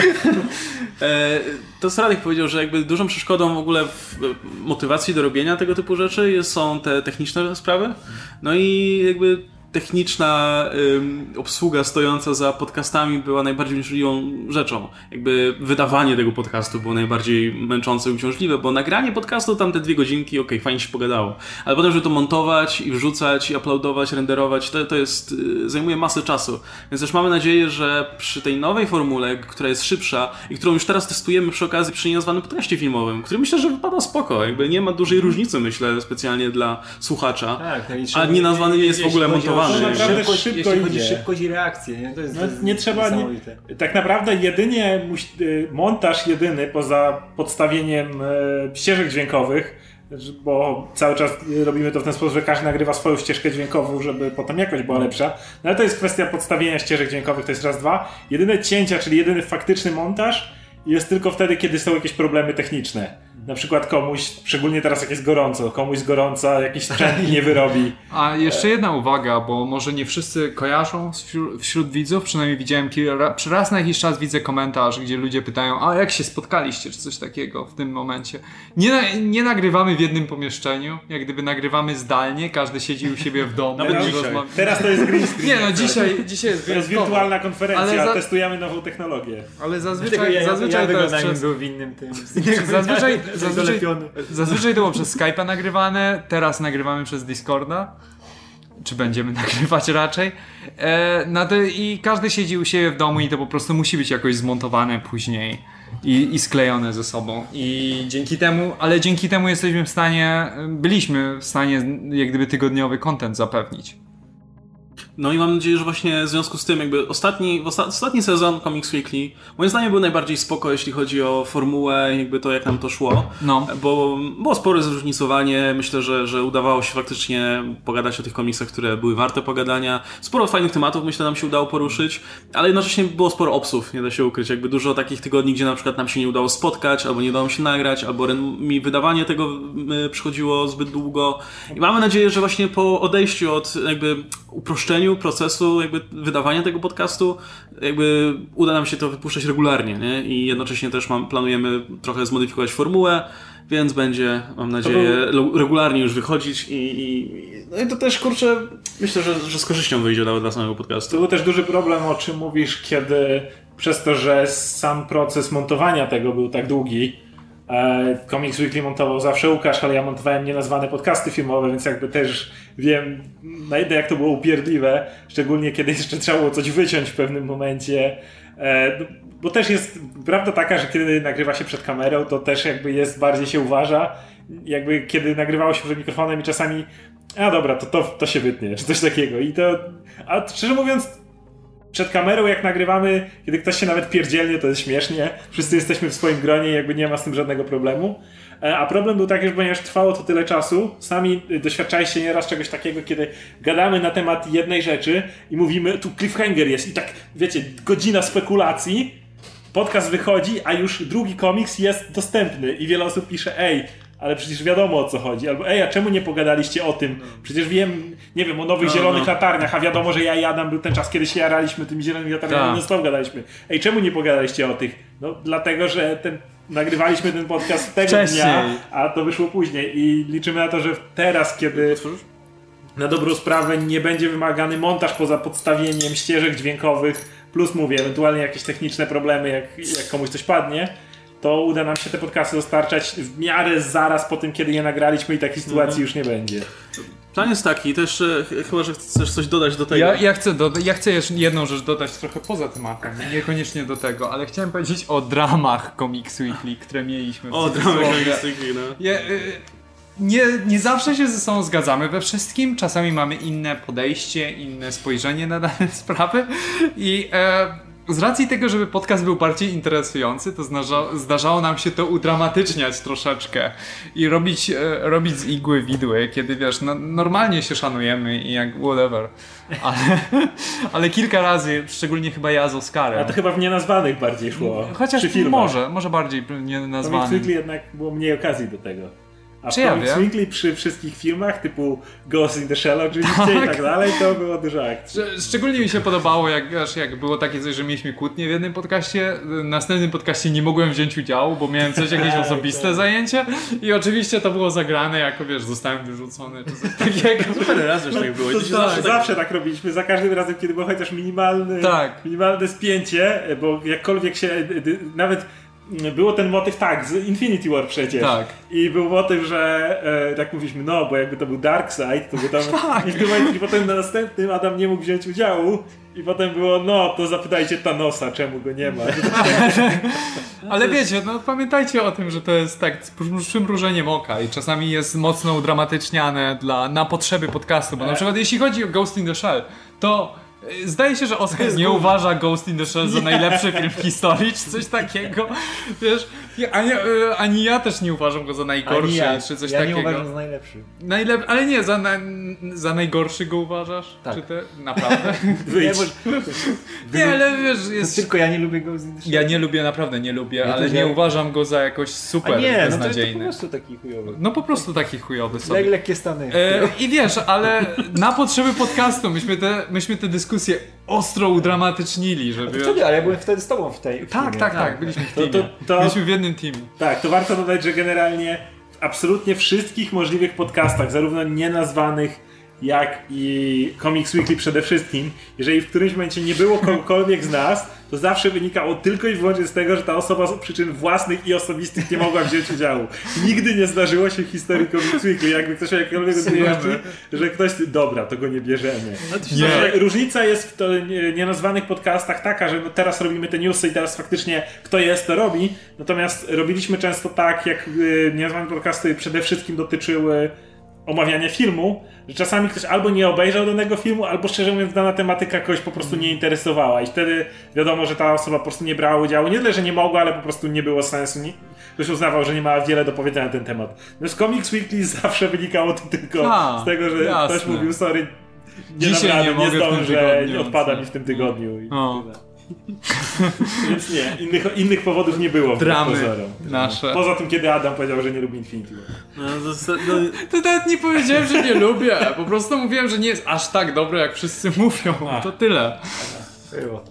E, to Radek powiedział, że jakby dużą przeszkodą w ogóle w motywacji do robienia tego typu rzeczy są te techniczne sprawy. No i jakby techniczna ym, obsługa stojąca za podcastami była najbardziej uciążliwą rzeczą. Jakby wydawanie tego podcastu było najbardziej męczące i uciążliwe, bo nagranie podcastu tam te dwie godzinki, okej, okay, fajnie się pogadało. Ale potem, żeby to montować i wrzucać i uploadować, renderować, to, to jest, y, zajmuje masę czasu. Więc też mamy nadzieję, że przy tej nowej formule, która jest szybsza i którą już teraz testujemy przy okazji przy nienazwanym podcaście filmowym, który myślę, że wypada spoko. Jakby nie ma dużej różnicy, myślę, specjalnie dla słuchacza. Tak, a nienazwany nie jest w ogóle montowany zaawansowany. To naprawdę szybko, szybko jeśli chodzi szybkość i reakcję. Nie, to jest, no, to jest nie trzeba. Nie, tak naprawdę jedynie y, montaż jedyny poza podstawieniem e, ścieżek dźwiękowych bo cały czas robimy to w ten sposób, że każdy nagrywa swoją ścieżkę dźwiękową, żeby potem jakość była lepsza. No ale to jest kwestia podstawienia ścieżek dźwiękowych, to jest raz, dwa. Jedyne cięcia, czyli jedyny faktyczny montaż jest tylko wtedy, kiedy są jakieś problemy techniczne na przykład komuś, szczególnie teraz jak jest gorąco, komuś z gorąca jakiś sprzęt nie wyrobi. A jeszcze jedna uwaga, bo może nie wszyscy kojarzą wśród, wśród widzów, przynajmniej widziałem kilka, przy raz na jakiś czas widzę komentarz, gdzie ludzie pytają, a jak się spotkaliście, czy coś takiego w tym momencie. Nie, nie nagrywamy w jednym pomieszczeniu, jak gdyby nagrywamy zdalnie, każdy siedzi u siebie w domu. Nawet dzisiaj. Teraz to jest green screen. Nie no, dzisiaj, dzisiaj jest To jest wirtualna konferencja, za... testujemy nową technologię. Ale zazwyczaj, ja, zazwyczaj ja, to jest przez... był w innym tym. Zazwyczaj, zazwyczaj, zazwyczaj to było przez Skype'a nagrywane, teraz nagrywamy przez Discorda. Czy będziemy nagrywać raczej. E, no to, I każdy siedzi u siebie w domu i to po prostu musi być jakoś zmontowane później i, i sklejone ze sobą. I dzięki temu, ale dzięki temu jesteśmy w stanie, byliśmy w stanie jak gdyby tygodniowy content zapewnić. No i mam nadzieję, że właśnie w związku z tym jakby ostatni, osta ostatni sezon Comics Weekly moim zdaniem był najbardziej spoko, jeśli chodzi o formułę, jakby to jak nam to szło. No. Bo było spore zróżnicowanie, myślę, że, że udawało się faktycznie pogadać o tych komiksach, które były warte pogadania. Sporo fajnych tematów myślę nam się udało poruszyć, ale jednocześnie było sporo obsów, nie da się ukryć. Jakby dużo takich tygodni, gdzie na przykład nam się nie udało spotkać, albo nie udało się nagrać, albo mi wydawanie tego przychodziło zbyt długo. I mamy nadzieję, że właśnie po odejściu od jakby uproszczeniu procesu jakby wydawania tego podcastu jakby uda nam się to wypuszczać regularnie, nie? I jednocześnie też mam, planujemy trochę zmodyfikować formułę, więc będzie, mam nadzieję, regularnie już wychodzić i, i, no i to też, kurczę, myślę, że, że z korzyścią wyjdzie nawet dla samego podcastu. To był też duży problem, o czym mówisz, kiedy przez to, że sam proces montowania tego był tak długi, Comics Weekly montował zawsze Łukasz, ale ja montowałem nienazwane podcasty filmowe, więc jakby też wiem na ile jak to było upierdliwe, szczególnie kiedy jeszcze trzeba było coś wyciąć w pewnym momencie. E, no, bo też jest prawda taka, że kiedy nagrywa się przed kamerą, to też jakby jest bardziej się uważa jakby kiedy nagrywało się przed mikrofonem i czasami a dobra, to, to, to się wytnie, czy coś takiego. I to, a szczerze mówiąc, przed kamerą jak nagrywamy, kiedy ktoś się nawet pierdzielnie, to jest śmiesznie. Wszyscy jesteśmy w swoim gronie i jakby nie ma z tym żadnego problemu. E, a problem był taki, że ponieważ trwało to tyle czasu, sami doświadczaliście nieraz czegoś takiego, kiedy gadamy na temat jednej rzeczy i mówimy, tu cliffhanger jest i tak, wiecie, godzina spekulacji, podcast wychodzi, a już drugi komiks jest dostępny i wiele osób pisze, ej, ale przecież wiadomo o co chodzi. Albo ej, a czemu nie pogadaliście o tym? Przecież wiem, nie wiem, o nowych no, zielonych no. latarniach, a wiadomo, że ja i Adam był ten czas, kiedy się jaraliśmy tymi zielonymi latarniami, no stop gadaliśmy. Ej, czemu nie pogadaliście o tych? No dlatego, że ten, nagrywaliśmy ten podcast tego Wcześniej. dnia, a to wyszło później i liczymy na to, że teraz, kiedy na dobrą sprawę nie będzie wymagany montaż poza podstawieniem ścieżek dźwiękowych, plus mówię, ewentualnie jakieś techniczne problemy, jak, jak komuś coś padnie, to uda nam się te podcasty dostarczać w miarę zaraz po tym, kiedy je nagraliśmy i takiej sytuacji mhm. już nie będzie. Plan jest taki, też chyba, że chcesz coś dodać do tego. Ja, ja, chcę, do, ja chcę jeszcze jedną rzecz dodać trochę poza tematem, niekoniecznie do tego, ale chciałem powiedzieć o dramach Comics Weekly, które mieliśmy. O dramach Comics Weekly, no. Je, y, nie, nie zawsze się ze sobą zgadzamy we wszystkim, czasami mamy inne podejście, inne spojrzenie na dane sprawy i... E, z racji tego, żeby podcast był bardziej interesujący, to zdarza, zdarzało nam się to udramatyczniać troszeczkę i robić, e, robić z igły widły, kiedy wiesz, no, normalnie się szanujemy i jak whatever. Ale, ale kilka razy, szczególnie chyba ja z Oskarem. A to chyba w nienazwanych bardziej szło. Chociaż może, może bardziej nienazwanych. W jednak było mniej okazji do tego. A Czy ja Swingley przy wszystkich filmach typu Ghost in the Shell oczywiście tak. i tak dalej, to było dużo akcji. Szczególnie mi się podobało, jak, aż jak było takie coś, że mieliśmy kłótnie w jednym podcaście, w następnym podcaście nie mogłem wziąć udziału, bo miałem coś, jakieś tak, osobiste tak. zajęcie i oczywiście to było zagrane jako, wiesz, zostałem wyrzucony czy coś takiego. Parę razy już tak było. To, zawsze, tak... zawsze tak robiliśmy, za każdym razem, kiedy było chociaż minimalny, tak. minimalne spięcie, bo jakkolwiek się, nawet było ten motyw, tak, z Infinity War przecież. Tak. I był motyw, że e, tak mówiliśmy, no, bo jakby to był Darkseid, to by tam... tak. I, w tym momencie, I potem na następnym Adam nie mógł wziąć udziału i potem było, no, to zapytajcie Thanosa, czemu go nie ma. Ale wiecie, no pamiętajcie o tym, że to jest tak z przymrużeniem oka i czasami jest mocno udramatyczniane dla, na potrzeby podcastu, bo na przykład jeśli chodzi o Ghost in the Shell, to Zdaje się, że Oscar nie uważa Ghost in the Shell za najlepszy film w historii, czy coś takiego. Wiesz, ani, e, ani ja też nie uważam go za najgorszy, ja. czy coś ja takiego. Ja nie uważam za najlepszy. Najlep ale nie, za, na, za najgorszy go uważasz? Tak. Czy te, naprawdę? Wyjdź. nie, ale wiesz, jest... Tylko ja nie lubię Ghost in the Shell. Ja nie lubię, naprawdę nie lubię, ja ale nie uważam go za jakoś super A nie, beznadziejny. No to, to po prostu taki chujowy. No po prostu taki chujowy sobie. Le lekkie stany. E, I wiesz, ale na potrzeby podcastu myśmy te, myśmy te dyskusje ostro udramatycznili, żeby... A wtedy, ale ja byłem wtedy z tobą w tej Tak, tak, tak, byliśmy w teamie. To, to, to... Byliśmy w jednym teamie. Tak, to warto dodać, że generalnie w absolutnie wszystkich możliwych podcastach, zarówno nienazwanych, jak i Comics Weekly przede wszystkim, jeżeli w którymś momencie nie było kogokolwiek z nas, to zawsze wynikało tylko i wyłącznie z tego, że ta osoba z przyczyn własnych i osobistych nie mogła wziąć udziału. Nigdy nie zdarzyło się w historii Comics Weekly, jakby ktoś miał jakiekolwiek wątpliwości, że ktoś, dobra, to go nie bierzemy. Nie. Różnica jest w to nienazwanych podcastach taka, że no teraz robimy te newsy i teraz faktycznie kto jest, to robi, natomiast robiliśmy często tak, jak y, nienazwane podcasty przede wszystkim dotyczyły omawiania filmu, że czasami ktoś albo nie obejrzał danego filmu, albo szczerze mówiąc dana tematyka kogoś po prostu nie interesowała i wtedy wiadomo, że ta osoba po prostu nie brała udziału. Nie tyle, że nie mogła, ale po prostu nie było sensu. Nie, ktoś uznawał, że nie ma wiele do powiedzenia na ten temat. No z Comics Weekly zawsze wynikało to tylko A, z tego, że jasne. ktoś mówił, sorry, nie Dzisiaj nie, nie zdążę, nie odpada mi w tym tygodniu. I Więc nie, innych, innych powodów nie było. Dramy nasze. Poza tym, kiedy Adam powiedział, że nie lubi Infinity No, to, no, to nawet nie powiedziałem, że nie lubię. Po prostu mówiłem, że nie jest aż tak dobre, jak wszyscy mówią. A. To tyle. Było.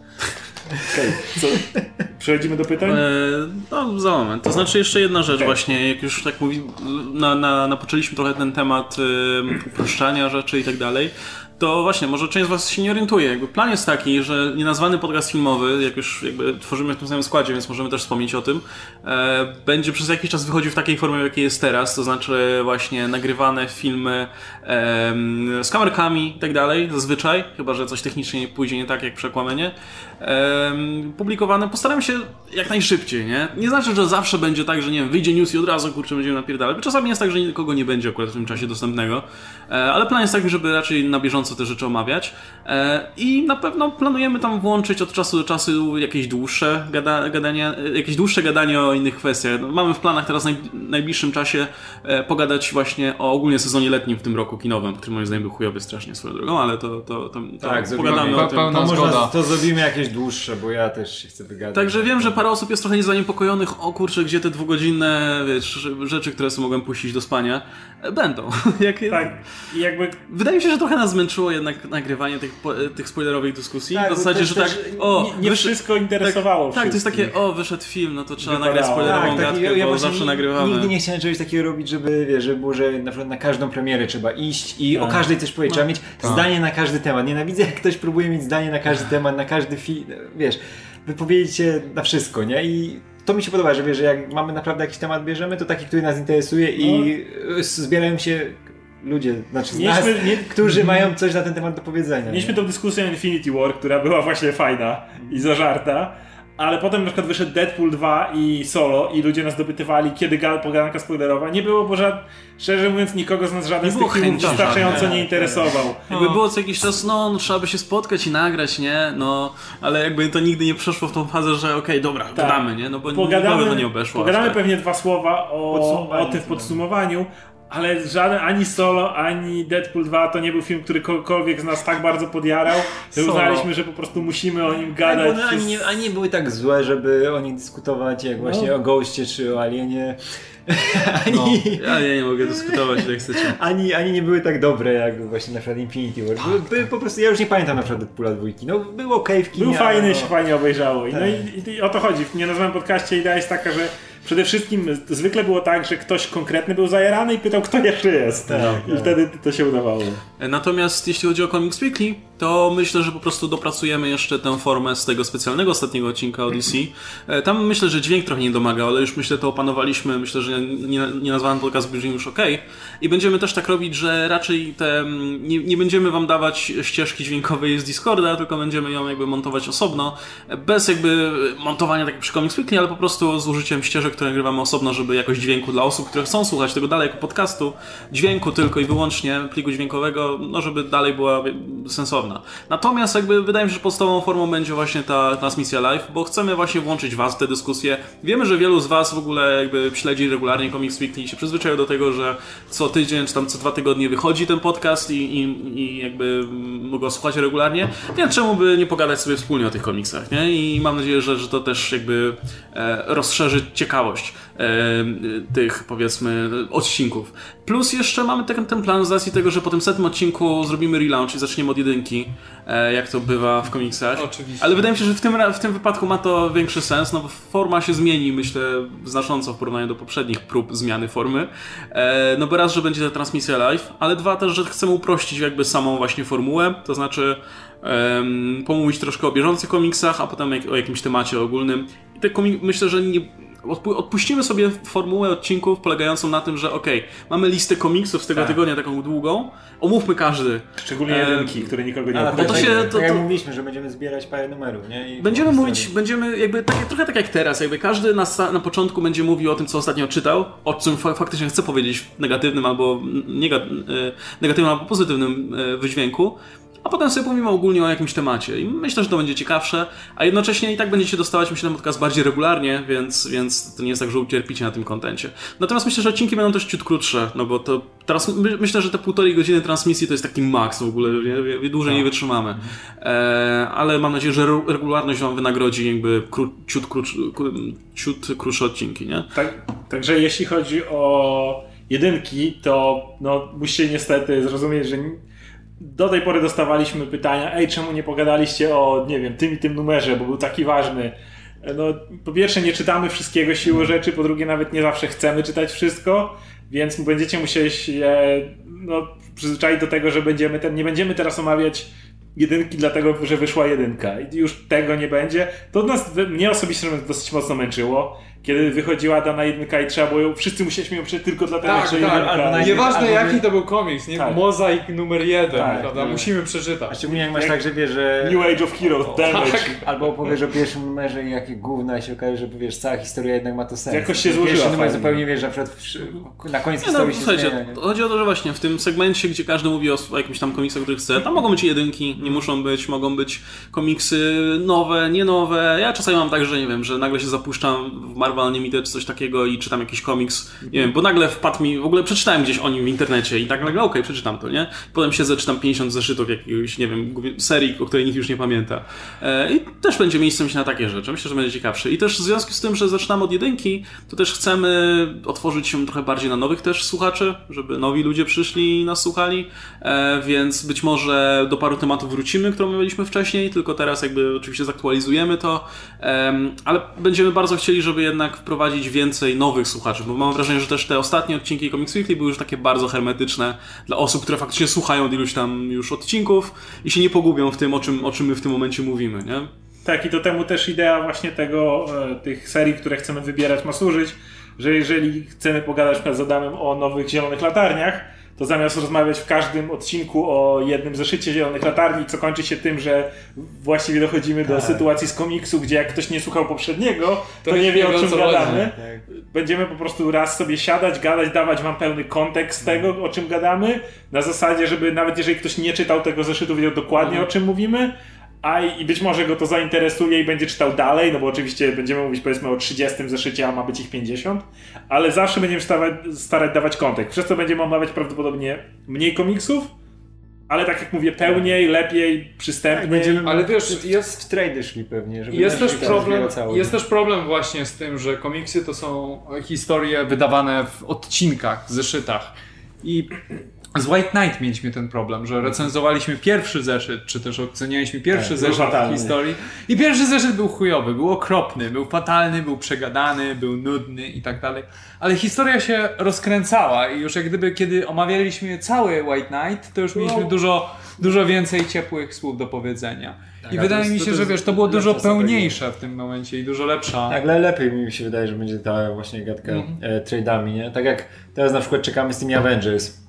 Okej, okay. Przechodzimy do pytań? E, no, za moment. To znaczy jeszcze jedna rzecz okay. właśnie, jak już tak mówi, na, na, napoczęliśmy trochę ten temat y, uproszczania rzeczy i tak dalej, to właśnie, może część z Was się nie orientuje. Jakby plan jest taki, że nienazwany podcast filmowy, jak już jakby tworzymy w tym samym składzie, więc możemy też wspomnieć o tym, e, będzie przez jakiś czas wychodził w takiej formie, jakiej jest teraz, to znaczy właśnie nagrywane filmy e, z kamerkami i tak dalej, zazwyczaj, chyba że coś technicznie pójdzie nie tak jak przekłamanie. E, publikowane. Postaramy się się jak najszybciej, nie? Nie znaczy, że zawsze będzie tak, że nie wiem, wyjdzie news i od razu kurczę będziemy napierdalać. Czasami jest tak, że nikogo nie będzie akurat w tym czasie dostępnego, e, ale plan jest taki, żeby raczej na bieżąco te rzeczy omawiać e, i na pewno planujemy tam włączyć od czasu do czasu jakieś dłuższe gada, gadanie, jakieś dłuższe gadanie o innych kwestiach. No, mamy w planach teraz w najbliższym czasie e, pogadać właśnie o ogólnie sezonie letnim w tym roku kinowym, który moim zdaniem był chujowy strasznie swoją drogą, ale to, to, to, to tak, pogadamy o tym. To, można, to zrobimy jakieś dłuższe, bo ja też się chcę wygadać. Także wiem, że parę osób jest trochę niezaniepokojonych, o kurczę, gdzie te dwugodzinne wiesz, rzeczy, które sobie mogłem puścić do spania, e, będą. Jak, tak, i jakby... Wydaje mi się, że trochę nas zmęczyło jednak nagrywanie tych, tych spoilerowych dyskusji. Tak, w zasadzie, że tak, o... Nie, nie wszystko interesowało Tak, tak, to jest takie, o, wyszedł film, no to trzeba Wypadało. nagrać spoilerową tak, gadkę, ja, ja bo zawsze nagrywamy. Nigdy nie chciałem czegoś takiego robić, żeby, wiesz, żeby było, że na przykład na każdą premierę trzeba iść i o tak. każdej coś powiedzieć. Trzeba no. mieć tak. zdanie na każdy temat. Nienawidzę, jak ktoś próbuje mieć zdanie na każdy temat, na każdy film, wiesz wypowiedzieć się na wszystko, nie? I to mi się podoba, że wiesz, że jak mamy naprawdę jakiś temat bierzemy, to taki, który nas interesuje no. i zbierają się ludzie, znaczy nas, nie, którzy mają coś na ten temat do powiedzenia. Mieliśmy tą dyskusję Infinity War, która była właśnie fajna i zażarta ale potem na przykład wyszedł Deadpool 2 i Solo i ludzie nas dopytywali, kiedy pogadanka spoilerowa. Nie było, bo żad, szczerze mówiąc nikogo z nas żaden z tych filmów wystarczająco nie interesował. No. Jakby było co jakiś czas, no, no, trzeba by się spotkać i nagrać, nie? No, ale jakby to nigdy nie przeszło w tą fazę, że okej, okay, dobra, tak. gadamy, nie? No bo pogadamy, to nie obeszło. Pogadamy tak. pewnie dwa słowa o, o tym w podsumowaniu, ale żaden ani Solo, ani Deadpool 2 to nie był film, który kogokolwiek z nas tak bardzo podjarał, że uznaliśmy, że po prostu musimy o nim gadać. Tak, one ani, nie, ani nie były tak złe, żeby o nich dyskutować, jak no. właśnie o Ghoście czy o Alienie. ani, no, ja nie, nie mogę dyskutować, jak chcecie. Ani, ani nie były tak dobre, jak właśnie na przykład Infinity War. Były, były po prostu, ja już nie pamiętam na przykład Deadpoola dwójki. No, był ok w kinie. Był fajny, no. się fajnie obejrzało. I, tak. no i, i, o to chodzi. W nienazwanym podcaście idea jest taka, że Przede wszystkim zwykle było tak, że ktoś konkretny był zajarany i pytał, kto jeszcze jest. Tak, I tak. wtedy to się udawało. Natomiast jeśli chodzi o Comics Weekly, to myślę, że po prostu dopracujemy jeszcze tę formę z tego specjalnego ostatniego odcinka Odyssey. E, tam myślę, że dźwięk trochę nie domaga, ale już myślę, to opanowaliśmy. Myślę, że nie, nie nazwany podcast będzie już ok. I będziemy też tak robić, że raczej te, nie, nie będziemy wam dawać ścieżki dźwiękowej z Discorda, tylko będziemy ją jakby montować osobno, bez jakby montowania tak przy Comics Weekly, ale po prostu z użyciem ścieżek, które nagrywamy osobno, żeby jakoś dźwięku dla osób, które chcą słuchać tego dalej jako podcastu, dźwięku tylko i wyłącznie, pliku dźwiękowego, no żeby dalej była sensowna. Natomiast jakby wydaje mi się, że podstawową formą będzie właśnie ta transmisja live, bo chcemy właśnie włączyć Was w tę dyskusję. Wiemy, że wielu z Was w ogóle jakby śledzi regularnie Comics Weekly i się przyzwyczaiło do tego, że co tydzień czy tam co dwa tygodnie wychodzi ten podcast i, i, i jakby mogą słuchać regularnie, więc czemu by nie pogadać sobie wspólnie o tych komiksach, nie? I mam nadzieję, że, że to też jakby e, rozszerzy ciekawość tych powiedzmy odcinków. Plus jeszcze mamy ten, ten plan z racji tego, że po tym setnym odcinku zrobimy relaunch i zaczniemy od jedynki, e, jak to bywa w komiksach. Oczywiście. Ale wydaje mi się, że w tym, w tym wypadku ma to większy sens, no bo forma się zmieni, myślę, znacząco w porównaniu do poprzednich prób zmiany formy. E, no bo raz, że będzie ta transmisja live, ale dwa też, że chcemy uprościć jakby samą właśnie formułę, to znaczy um, pomówić troszkę o bieżących komiksach, a potem o jakimś temacie ogólnym. I te komik- myślę, że nie odpuścimy sobie formułę odcinków polegającą na tym, że ok, mamy listę komiksów z tego tak. tygodnia taką długą, omówmy każdy. Szczególnie jedynki, które nikogo nie obchodzą. To, to się, to, to... jak mówiliśmy, że będziemy zbierać parę numerów, nie? I będziemy mówić, będziemy jakby tak, trochę tak jak teraz, jakby każdy na, na początku będzie mówił o tym, co ostatnio czytał, o czym faktycznie chce powiedzieć w negatywnym albo e, negatywnym albo pozytywnym e, wydźwięku a potem sobie pomówimy ogólnie o jakimś temacie. I myślę, że to będzie ciekawsze, a jednocześnie i tak będziecie dostawać, myślę, ten podcast bardziej regularnie, więc, więc to nie jest tak, że ucierpicie na tym kontencie. Natomiast myślę, że odcinki będą też ciut krótsze, no bo to teraz my, myślę, że te półtorej godziny transmisji to jest taki maks w ogóle, nie, dłużej nie tak. wytrzymamy. E, ale mam nadzieję, że regularność wam wynagrodzi jakby kró, ciut, ciut krótsze odcinki, nie? Tak, także jeśli chodzi o jedynki, to no, musicie niestety zrozumieć, że do tej pory dostawaliśmy pytania, ej, czemu nie pogadaliście o, nie wiem, tym i tym numerze, bo był taki ważny. No, po pierwsze, nie czytamy wszystkiego siłą rzeczy, po drugie, nawet nie zawsze chcemy czytać wszystko, więc będziecie musieli się no, przyzwyczaić do tego, że będziemy ten, nie będziemy teraz omawiać jedynki dlatego, że wyszła jedynka już tego nie będzie. To nas, mnie osobiście dosyć mocno męczyło. Kiedy wychodziła dana jedynka i trzeba było ją, wszyscy musieliśmy ją przejść tylko dlatego, tak, że tak, jedynka. Nieważne albo jaki to był komiks, nie? Tak. Mozaik numer jeden, tak, prawda? Tak. Musimy przeczytać. A szczególnie jak masz tak, że wiesz, że... New Age of Heroes, Damage. Tak. Albo opowiesz o pierwszym numerze i jakie gówna się okaże, że wiesz, cała historia jednak ma to sens. Jakoś się złożyła Pierwszy numer zupełnie wiesz, że na przykład na koniec nie, no, historii no, się zmienia. Chodzi o to, że właśnie w tym segmencie, gdzie każdy mówi o, o jakimś tam komiksach, który chce, tam mogą być jedynki, nie muszą być, mogą być komiksy nowe, nie nowe. Ja czasami mam tak, że nie wiem, że nagle się zapuszczam w Marvel Unlimited coś takiego i czytam jakiś komiks, nie wiem, bo nagle wpadł mi, w ogóle przeczytałem gdzieś o nim w internecie i tak nagle, okej, okay, przeczytam to, nie? Potem się zaczytam 50 zeszytów jakiegoś, nie wiem, serii, o której nikt już nie pamięta. E, I też będzie miejsce myślę na takie rzeczy. Myślę, że będzie ciekawszy. I też w związku z tym, że zaczynamy od jedynki, to też chcemy otworzyć się trochę bardziej na nowych też słuchaczy, żeby nowi ludzie przyszli i nas słuchali, e, więc być może do paru tematów wrócimy, które mieliśmy wcześniej, tylko teraz jakby oczywiście zaktualizujemy to, ale będziemy bardzo chcieli, żeby jednak wprowadzić więcej nowych słuchaczy, bo mam wrażenie, że też te ostatnie odcinki Comics Weekly były już takie bardzo hermetyczne dla osób, które faktycznie słuchają iluś tam już odcinków i się nie pogubią w tym, o czym, o czym my w tym momencie mówimy, nie? Tak, i do temu też idea właśnie tego, e, tych serii, które chcemy wybierać ma służyć, że jeżeli chcemy pogadać z Adamem o nowych zielonych latarniach, to zamiast rozmawiać w każdym odcinku o jednym zeszycie Zielonych Latarni, co kończy się tym, że właściwie dochodzimy do tak. sytuacji z komiksu, gdzie jak ktoś nie słuchał poprzedniego, to, to nie wie o czym gadamy. Tak. Będziemy po prostu raz sobie siadać, gadać, dawać wam pełny kontekst tego, o czym gadamy, na zasadzie, żeby nawet jeżeli ktoś nie czytał tego zeszytu, wiedział dokładnie mhm. o czym mówimy, a i być może go to zainteresuje i będzie czytał dalej, no bo oczywiście będziemy mówić powiedzmy o 30 zeszycie, a ma być ich 50, ale zawsze będziemy starać, starać dawać kontekst. Przez to będziemy omawiać prawdopodobnie mniej komiksów, ale tak jak mówię, pełniej, lepiej, przystępniej. Będziemy ale wiesz, jest w trade szli pewnie, żeby jest też problem, Jest też problem właśnie z tym, że komiksy to są historie wydawane w odcinkach, zeszytach. I z White Knight mieliśmy ten problem, że recenzowaliśmy pierwszy zeszyt, czy też ocenialiśmy pierwszy tak, zeszyt w historii i pierwszy zeszyt był chujowy, był okropny, był fatalny, był przegadany, był nudny i tak dalej. Ale historia się rozkręcała i już jak gdyby kiedy omawialiśmy cały White Knight, to już mieliśmy no. dużo, dużo więcej ciepłych słów do powiedzenia. Tak, I wydaje mi się, że wiesz, to było dużo pełniejsze w tym momencie i dużo lepsza. Tak, ale lepiej mi się wydaje, że będzie ta właśnie gadka mm. e, trade'ami, nie? Tak jak teraz na przykład czekamy z tymi Avengers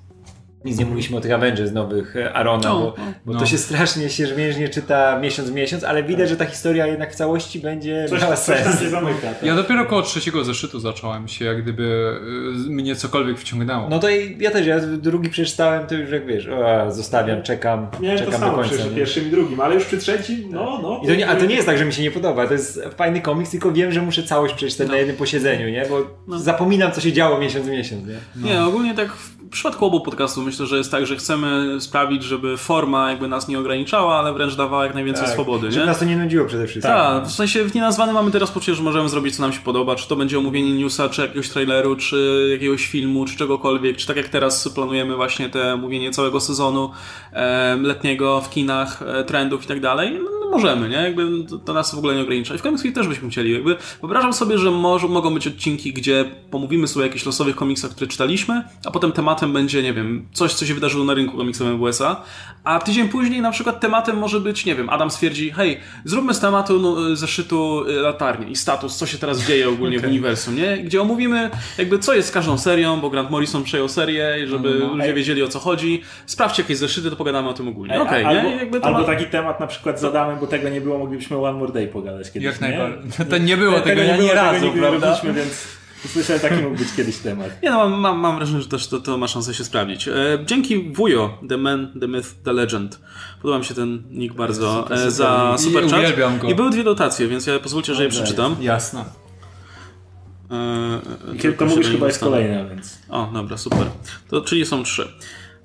nic nie mówiliśmy o tych Avengers nowych e, Arona, bo, bo no. to się strasznie się żmierznie czyta miesiąc w miesiąc, ale widać, że ta historia jednak w całości będzie coś, miała sens. Coś zamyka, tak? Ja dopiero koło trzeciego zeszytu zacząłem się jak gdyby e, mnie cokolwiek wciągnęło. No to i ja też, ja drugi przeczytałem, to już jak wiesz, o, zostawiam, czekam, Miałem czekam to samo do końca. przy pierwszym i drugim, ale już przy trzecim, no, no. I to nie, a to nie jest tak, że mi się nie podoba, to jest fajny komiks, tylko wiem, że muszę całość przeczytać no. na jednym posiedzeniu, nie? Bo no. zapominam, co się działo miesiąc w miesiąc, nie? No. Nie, ogólnie tak w przypadku obu podcastów myślę, że jest tak, że chcemy sprawić, żeby forma jakby nas nie ograniczała, ale wręcz dawała jak najwięcej tak, swobody. Żeby nie? nas to nie nudziło przede wszystkim. Tak, w sensie w nienazwany mamy teraz poczucie, że możemy zrobić co nam się podoba, czy to będzie omówienie newsa, czy jakiegoś traileru, czy jakiegoś filmu, czy czegokolwiek, czy tak jak teraz planujemy właśnie te mówienie całego sezonu e, letniego w kinach, e, trendów i tak dalej. No, no, możemy, nie? Jakby to, nas w ogóle nie ogranicza. I w Comics też byśmy chcieli. Jakby wyobrażam sobie, że może, mogą być odcinki, gdzie pomówimy sobie o jakichś losowych komiksach, które czytaliśmy, a potem tematem będzie, nie wiem, coś, co się wydarzyło na rynku komiksowym w USA, a tydzień później na przykład tematem może być, nie wiem, Adam stwierdzi, hej, zróbmy z tematu no, zeszytu y, latarni i status, co się teraz dzieje ogólnie okay. w uniwersum, nie? Gdzie omówimy jakby co jest z każdą serią, bo Grant Morrison przejął serię, żeby no, no. ludzie wiedzieli o co chodzi. Sprawdźcie jakieś zeszyty, to pogadamy o tym ogólnie. Okay, albo, nie? albo taki temat na przykład zadamy, bo tego nie było, moglibyśmy One More Day pogadać kiedyś, Jak najbardziej. To nie było tego, tego nie, nie razu, tego prawda? więc... Słyszałem, taki mógł być kiedyś temat. Nie no, mam, mam wrażenie, że też to, to ma szansę się sprawdzić. E, dzięki wujo, The Man, The Myth, The Legend. Podoba mi się ten nick bardzo e, za super chat. Uwielbiam go. I były dwie dotacje, więc ja pozwólcie, że je przeczytam. Jasne. E, to, to mówisz chyba jest kolejna, więc... O, dobra, super. To, czyli są trzy.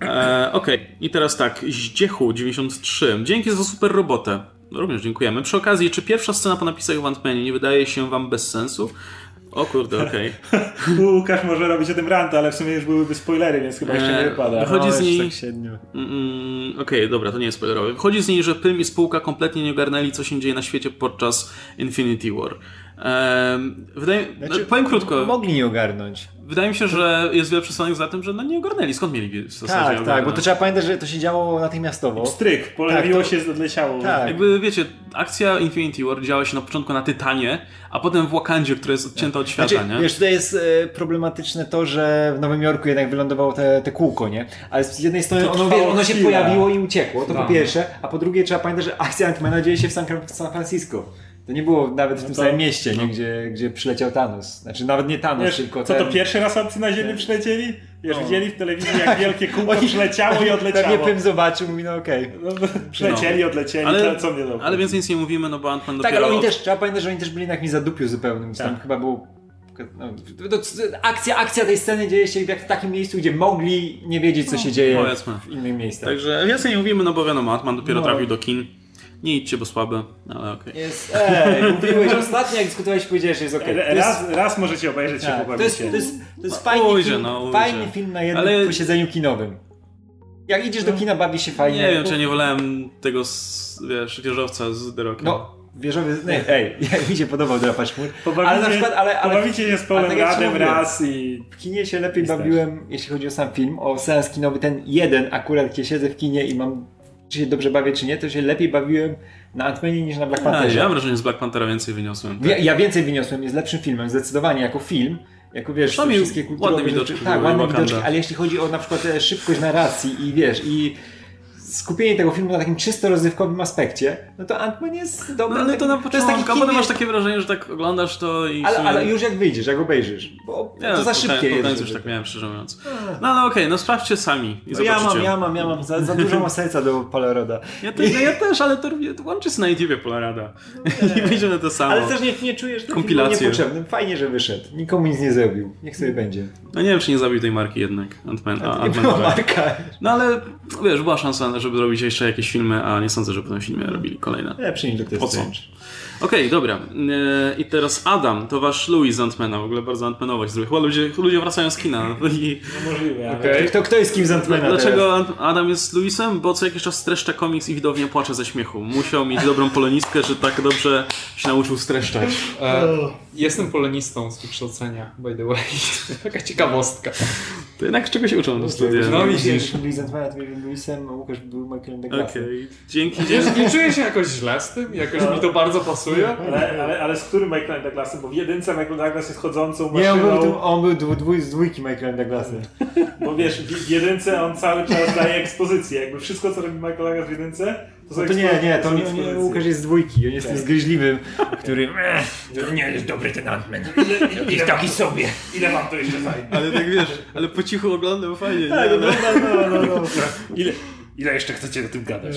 E, Okej, okay. i teraz tak, Zdziechu93. Dzięki za super robotę. Również dziękujemy. Przy okazji, czy pierwsza scena po napisach w Ant-Manie nie wydaje się wam bez sensu? O kurde, okej. Okay. Łukasz może robić o tym ranta, ale w sumie już byłyby spoilery, więc chyba jeszcze nie e, wypada. Wychodzi no, z niej... Tak mm, mm, okej, okay, dobra, to nie jest spoilerowe. Wychodzi z niej, że Pym i spółka kompletnie nie ogarnęli, co się dzieje na świecie podczas Infinity War. Wydaje, znaczy, no, powiem krótko. Mogli nie ogarnąć. Wydaje mi się, że jest wiele przesłanek za tym, że no nie ogarnęli. Skąd mieli w zasadzie Tak, ogarnąć? tak, bo to trzeba pamiętać, że to się działo natychmiastowo. Stryk, pojawiło tak, to... się, odleciało. Tak. Jakby wiecie, akcja Infinity War działa się na początku na Tytanie, a potem w Wakandzie, które jest odcięte od świata, znaczy, nie? Wiesz, tutaj jest e, problematyczne to, że w Nowym Jorku jednak wylądowało te, te kółko, nie? Ale z jednej strony ono, wie, ono się pojawiło i uciekło, to no. po pierwsze, a po drugie trzeba pamiętać, że akcja Ant-Mana dzieje się w San, w San Francisco. To nie było nawet w no tym to, samym mieście, nie? Gdzie, gdzie przyleciał Thanos. Znaczy nawet nie Thanos, Wiesz, tylko Co ten... to pierwszy raz obcy na Ziemię przylecieli? Wiesz, no. widzieli w telewizji jak wielkie kółko przyleciało i odleciało. Pewnie Pym zobaczył, mówi no okej. Okay. No, przylecieli, no. odlecieli, ale, co mnie Ale więc nic nie mówimy, no bo Ant-Man Tak, ale oni też, trzeba pamiętać, że oni też byli na jakimś zadupiu zupełnym. Tak. Tam chyba było no, akcja, akcja tej sceny dzieje się w takim miejscu, gdzie mogli nie wiedzieć, co się dzieje no, w innych miejscach. Także więcej nie mówimy, no bo wiadomo, Atman dopiero no. trafił do kin. Nie idźcie, bo słabe, ale okej. Okay. Jest, ej, mówiłeś ostatnio, jak dyskutowałeś, powiedziałeś, że jest okej. Okay. Raz, jest, raz możecie obejrzeć tak, się, to jest, to jest, to jest fajny, ujrze, film, no, fajny film na jednym ale... posiedzeniu kinowym. Jak idziesz do kina, bawi się fajnie. Nie wiem, czy nie wolałem tego, wiesz, wieżowca z The Rockiem. No, wieżowiec, nie, ej, mi się podobał drapać chmur. Pobawicie, ale na przykład, ale, ale pobawicie się z Polem Radem raz i... W kinie się lepiej bawiłem, jeśli chodzi o sam film, o seans kinowy, ten jeden akurat, gdzie siedzę w kinie i mam czy się dobrze bawię, czy nie, to się lepiej bawiłem na Ant-Manie niż na Black Pantherze. Ja, ja mam wrażenie, że z Black Panthera więcej wyniosłem. Tak? Ja, ja, więcej wyniosłem, jest lepszym filmem, zdecydowanie, jako film. Jako wiesz, wszystkie kulturowe ładne widoczki. Tak, ładne widoczki, ale jeśli chodzi o na przykład e, szybkość narracji i wiesz, i skupienie tego filmu na takim czysto rozrywkowym aspekcie, no to Ant-Man jest dobry. No ale to na początku, to jest taki a potem masz takie wrażenie, że tak oglądasz to i... Ale, sumie... ale już jak wyjdziesz, jak obejrzysz, bo ja, to za szybkie jest. Już tak miałem, szczerze mówiąc. No ale okej, okay, no sprawdźcie sami i no Ja mam, ja mam, ja mam, za, za dużo ma serca do Polaroda. Ja, te, no ja też, ale to, to łączy się na YouTubie Polaroda. No, I wyjdzie na to samo. Ale też nie, nie czujesz, że niepotrzebnym. Fajnie, że wyszedł. Nikomu nic nie zrobił. Niech sobie będzie. No nie wiem, czy nie zabił tej marki jednak. Ant-Man. Ant marka. No ale wiesz, była szansa, żeby zrobić jeszcze jakieś filmy, a nie sądzę, że po tym filmie robili kolejne. Lepszy niż Doctor Strange. Okej, okay, dobra. E, I teraz Adam, to wasz Louis z Antmana, w ogóle bardzo Antmanować zrobił. Chyba ludzie, ludzie wracają z kina. I... No możliwe, okay. kto, kto jest kim z Antmana Dlaczego teraz? Adam jest Louisem? Bo co jakiś czas streszcza komiks i widownie płacze ze śmiechu. Musiał mieć dobrą polonistkę, że tak dobrze się nauczył streszczać. E, jestem polonistą z wykształcenia, by the way. Taka ciekawostka. To jednak czego się uczą do studia. No widzisz. Louis Antmana, to był Louisem, a Łukasz był Michaelem Douglasem. Okej, okay. dzięki. dzięki. Nie czuję się jakoś źle z tym, jakoś mi to bardzo pasuje. Ale, ale, ale z którym Michaelem Douglasem? Bo w jedynce Michael Douglas jest chodzącą maszyną. Nie, on był, on był dwój, z dwójki Michaelem Douglasem. Bo wiesz, w jedynce on cały czas daje ekspozycję. Jakby wszystko, co robi Michael Douglas w jedynce, to, no to nie, nie, to nie, nie, Łukasz jest z dwójki. On jest tak. tym zgryźliwym, który... To nie jest dobry ten Ant-Man. Taki sobie. Ile wam to jeszcze zajmie? Ale tak wiesz, ale po cichu oglądam fajnie. Tak, no, no, no, no, no. Ile, ile jeszcze chcecie o tym gadać?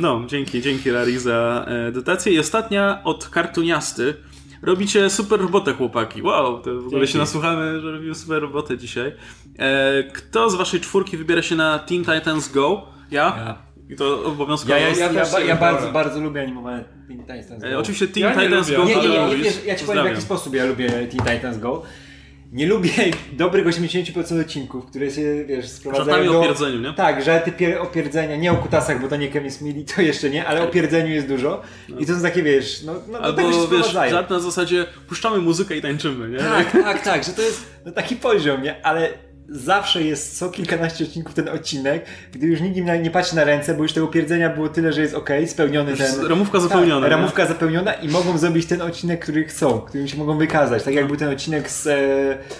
no, dzięki, dzięki Larry za e, dotację. I ostatnia od kartuniasty. Robicie super robotę, chłopaki. Wow, to w ogóle Dzięki. się nasłuchamy, że robił super robotę dzisiaj. E, kto z waszej czwórki wybiera się na Teen Titans Go? Ja? ja. I to obowiązkowo. Ja, ja, ja, ja, ja bardzo, bardzo lubię animowane Teen Titans Go. E, oczywiście Teen Titans Go. Nie, nie, nie, nie, ja ci powiem w jaki sposób ja lubię Teen Titans Go nie lubię dobrych 80% odcinków, które się, wiesz, sprowadzają do... o pierdzeniu, nie? Tak, żarty pier... o pierdzenia, nie o kutasach, bo to nie Kevin Smili, to jeszcze nie, ale o pierdzeniu jest dużo. No. I to są takie, wiesz, no, no Albo, do tego się wiesz, żart na zasadzie puszczamy muzykę i tańczymy, nie? Tak, tak, tak, że to jest no, taki poziom, nie? Ale zawsze jest co kilkanaście odcinków ten odcinek, gdy już nikt nie, nie patrzy na ręce, bo już tego pierdzenia było tyle, że jest ok, spełniony ten... Ramówka zapełniona. Tak, ramówka zapełniona i mogą zrobić ten odcinek, który chcą, którym się mogą wykazać. Tak jak był ten odcinek z, e,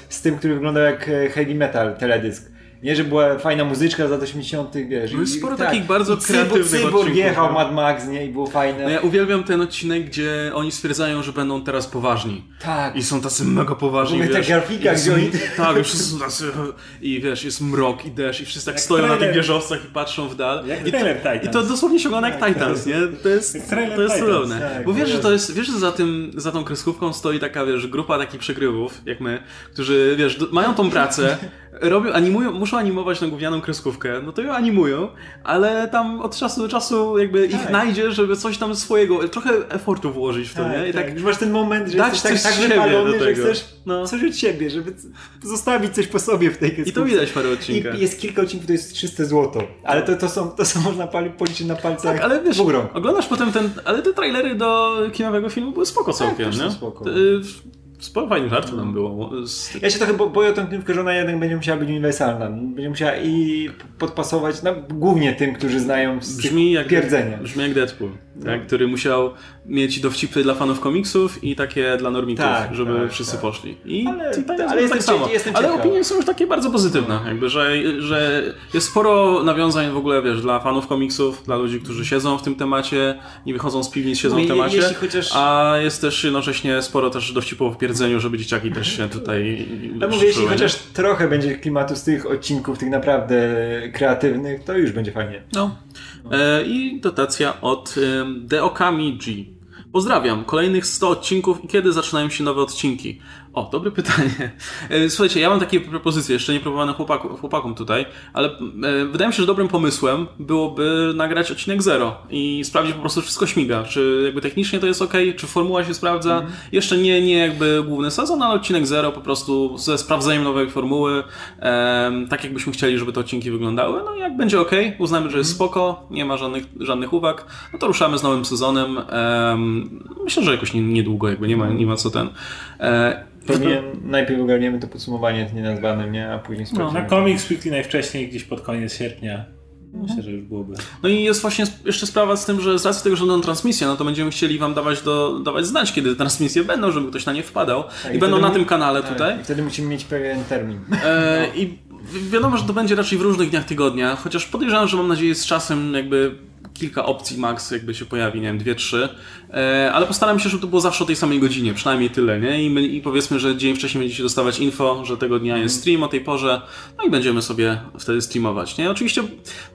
z tym, który wyglądał jak e, heavy metal, teledysk nie, że była fajna muzyczka z lat 80., wiesz. No jest sporo tak, takich bardzo I kreatywnych Cyborg jechał Mad Max, nie? I było fajne. No ja uwielbiam ten odcinek, gdzie oni stwierdzają, że będą teraz poważni. Tak. I są tacy mega poważni, Mówię, wiesz. ta grafika, gdzie oni... Tak, wszyscy są tacy... I wiesz, jest mrok i deszcz i wszyscy tak jak stoją trailer. na tych wieżowcach i patrzą w dal. Jak I, to, I to dosłownie się ogląda jak tak, Titans, nie? To jest, to jest cudowne. Tak, Bo wiesz, że to jest... Wiesz, że za tym, za tą kreskówką stoi taka, wiesz, grupa takich przegrywów, jak my, którzy, wiesz, mają tą pracę, robią, animują, muszą animować na gównianą kreskówkę, no to ją animują, ale tam od czasu do czasu jakby tak. ich najdzie, żeby coś tam swojego, trochę efortu włożyć w to, tak, nie? I tak, tak masz ten moment, że jesteś tak, tak wypalony, że chcesz no. coś od siebie, żeby zostawić coś po sobie w tej kreskówce. I to widać parę odcinków. I jest kilka odcinków, to jest czyste złoto, ale to, to, są, to są można policzyć na palcach tak, ale wiesz, oglądasz potem ten, ale te trailery do kinowego filmu były spoko całkiem, tak, nie? Spoko. Sporo fajnych żartów tam było. Ja się trochę boję o tę knywkę, że ona jednak będzie musiała być uniwersalna. Będzie musiała i podpasować, no, głównie tym, którzy znają z brzmi jak, pierdzenia. Brzmi jak Deadpool. Tak, który musiał mieć dowcipy dla fanów komiksów i takie dla normików, tak, żeby tak, wszyscy tak. poszli. I ale, ale tak samo. ale opinie są już takie bardzo pozytywne, jakby, że, że jest sporo nawiązań w ogóle, wiesz, dla fanów komiksów, dla ludzi, którzy siedzą w tym temacie, nie wychodzą z piwnic, siedzą no, w temacie, chociaż... a jest też jednocześnie sporo też dowcipów w pierdzeniu, żeby dzieciaki też się tutaj... No mówię, jeśli chociaż trochę będzie klimatu z tych odcinków, tych naprawdę kreatywnych, to już będzie fajnie. No. E, I dotacja od Deokami G. Pozdrawiam, kolejnych 100 odcinków i kiedy zaczynają się nowe odcinki? O, dobre pytanie. E, słuchajcie, ja mam takie propozycje, jeszcze nie próbowane chłopakom, chłopakom tutaj, ale e, wydaje mi się, że dobrym pomysłem byłoby nagrać odcinek zero i sprawdzić po prostu, wszystko śmiga. Czy jakby technicznie to jest ok, czy formuła się sprawdza. Mm. Jeszcze nie, nie jakby główny sezon, ale odcinek zero po prostu ze sprawdzeniem nowej formuły, e, tak jakbyśmy chcieli, żeby te odcinki wyglądały. No i jak będzie ok, uznamy, że jest mm. spoko, nie ma żadnych, żadnych uwag, no to ruszamy z nowym sezonem. Myślę, że jakoś niedługo, jakby nie ma, nie ma co ten. Pewnie najpierw ogarniemy to podsumowanie z nienazwanym, nie? A później sprawdzimy. No, na Comics Weekly najwcześniej gdzieś pod koniec sierpnia. Myślę, że już byłoby. No i jest właśnie jeszcze sprawa z tym, że z racji tego, że będą transmisje, no to będziemy chcieli wam dawać, do, dawać znać, kiedy te transmisje będą, żeby ktoś na nie wpadał. Tak, I, będą na tym kanale tak, tutaj. I wtedy musimy mieć pewien termin. E, I wiadomo, że to będzie raczej w różnych dniach tygodnia, chociaż podejrzewam, że mam nadzieję z czasem jakby kilka opcji max jakby się pojawi, nie wiem, dwie, trzy, e, ale postaram się, żeby to było zawsze o tej samej godzinie, przynajmniej tyle, nie? I, my, I powiedzmy, że dzień wcześniej będziecie dostawać info, że tego dnia jest stream o tej porze, no i będziemy sobie wtedy streamować, nie? Oczywiście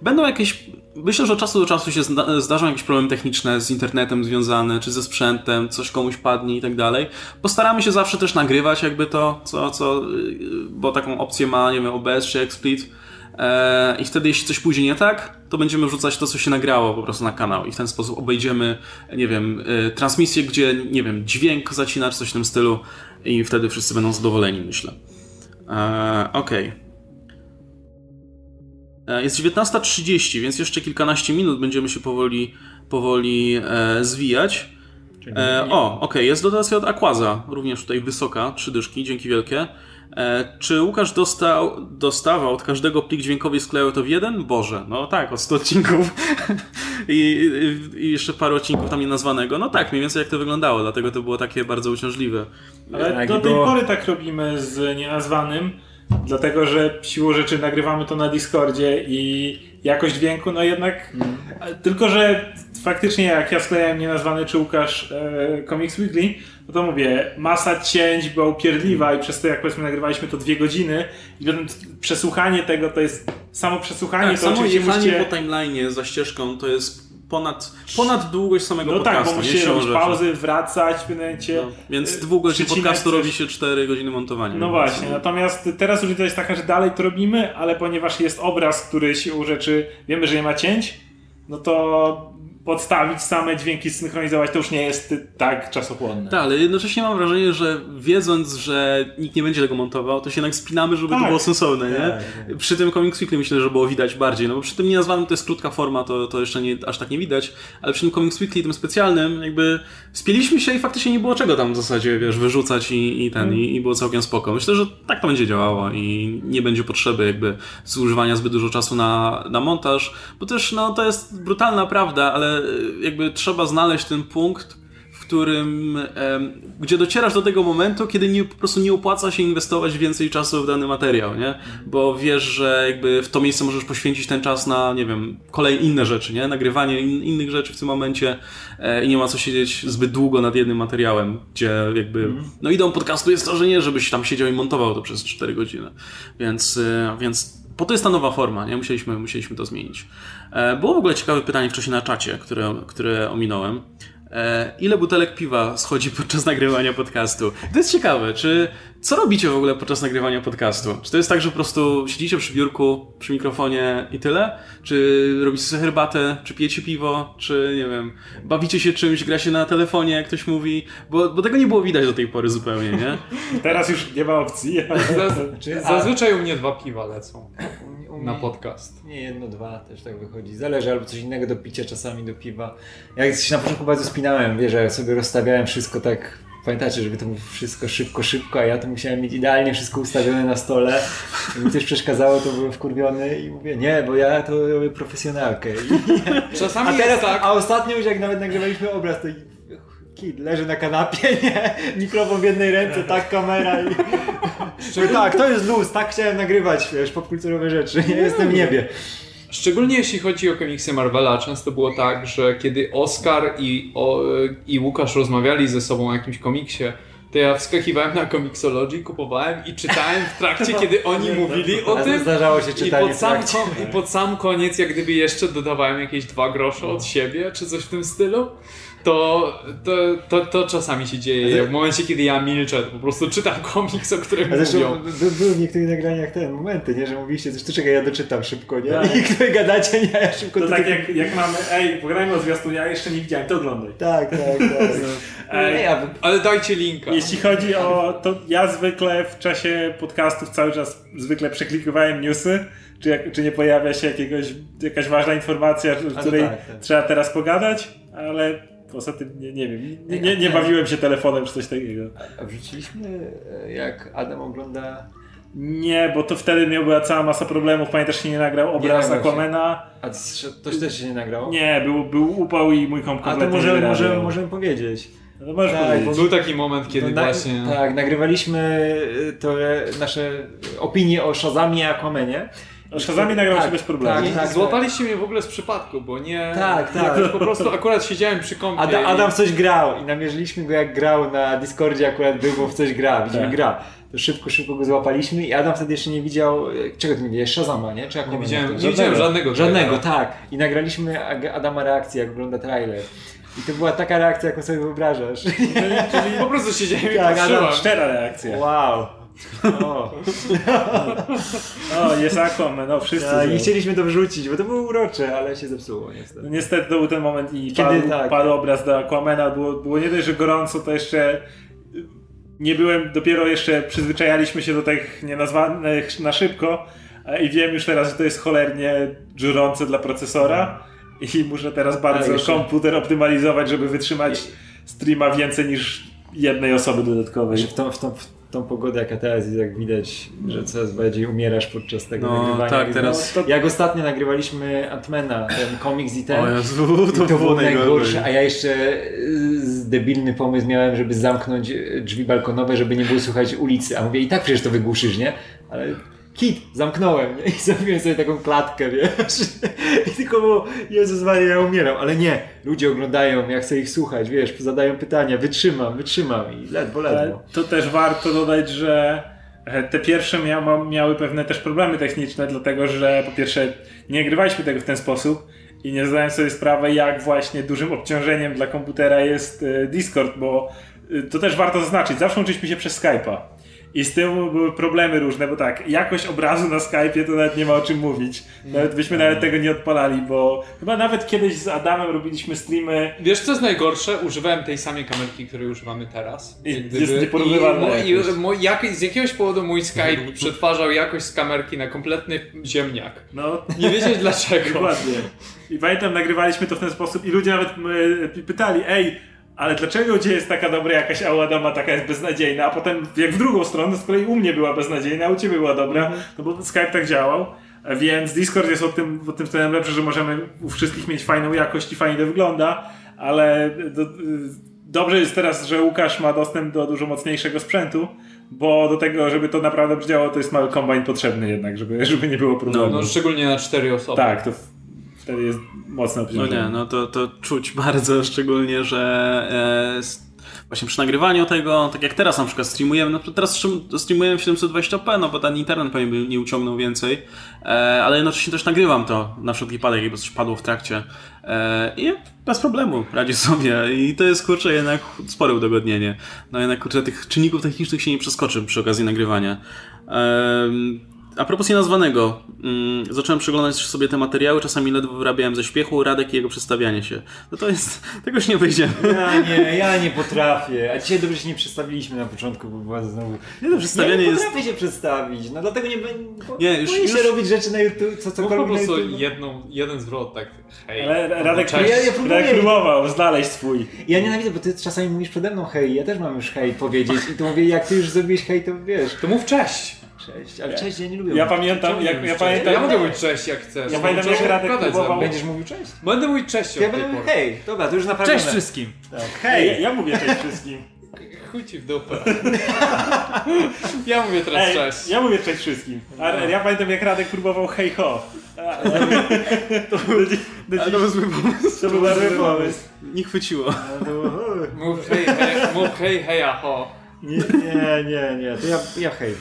będą jakieś, myślę, że od czasu do czasu się zdarzą jakieś problemy techniczne z internetem związane, czy ze sprzętem, coś komuś padnie i tak dalej. Postaramy się zawsze też nagrywać jakby to, co, co y, bo taką opcję ma, nie wiem, OBS czy XSplit, I wtedy, jeśli coś pójdzie nie tak, to będziemy wrzucać to, co się nagrało po prostu na kanał. I w ten sposób obejdziemy, nie wiem, e, transmisję, gdzie, nie wiem, dźwięk zacina, czy coś w tym stylu. I wtedy wszyscy będą zadowoleni, myślę. E, okej. Okay. Jest 19.30, więc jeszcze kilkanaście minut będziemy się powoli, powoli e, zwijać. E, o, okej, okay. jest dotacja od Aquaza, również tutaj wysoka, trzy dyszki, dzięki wielkie. E, czy Łukasz dostał, dostawał od każdego plik dźwiękowy sklejał to w jeden? Boże, no tak, od 100 odcinków I, i, jeszcze parę odcinków tam nienazwanego. No tak, mniej więcej jak to wyglądało, dlatego to było takie bardzo uciążliwe. Ale tak, do tej było... pory tak robimy z nienazwanym, dlatego że siłą rzeczy nagrywamy to na Discordzie i jakość dźwięku, no jednak, hmm. tylko że faktycznie jak ja sklejałem nienazwany czy Łukasz e, Comics Weekly, no to mówię, masa cięć była upierdliwa i przez to jak powiedzmy nagrywaliśmy to dwie godziny i przesłuchanie tego to jest samo przesłuchanie. Tak, to samo jechanie musicie... po timeline za ścieżką to jest ponad, ponad długość samego no podcastu. No tak, bo musicie robić pauzy, wracać w momencie. No, więc długość podcastu coś... robi się 4 godziny montowania. No właśnie, natomiast teraz różnica jest taka, że dalej to robimy, ale ponieważ jest obraz, który się rzeczy wiemy, że nie ma cięć, no to podstawić same dźwięki, synchronizować, to już nie jest tak czasochłonne. Tak, ale jednocześnie mam wrażenie, że wiedząc, że nikt nie będzie tego montował, to się jednak spinamy, żeby tak. to było sensowne, nie? Tak. Przy tym Comics Weekly myślę, że było widać bardziej, no bo przy tym nienazwanym to jest krótka forma, to, to jeszcze nie, aż tak nie widać, ale przy tym Comics Weekly, tym specjalnym, jakby spieliśmy się i faktycznie nie było czego tam w zasadzie, wiesz, wyrzucać i, i ten, mm. i, i, było całkiem spoko. Myślę, że tak to będzie działało i nie będzie potrzeby jakby zużywania zbyt dużo czasu na, na montaż, bo też, no, to jest brutalna prawda, ale jakby trzeba znaleźć ten punkt, w którym, gdzie docierasz do tego momentu, kiedy nie, po prostu nie opłaca się inwestować więcej czasu w dany materiał, nie? Bo wiesz, że jakby w to miejsce możesz poświęcić ten czas na, nie wiem, kolejne inne rzeczy, nie? Nagrywanie in, innych rzeczy w tym momencie e, i nie ma co siedzieć zbyt długo nad jednym materiałem, gdzie jakby, mhm. no idą podcastu jest to, że nie, żebyś tam siedział i montował to przez 4 godziny. Więc, e, więc po to jest ta nowa forma, nie? Musieliśmy, musieliśmy to zmienić. E, było w ogóle ciekawe pytanie wcześniej na czacie, które, które ominąłem. E, ile butelek piwa schodzi podczas nagrywania podcastu? To jest ciekawe, czy co robicie w ogóle podczas nagrywania podcastu? Czy to jest tak, że po prostu siedzicie przy biurku, przy mikrofonie i tyle? Czy robicie sobie herbatę, czy pijecie piwo, czy nie wiem, bawicie się czymś, gra się na telefonie, jak ktoś mówi? Bo, bo tego nie było widać do tej pory zupełnie, nie? Teraz już nie ma opcji. Zaz zazwyczaj u mnie dwa piwa lecą na podcast. Nie, jedno, dwa też tak wychodzi. Zależy, albo coś innego do picia, czasami do piwa. Jak się na początku bardzo spinałem, wiesz, że sobie rozstawiałem wszystko tak Pamiętacie, żeby to było wszystko szybko, szybko, a ja to musiałem mieć idealnie wszystko ustawione na stole. I mi coś przeszkadzało, to byłem wkurwiony i mówię, nie, bo ja to robię profesjonalkę. I, Czasami a teraz, tak. A ostatnio już jak nawet nagrywaliśmy obraz, to kid leży na kanapie, nie? Mikrofon w jednej ręce, tak kamera i... Szczególnie... Tak, to jest luz, tak chciałem nagrywać, wiesz, popkulturowe rzeczy, nie? Jestem w niebie. Szczególnie jeśli chodzi o komiksy Marvela, często było tak, że kiedy Oscar i, o, i Łukasz rozmawiali ze sobą o jakimś komiksie, to ja wskakiwałem na Comixology, kupowałem i czytałem w trakcie, kiedy oni mówili o tym. Zdarzało się czytanie I pod, sam, I pod sam koniec, jak gdyby jeszcze dodawałem jakieś dwa grosze od siebie, czy coś w tym stylu to, to, to, to czasami się dzieje. W momencie, kiedy ja milczę, to po prostu czytam komiks, o którym A zresztą mówią. Były w niektórych nagraniach te momenty, nie? że mówiliście coś, to czekaj, ja doczytam szybko, nie? Tak. I wy gadacie, nie? Ja szybko to, to tak jak, jak mamy, ej, pograjmy o zwiastun, ja jeszcze nie widziałem, to oglądaj. Tak, tak, tak. ej, ale dajcie linka. Jeśli chodzi o to, ja zwykle w czasie podcastów cały czas zwykle przeklikowałem newsy, czy, jak, czy nie pojawia się jakiegoś, jakaś ważna informacja, o której tak, tak. trzeba teraz pogadać, ale Poza tym nie, nie wiem, nie, nie, nie bawiłem się telefonem czy coś takiego. A wrzuciliśmy e, jak Adam ogląda nie, bo to wtedy była cała masa problemów. Pamiętasz, się nie nagrał obraz nie Aquamana. A to też się nie nagrało? Nie, był, był upał i mój komp kompletnie A to możemy, możemy, możemy powiedzieć. No możesz tak, powiedzieć. Był taki moment, kiedy na, właśnie... Tak, nagrywaliśmy to nasze opinie o Shazamie i Aquamanie. Shazami nagrał tak, się bez problemu. Tak, tak, Złapaliście mnie w ogóle z przypadku, bo nie... Tak, tak. Po prostu akurat siedziałem przy kąpie. Adam, Adam w coś grał i namierzyliśmy go jak grał na Discordzie akurat był, bo w coś gra. Widzimy tak. gra. To szybko, szybko go złapaliśmy i Adam wtedy jeszcze nie widział, czego ty nie widziałeś? Shazama, nie? Czy jak nie widziałem, nie widziałem żadnego. Żadnego, tak. I nagraliśmy Adama reakcję, jak wygląda trailer. I to była taka reakcja, jaką sobie wyobrażasz. Czyli, czyli po prostu siedziałem i tak, Adam, szczera reakcja. Wow. O, o jest Aquaman, no wszyscy. Ja, I chcieliśmy to wrzucić, bo to było urocze, ale się zepsuło niestety. Niestety to był ten moment i Kiedy, padł, tak. padł obraz do Aquamana, było, było nie dość, że gorąco, to jeszcze nie byłem, dopiero jeszcze przyzwyczajaliśmy się do tych nienazwanych na szybko i wiem już teraz, że to jest cholernie żurące dla procesora i muszę teraz bardzo komputer optymalizować, żeby wytrzymać streama więcej niż jednej osoby dodatkowej. W tą, w tą, w tą pogodę jaka teraz jest, jak widać, że coraz bardziej umierasz podczas tego no, nagrywania. Tak, teraz... No, jak ostatnio nagrywaliśmy Antmana, ten komiks i ten, o Jezu, to, to było najgorsze, a ja jeszcze debilny pomysł miałem, żeby zamknąć drzwi balkonowe, żeby nie było słychać ulicy, a mówię i tak przecież to wygłuszysz, nie? Ale kit, zamknąłem nie? i zrobiłem sobie taką klatkę, wiesz. I tylko było, Jezus Maria, ja umieram, ale nie, ludzie oglądają, jak chcę ich słuchać, wiesz, zadają pytania, wytrzymam, wytrzymam i ledwo, ledwo. To też warto dodać, że e, te pierwsze mia miały pewne też problemy techniczne, dlatego że po pierwsze nie nagrywaliśmy tego w ten sposób i nie zdałem sobie sprawy, jak właśnie dużym obciążeniem dla komputera jest e, Discord, bo e, to też warto zaznaczyć, zawsze uczyliśmy się przez Skype'a. I z tym były problemy różne, bo tak, jakość obrazu na Skype'ie to nawet nie ma o czym mówić. Nawet byśmy nawet tego nie odpalali, bo chyba nawet kiedyś z Adamem robiliśmy streamy. Wiesz co jest najgorsze? Używałem tej samej kamerki, której używamy teraz. I gdyby, jest nieporównywalna. I, i, jak, z jakiegoś powodu mój Skype przetwarzał jakość z kamerki na kompletny ziemniak. No. Nie wiedzieć dlaczego. Dokładnie. I pamiętam, nagrywaliśmy to w ten sposób i ludzie nawet pytali, ej, ale dlaczego gdzie jest taka dobra jakaś, a u Adama taka jest beznadziejna, a potem jak w drugą stronę, z kolei u mnie była beznadziejna, a u ciebie była dobra, mm no bo Skype tak działał. Więc Discord jest o tym, o tym względem lepszy, że możemy u wszystkich mieć fajną jakość i fajnie to wygląda, ale do, dobrze jest teraz, że Łukasz ma dostęp do dużo mocniejszego sprzętu, bo do tego, żeby to naprawdę działało, to jest mały kombajn potrzebny jednak, żeby, żeby nie było problemu. No, no szczególnie na cztery osoby. Tak, to wtedy jest mocno obciążenie. No nie, no to, to czuć bardzo, szczególnie, że e, właśnie przy nagrywaniu tego, tak jak teraz na przykład streamujemy, no teraz streamujemy 720p, no bo ten internet pewnie by nie uciągnął więcej, e, ale jednocześnie też nagrywam to na wszelki wypadek, jakby coś padło w trakcie e, i bez problemu radzi sobie i to jest kurczę jednak spore udogodnienie. No jednak kurczę tych czynników technicznych się nie przeskoczy przy okazji nagrywania. E, a propos nienazwanego, mm, zacząłem przeglądać sobie te materiały, czasami ledwo wyrabiałem ze śpiechu Radek i jego przedstawianie się. No to jest, tego już nie wyjdziemy. Ja nie, ja nie potrafię. A dzisiaj dobrze się nie przedstawiliśmy na początku, bo była znowu... Nie, to przedstawianie ja nie potrafię się przedstawić, no dlatego nie będę... Nie, już, boję się już... robić rzeczy na YouTube, co cokolwiek po prostu jedną, jeden zwrot, tak hej. Ale Radek, cześć. Ja, ja próbuję... próbował znaleźć swój. Ja nienawidzę, bo ty czasami mówisz przede mną hej, ja też mam już hej powiedzieć i to mówię, jak ty już zrobiłeś hej, to wiesz... To mów cześć. Cześć, ale cześć ja nie lubię. Ja pamiętam, jak, ja pamiętam. Ja mogę mówić cześć jak chcesz. Ja pamiętam jak Radek próbował. Będziesz mówił cześć? Będę mówić cześć. Ja będę mówił hej. Dobra, to już naprawdę. Cześć wszystkim. Tak. Hej. Ja, mówię cześć wszystkim. Chuj ci w dupę. ja mówię teraz Ej, cześć. Ja mówię cześć wszystkim. A no. ja pamiętam jak Radek próbował hej ho. to był, to był zły pomysł. To był zły pomysł. Nie chwyciło. Mów hej, hej, mów hej, hej, ho. Nie, nie, nie, nie. To ja, ja hej.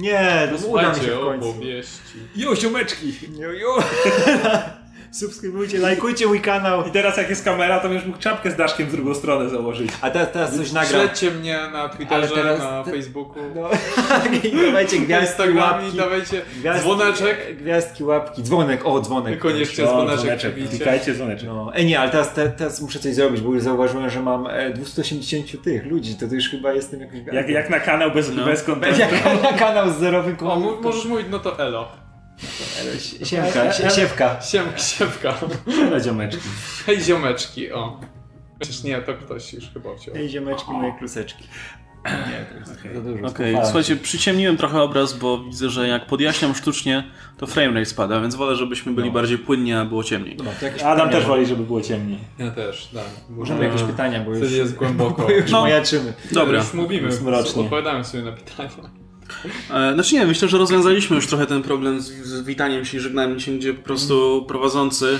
Nie, to uda mi się w końcu. Opowieści. Jo, siomeczki. Jo, jo. Subskrybujcie, lajkujcie mój kanał. I teraz jak jest kamera, to już mógł czapkę z Daszkiem w drugą stronę założyć. A teraz, teraz coś nagram. Śledźcie mnie na Twitterze, teraz, na te... Facebooku. No. I dawajcie gwiazdki, łapki. dawajcie gwiazdki, dzwoneczek. Gwiazdki, łapki, dzwonek, o dzwonek. Koniecznie no, dzwoneczek, dzwoneczek Klikajcie dzwoneczek. No. E nie, ale teraz, te, teraz muszę coś zrobić, bo już zauważyłem, że mam 280 tych ludzi, to, to już chyba jestem jakoś... Jak, jak na kanał bez, no. bez kontentu. Jak na kanał z zerowym kontentem. Możesz mówić, no to elo. Siemka, siewka. Siemka, siewka. Hej ziomeczki. Hej ziomeczki, o. Przecież nie, to ktoś już chyba wziął. Hej ziomeczki, moje kluseczki. Nie, to jest okay. za dużo. Okej, okay. słuchajcie, przyciemniłem trochę obraz, bo widzę, że jak podjaśniam sztucznie, to framerate spada, więc wolę, żebyśmy byli no. bardziej płynni, a było ciemniej. No, Adam też woli, żeby było ciemniej. Ja też, tak. Możemy jakieś pytania, bo już jest głęboko. Bo już no. majaczymy. Dobra. Już mówimy, odpowiadamy sobie na pytania. E, znaczy nie, myślę, że rozwiązaliśmy już trochę ten problem z, z witaniem się i żegnaniem się, gdzie po prostu prowadzący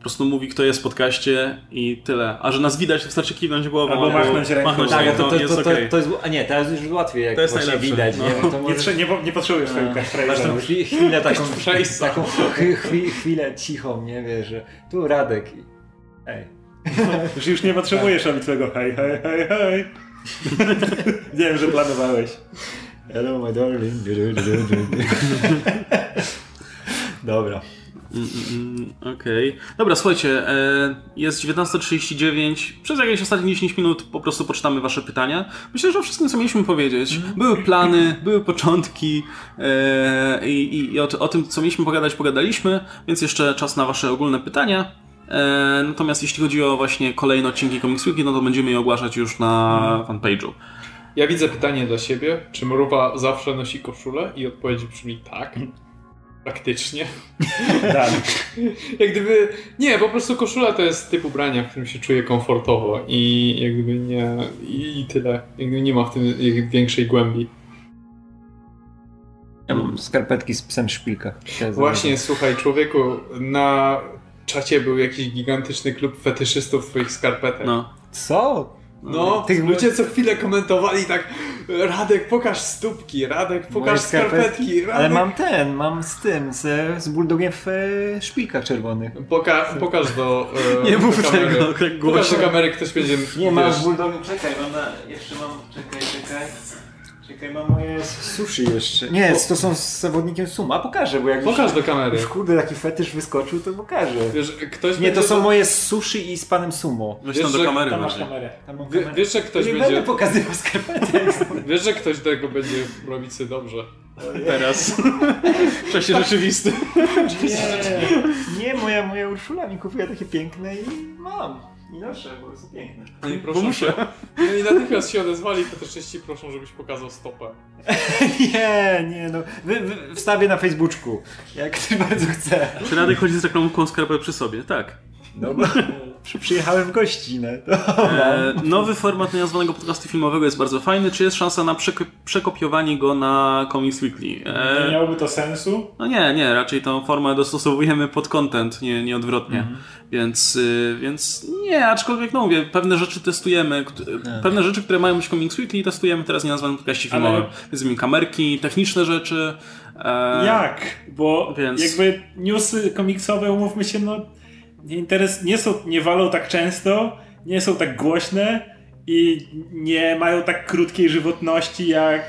po prostu mówi, kto jest w podcaście i tyle. A że nas widać, to wystarczy kiwnąć głową. Albo machnąć ręką. Machnąć tak, to, to, jest to, to, to, jest, a nie, teraz już łatwiej, jak to jest właśnie widać. No. Nie, to może... nie, nie, nie potrzebujesz swojego tą chwilę taką, taką chwilę cichą, nie wiesz, że tu Radek i hej. Już, już nie potrzebujesz robić swojego hej, hej, hej, hej. wiem, że planowałeś. Hello my darling. Dobra. Mm, mm, mm, okej. Okay. Dobra, słuchajcie, e, jest 19.39. Przez jakieś ostatnie 10 minut po prostu poczytamy wasze pytania. Myślę, że o wszystkim, co mieliśmy powiedzieć. Były plany, były początki e, i, i o, o, tym, co mieliśmy pogadać, pogadaliśmy, więc jeszcze czas na wasze ogólne pytania. E, natomiast jeśli chodzi o właśnie kolejne odcinki Comics Weekly, no to będziemy je ogłaszać już na fanpage'u. Ja widzę pytanie dla siebie, czy Mruwa zawsze nosi koszulę? I odpowiedź brzmi tak. Praktycznie. Tak. jak gdyby. Nie, po prostu koszula to jest typ ubrania, w którym się czuję komfortowo i jak gdyby nie. I, tyle. Jak gdyby nie ma w tym większej głębi. Ja mam skarpetki z psem szpilka. Właśnie, słuchaj, człowieku, na czacie był jakiś gigantyczny klub fetyszystów twoich skarpetek. No. Co? No, tych ludzie co chwilę komentowali tak Radek, pokaż stópki, Radek, pokaż skarpetki. Radek. Ale mam ten, mam z tym, z, z bulldogiem w e, szpilkach czerwonych. Poka pokaż do e, Nie mów tego, tak Pokaż do kamery, ktoś będzie... Nie, mam z bulldogiem, czekaj, mam na, jeszcze mam, czekaj, czekaj. Czekaj, mam moje sushi jeszcze. Nie, to są z zawodnikiem Suma. Pokażę, bo jak Pokaż do kamery. Już kurde, taki fetysz wyskoczył, to pokażę. Wiesz, ktoś nie, to są do... moje sushi i z panem Sumo. Wiesz, tam do kamery tam masz kamerę. Tam mam kamerę. Wiesz, że ktoś nie będzie... będę pokazywał skarpetek. Wiesz, że ktoś tego będzie robić sobie dobrze. Teraz. W czasie rzeczywistym. Nie, nie moja, moja Urszula mi kupiła takie piękne i mam. I bo jest piękne. No i proszę się. No i natychmiast się odezwali, to też częściej proszą, żebyś pokazał stopę. nie, nie, no. Wy, wy, wstawię na Facebooku, jak ktoś bardzo chce. Czy Radek chodzi z reklamą skarpę przy sobie? Tak. Dobra. przyjechałem w gościnę. E, nowy format nazwanego podcastu filmowego jest bardzo fajny. Czy jest szansa na przekopiowanie go na Comics Weekly? E, nie miałoby to sensu? No nie, nie. Raczej tą formę dostosowujemy pod content, nie, nie odwrotnie. Mhm. Więc, y, więc nie, aczkolwiek no mówię, pewne rzeczy testujemy. Pewne rzeczy, które mają być Comics Weekly testujemy teraz nie nazwanym podcaście filmowym. Ale... kamerki, techniczne rzeczy. E... Jak? Bo Więc... jakby newsy komiksowe, umówmy się, no nie, interes, nie, są, nie walą tak często, nie są tak głośne i nie mają tak krótkiej żywotności jak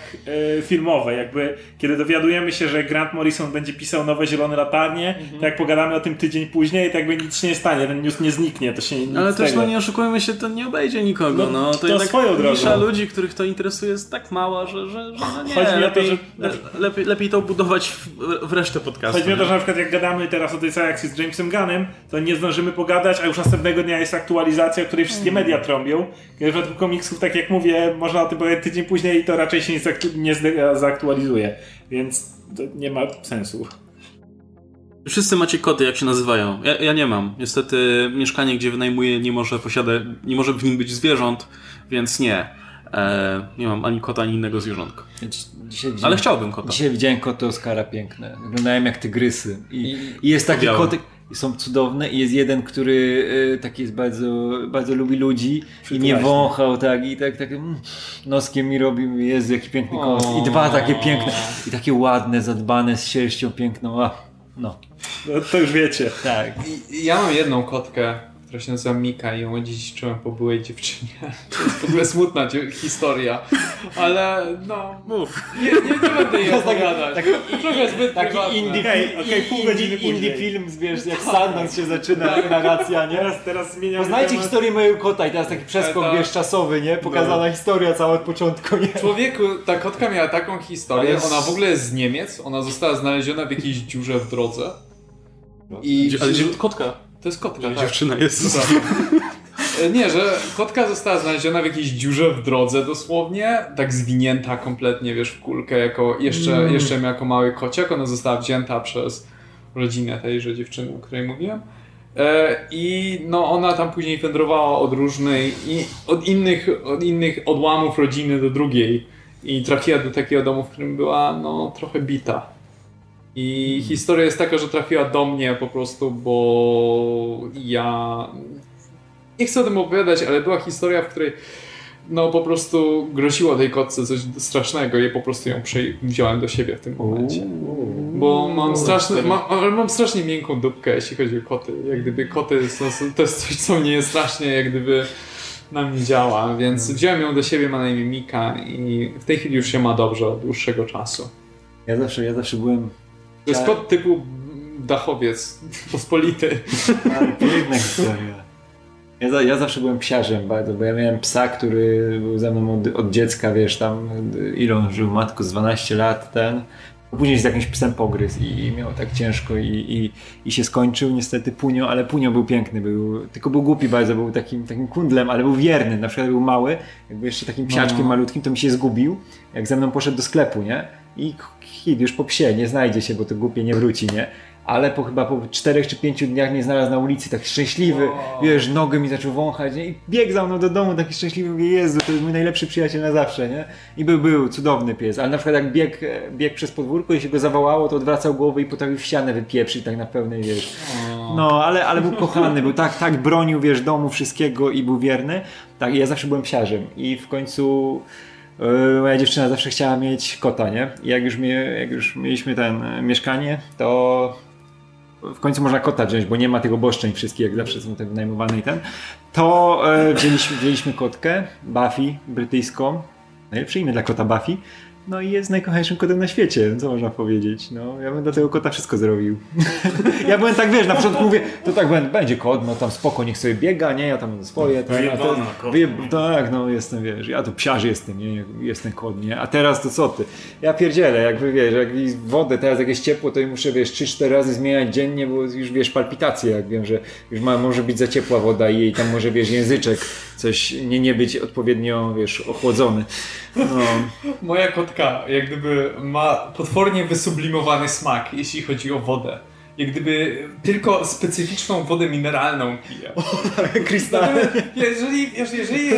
y, filmowe. Jakby kiedy dowiadujemy się, że Grant Morrison będzie pisał nowe Zielone Latarnie, mhm. to jak pogadamy o tym tydzień później, to jakby nic się nie stanie, ten news nie zniknie, to się nie Ale też no nie oszukujmy się, to nie obejdzie nikogo. No, no to, to jednak swoją drogą. ludzi, których to interesuje jest tak mała, że, że, że no nie, Chodzi lepiej, to, że... lepiej, lepiej to budować w, w resztę podcastu. Chodzi mi o to, że na przykład jak gadamy teraz o tej całej akcji z Jamesem Gunnem, to nie zdążymy pogadać, a już następnego dnia jest aktualizacja, o której wszystkie mhm. media trąbią. Kiedy przypadku komiksów, tak jak mówię, można o tym powiedzieć tydzień później i to raczej się nie, zaktualizuje, więc to nie ma sensu. Wszyscy macie koty, jak się nazywają. Ja, ja, nie mam. Niestety mieszkanie, gdzie wynajmuję, nie może posiadać, nie może w nim być zwierząt, więc nie. E, nie mam ani kota, ani innego zwierzątka. Ale chciałbym kota. Dzisiaj widziałem koty Oskara piękne. Wyglądają jak tygrysy. I, i jest taki kotek są cudowne i jest jeden, który y, taki jest bardzo, bardzo lubi ludzi i nie wąchał tak i tak, tak mm, noskiem mi robi, jest jaki piękny kos. I dwa takie piękne i takie ładne, zadbane z sierścią piękną. A, no. no. To już wiecie. Tak. I, ja mam jedną kotkę, która się nazywa Mika i ją dziedziczyłem po byłej dziewczynie. To jest w ogóle smutna historia, ale no... Mów. Nie, nie, nie będę jej opowiadać. Taki, Trochę zbyt taki indie, okay, okay, pół godziny indie, indie film, wiesz, jak Sundance się zaczyna tak. narracja, nie? Teraz, teraz zmieniam Poznajcie temat. historię mojego kota i teraz taki przeskok, tak. wiesz, czasowy, nie? Pokazana no. historia cała od początku, nie? Człowieku, ta kotka miała taką historię, ona w ogóle jest z Niemiec, ona została znaleziona w jakiejś dziurze w drodze. I... Ale kotka? To jest kotka, tak. Dziewczyna jest. E, nie, że kotka została znaleziona w jakiejś dziurze w drodze dosłownie, tak zwinięta kompletnie, wiesz, w kulkę, jako jeszcze, mm. jeszcze jako mały kociak. Ona została wzięta przez rodzinę tejże dziewczyny, o której mówiłem. E, I no, ona tam później wędrowała od różnej, i od innych, od innych odłamów rodziny do drugiej. I trafiła do takiego domu, w którym była no, trochę bita. I hmm. historia jest taka, że trafiła do mnie po prostu, bo ja nie chcę o tym opowiadać, ale była historia, w której no po prostu groziło tej kotce coś strasznego i po prostu ją wziąłem do siebie w tym momencie. Bo mam straszny, mam, mam strasznie miękką dupkę, jeśli chodzi o koty. Jak gdyby koty to jest coś, co mnie strasznie jak gdyby na mnie działa, więc hmm. wziąłem ją do siebie, ma na imię Mika i w tej chwili już się ma dobrze od dłuższego czasu. Ja zawsze, ja zawsze byłem to jest kot typu dachowiec, pospolity. Piękna historia. Ja, ja zawsze byłem psiarzem bardzo, bo ja miałem psa, który był ze mną od, od dziecka, wiesz, tam ile on żył, matko, z 12 lat, ten. Później z jakimś psem pogryzł i, i miał tak ciężko i, i, i, się skończył niestety Punio, ale Punio był piękny, był, tylko był głupi bardzo, był takim, takim kundlem, ale był wierny, na przykład był mały, jakby jeszcze takim psiaczkiem no. malutkim, to mi się zgubił, jak ze mną poszedł do sklepu, nie? I hit już po psie, nie znajdzie się, bo to głupie nie wróci, nie? Ale po chyba po czterech czy pięciu dniach mnie znalazł na ulicy, tak szczęśliwy, wow. wiesz, nogę mi zaczął wąchać, nie? I biegł za mną do domu, taki szczęśliwy, mówię, Jezu, to jest mój najlepszy przyjaciel na zawsze, nie? I był, był, cudowny pies, ale na przykład jak biegł, biegł przez podwórko i się go zawołało, to odwracał głowę i potrafił w ścianę wypieprzyć tak na pełnej, wiesz. No, ale, ale był kochany, był tak, tak bronił, wiesz, domu, wszystkiego i był wierny. Tak, i ja zawsze byłem psiarzem i w końcu E, moja dziewczyna zawsze chciała mieć kota, nie? I jak już, jak już mieliśmy ten e, mieszkanie, to w końcu można kota wziąć, bo nie ma tych oboszczeń wszystkich, jak zawsze są te wynajmowane i ten. To e, wzięliśmy, wzięliśmy kotkę, Buffy, brytyjską. Najlepsze imię dla kota Buffy. No i jest najkochańszym kotem na świecie, co można powiedzieć. No, ja bym dla tego kota wszystko zrobił. ja byłem tak, wiesz, na początku mówię, to tak będzie kot, no tam spoko, niech sobie biega, nie, ja tam swoje. To, ja, to, wyje, tak, no jestem, wiesz, ja tu psiarz jestem, nie, jestem kot, nie, a teraz to co ty? Ja pierdzielę, jakby, wiesz, jak wodę, teraz jak jest ciepło, to i muszę, wiesz, 3-4 razy zmieniać dziennie, bo już, wiesz, palpitacje, jak wiem, że już ma, może być za ciepła woda i jej tam może, wiesz, języczek, coś nie, nie być odpowiednio, wiesz, ochłodzony. No. Moja kotka jak gdyby ma potwornie wysublimowany smak, jeśli chodzi o wodę. jak gdyby tylko specyficzną wodę mineralną pije. O, tak, krystalne. Jeżeli, jeżeli, jeżeli,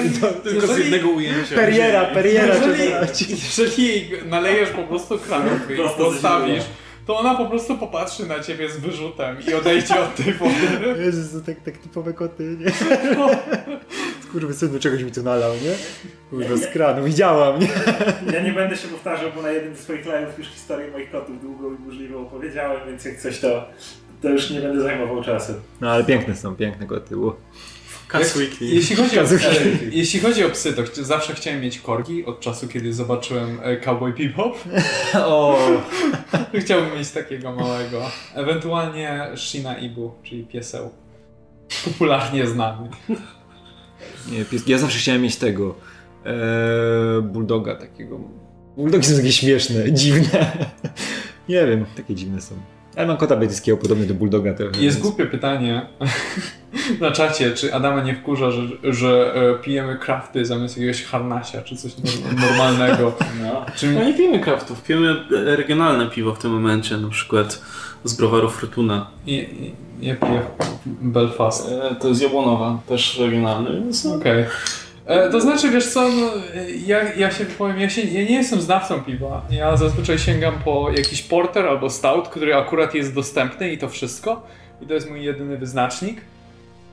tylko z jednego ujęcia. Periera, periera. Jeżeli, jeżeli nalejesz po prostu kranówkę i postawisz, to ona po prostu popatrzy na ciebie z wyrzutem i odejdzie od tej wody. Jezus, to tak, tak typowe koty, nie? Kurwa, synu czegoś mi tu nalał, nie? Kurwa, z kranu, widziałam, nie? Ja nie będę się powtarzał, bo na jednym z swoich live'ów już historię moich kotów długo i burzliwą opowiedziałem, więc jak coś to, to już nie będę zajmował czasu. No ale piękne są, piękne koty. Cats Weekly. Jeśli chodzi, o, jeśli chodzi o psy, to ch zawsze chciałem mieć korgi od czasu, kiedy zobaczyłem e, Cowboy Bebop. o. Chciałbym mieć takiego małego. Ewentualnie Shina Ibu, czyli pieseł. Popularnie znany. Nie, pies... Ja zawsze chciałem mieć tego. Eee, bulldoga takiego. Bulldogi są takie śmieszne, dziwne. Nie wiem, takie dziwne są. Ale mam kota brytyjskiego podobny do bulldoga. Trochę, Jest więc... głupie pytanie na czacie, czy Adama nie wkurza, że, że e, pijemy krafty zamiast jakiegoś harnasia, czy coś normalnego. No. Czy... no nie pijemy kraftów, pijemy regionalne piwo w tym momencie, na przykład z browaru Fortuna. I, i, ja piję Belfast. E, to jest Jabłonowa, też regionalny, więc no. Okej. Okay. E, to znaczy, wiesz co, no, ja, ja się powiem, ja, się, ja nie jestem znawcą piwa. Ja zazwyczaj sięgam po jakiś porter albo stout, który akurat jest dostępny i to wszystko. I to jest mój jedyny wyznacznik.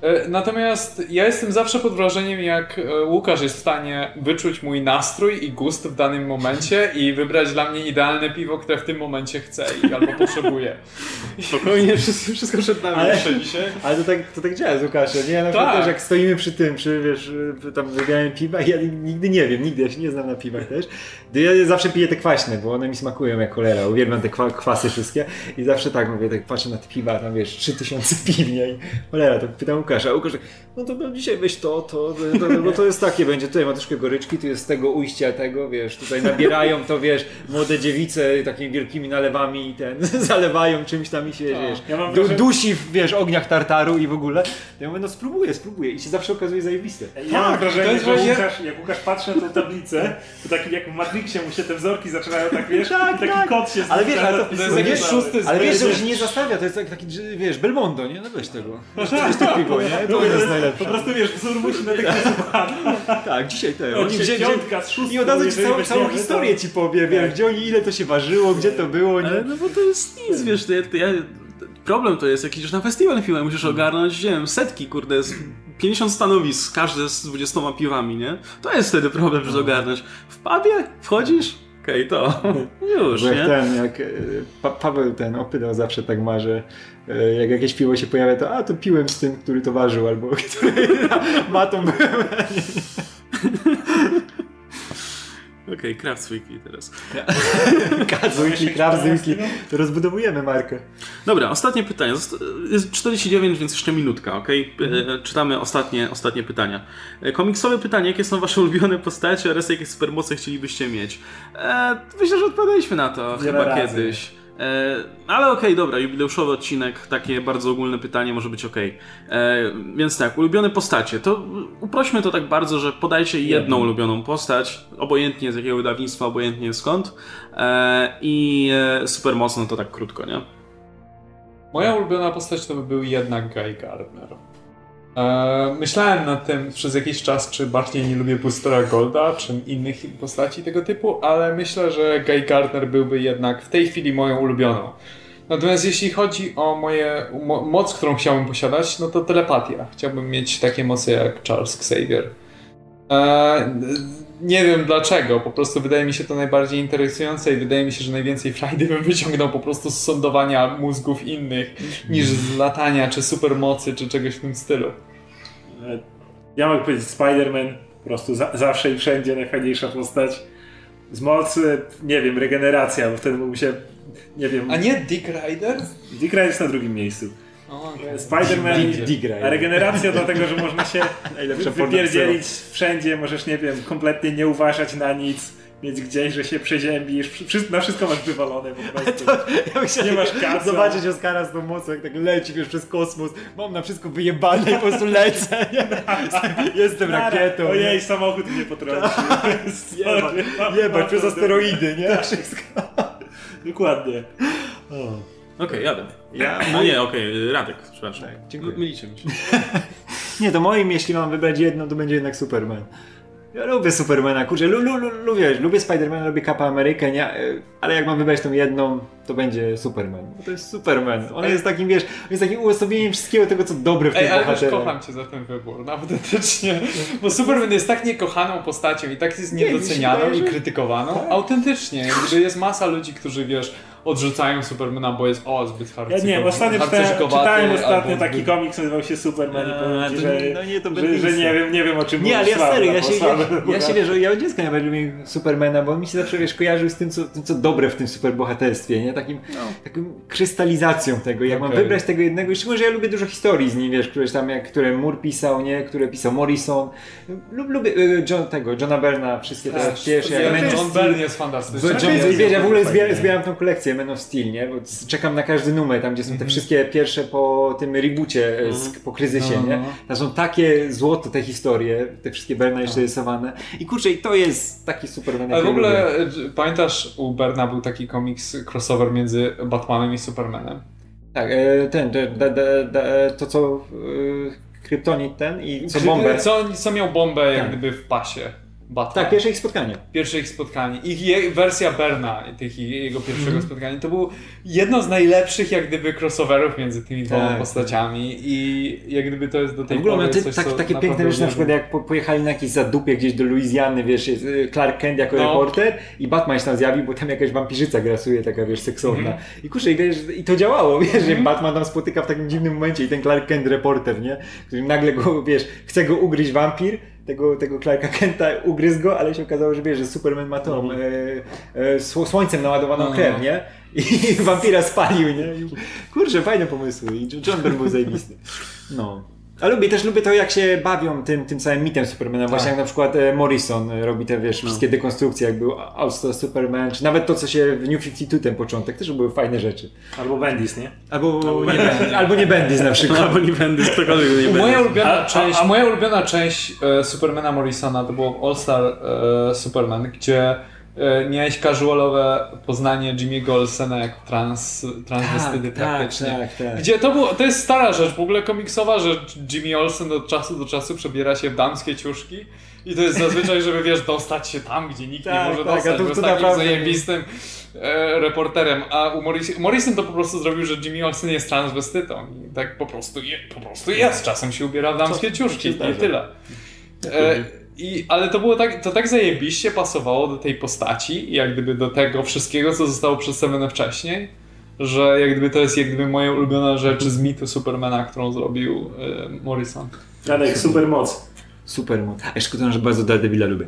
E, natomiast ja jestem zawsze pod wrażeniem, jak e, Łukasz jest w stanie wyczuć mój nastrój i gust w danym momencie i wybrać dla mnie idealne piwo, które w tym momencie chcę i albo potrzebuję. Spokojnie, wszystko, wszystko przed nami ale, dzisiaj. Ale to tak, to tak działa z Łukaszem, nie? Na tak. też jak stoimy przy tym, przy, wiesz, tam wybiałem piwa ja nigdy nie wiem, nigdy, ja się nie znam na piwach też. Ja zawsze piję te kwaśne, bo one mi smakują jak cholera, uwielbiam te kwasy wszystkie i zawsze tak mówię, tak patrzę na te piwa, tam wiesz, 3000 piwnia i cholera, to pytam Łukasza, a Łukasz no to dzisiaj weź to, to, to, bo to jest takie, będzie tutaj ma troszkę goryczki, tu jest tego ujścia tego, wiesz, tutaj nabierają to, wiesz, młode dziewice takimi wielkimi nalewami i ten, zalewają czymś tam i się, tak. wiesz, ja du, dusi w, wiesz, ogniach tartaru i w ogóle. Ja mówię, no spróbuję, spróbuję i się zawsze okazuje zajebiste. Ja tak, mam wrażenie, że właśnie... Łukasz, jak Łukasz patrzy na tę tablicę, to tak jak w Matrixie mu się te wzorki zaczynają tak, wiesz, tak, taki tak. kod się Ale wiesz, ale to, to jest jakiś szósty Ale wiesz, że się nie zastawia, to jest taki, wiesz, Belmondo, nie? No weź tego. No to jest to piwo, nie? To jest najlepsze. Po prostu wiesz, wzór musi na tego Tak, dzisiaj te. Oni wzięli piątka z szóstką, I od razu ci całą, całą historię ci powie, wiesz, tak. gdzie oni, ile to się ważyło, gdzie to było, nie? Ale no bo to jest nic, wiesz, to ja, to ja problem to jest jakiś, że na festiwal filmowy musisz ogarnąć, nie wiem, setki, kurde, z 50 stanowisk, każde z 20 piwami, nie? To jest wtedy problem, żeby ogarnąć. W pubie wchodzisz, okej, okay, to już, jak nie? ten, jak e, pa Paweł ten opydał zawsze tak ma, że e, jak jakieś piwo się pojawia, to a, to piłem z tym, który to ważył, albo który matą byłem. Okej, okay, Weekly teraz. Craft Weekly, Weekly. To rozbudowujemy markę. Dobra, ostatnie pytanie. Jest 49, więc jeszcze minutka, ok? Mhm. Czytamy ostatnie, ostatnie pytania. E, komiksowe pytanie. Jakie są wasze ulubione postacie oraz jakie supermoce chcielibyście mieć? E, myślę, że odpowiadaliśmy na to Wiele chyba razy. kiedyś. E, ale okej, okay, dobra, jubileuszowy odcinek, takie bardzo ogólne pytanie może być ok. E, więc tak, ulubione postacie. To uprośmy to tak bardzo, że podajcie jedną ulubioną postać, obojętnie z jakiego wydawnictwa, obojętnie skąd. E, I super mocno to tak krótko, nie? Moja ulubiona postać to by był jednak Guy Gardner. E, myślałem nad tym przez jakiś czas, czy bardziej nie lubię Boostera Golda, czy innych postaci tego typu, ale myślę, że Guy Gardner byłby jednak w tej chwili moją ulubioną. Natomiast jeśli chodzi o moje mo moc, którą chciałbym posiadać, no to telepatia. Chciałbym mieć takie moce jak Charles Xavier. E, nie wiem dlaczego, po prostu wydaje mi się to najbardziej interesujące i wydaje mi się, że najwięcej frajdy bym wyciągnął po prostu z sądowania mózgów innych niż z latania, czy supermocy, czy czegoś w tym stylu. Ja mogę powiedzieć Spider-Man, po prostu za, zawsze i wszędzie najfajniejsza postać. Z mocy, nie wiem, regeneracja, bo wtedy mógłby się, nie wiem... A nie Dick Rider? Dick Rider jest na drugim miejscu. Spider-Man, regeneracja dlatego, że można się wypierdzielić wszędzie, możesz, nie wiem, kompletnie nie uważać na nic, mieć gdzieś, że się przeziębisz, na wszystko masz wywalone po prostu. To, ja nie masz kasy. Zobaczyć Oskara z tą mocą, jak tak leci wiesz, przez kosmos, mam na wszystko wyjebane i po prostu lecę, nie? Jestem rakietą. Ojej, nie? samochód mnie potrącił. Jebać, przez asteroidy, nie? Tak. Wszystko. Dokładnie. O. Okej, okay, jadę. Ja? No nie, okej, okay, Radek, przepraszam. Tak, dziękuję. Mylicie mi się. nie, to moim, jeśli mam wybrać jedno, to będzie jednak Superman. Ja lubię Supermana, kurczę, lu, lu, lu, lubię, lubię Spidermana, lubię Kappa Amerykę, nie, ale jak mam wybrać tą jedną, to będzie Superman. Bo to jest Superman. On jest takim, wiesz, on jest takim uosobieniem wszystkiego tego, co dobre w tym Ej, ale kocham cię za ten wybór, autentycznie. Bo Superman jest tak niekochaną postacią i tak jest niedocenianą i krytykowaną. Tak. Autentycznie. Gdy jest masa ludzi, którzy, wiesz, odrzucają Supermana, bo jest o, zbyt harcerzykowaty. Ja nie, ostatnio czytałem, czytałem ostatnio taki zbyt... komiks, nazywał się Superman i powiem ci, że, no nie, to że, że, nie, wiem, nie wiem o czym Nie, ale ja serio, ja się, ja, ja się wiesz, ja od dziecka nawet lubię Supermana, bo on mi się zawsze wiesz, kojarzył z tym co, tym, co dobre w tym superbohaterstwie, nie? Takim, no. taką krystalizacją tego. Jak okay. mam wybrać tego jednego, szczególnie, że ja lubię dużo historii z nim, wiesz, które tam, jak, które Moore pisał, nie? Które pisał Morrison. Lub, lubię y, John, tego, Johna Berna, wszystkie te pierwsze. John Byrne jest fantastyczny. John, wiesz, ja w ogóle zbieram, zbieram tą kolekcję Man of Steel, nie? Bo czekam na każdy numer, tam gdzie są te mhm. wszystkie pierwsze po tym reboocie, e, mhm. po kryzysie, no, no, nie? No. Tam są takie złoto te historie, te wszystkie Berna jeszcze rysowane. I kurczę, i to jest taki Superman. Ale w ogóle lubię. pamiętasz, u Berna był taki komiks crossover między Batmanem i Supermanem? Tak, e, ten, to co Kryptonit ten i co bombę. Co, co miał bombę jak tak. gdyby w pasie. Batman. Tak, pierwsze ich spotkanie. Pierwsze ich spotkanie. Ich je, wersja Berna, tych, jego pierwszego mm. spotkania, to było jedno z najlepszych jak gdyby crossoverów między tymi dwoma tak, postaciami i jak gdyby to jest do tej pory ty, coś, tak, Takie piękne rzeczy, na przykład jak po, pojechali na jakieś zadupie gdzieś do Luizjany, wiesz, y, Clark Kent jako no. reporter i Batman się tam zjawił, bo tam jakaś wampirzyca grasuje, taka wiesz, seksowna. Mm. I kurczę, i, wiesz, i to działało, wiesz, mm. Batman tam spotyka w takim dziwnym momencie i ten Clark Kent reporter, nie? Który nagle go, wiesz, chce go ugryźć wampir, tego, tego Clarka Kenta ugryzł go, ale się okazało, że wiesz, że Superman ma tą mm. e, e, słońcem naładowaną no. krew, nie? I, wampira spalił, nie? I, kurczę, fajne pomysły. I John Byrne był zajebisty. No. A lubię też lubię to, jak się bawią tym, tym całym mitem Supermana. Tak. Właśnie jak na przykład e, Morrison e, robi te, wiesz, no. wszystkie dekonstrukcje, jak był All Star Superman, czy nawet to, co się w New 52 ten początek, też były fajne rzeczy. Albo Bendis, nie? Albo, albo nie, Bendis. albo nie Bendis na przykład. albo nie Bendis, ktokolwiek nie Bendis. Moja ulubiona a, część, a, a moja ulubiona część e, Supermana Morrisona to było All Star e, Superman, gdzie miałeś casualowe poznanie Jimmy'ego Olsena jako trans, transwestydy tak, tak, praktycznie. Tak, tak, Gdzie to, było, to jest stara rzecz, w ogóle komiksowa, że Jimmy Olsen od czasu do czasu przebiera się w damskie ciuszki i to jest zazwyczaj, żeby wiesz, dostać się tam, gdzie nikt nie tak, może tak, dostać, bo jest takim naprawdę... zajebistym e, reporterem, a u Morrison, Morrison to po prostu zrobił, że Jimmy Olsen jest transwestytą i tak po prostu, je, po prostu jest, czasem się ubiera w damskie ciuszki i tyle. E, i, ale to było tak, to tak zajebiście pasowało do tej postaci, jak gdyby do tego wszystkiego, co zostało przedstawione wcześniej, że jak gdyby to jest jak gdyby moja ulubiona rzecz z mitu Supermana, którą zrobił y, Morrison. Janek, supermoc. Supermoc. A szkoda, że bardzo Daredevila lubię.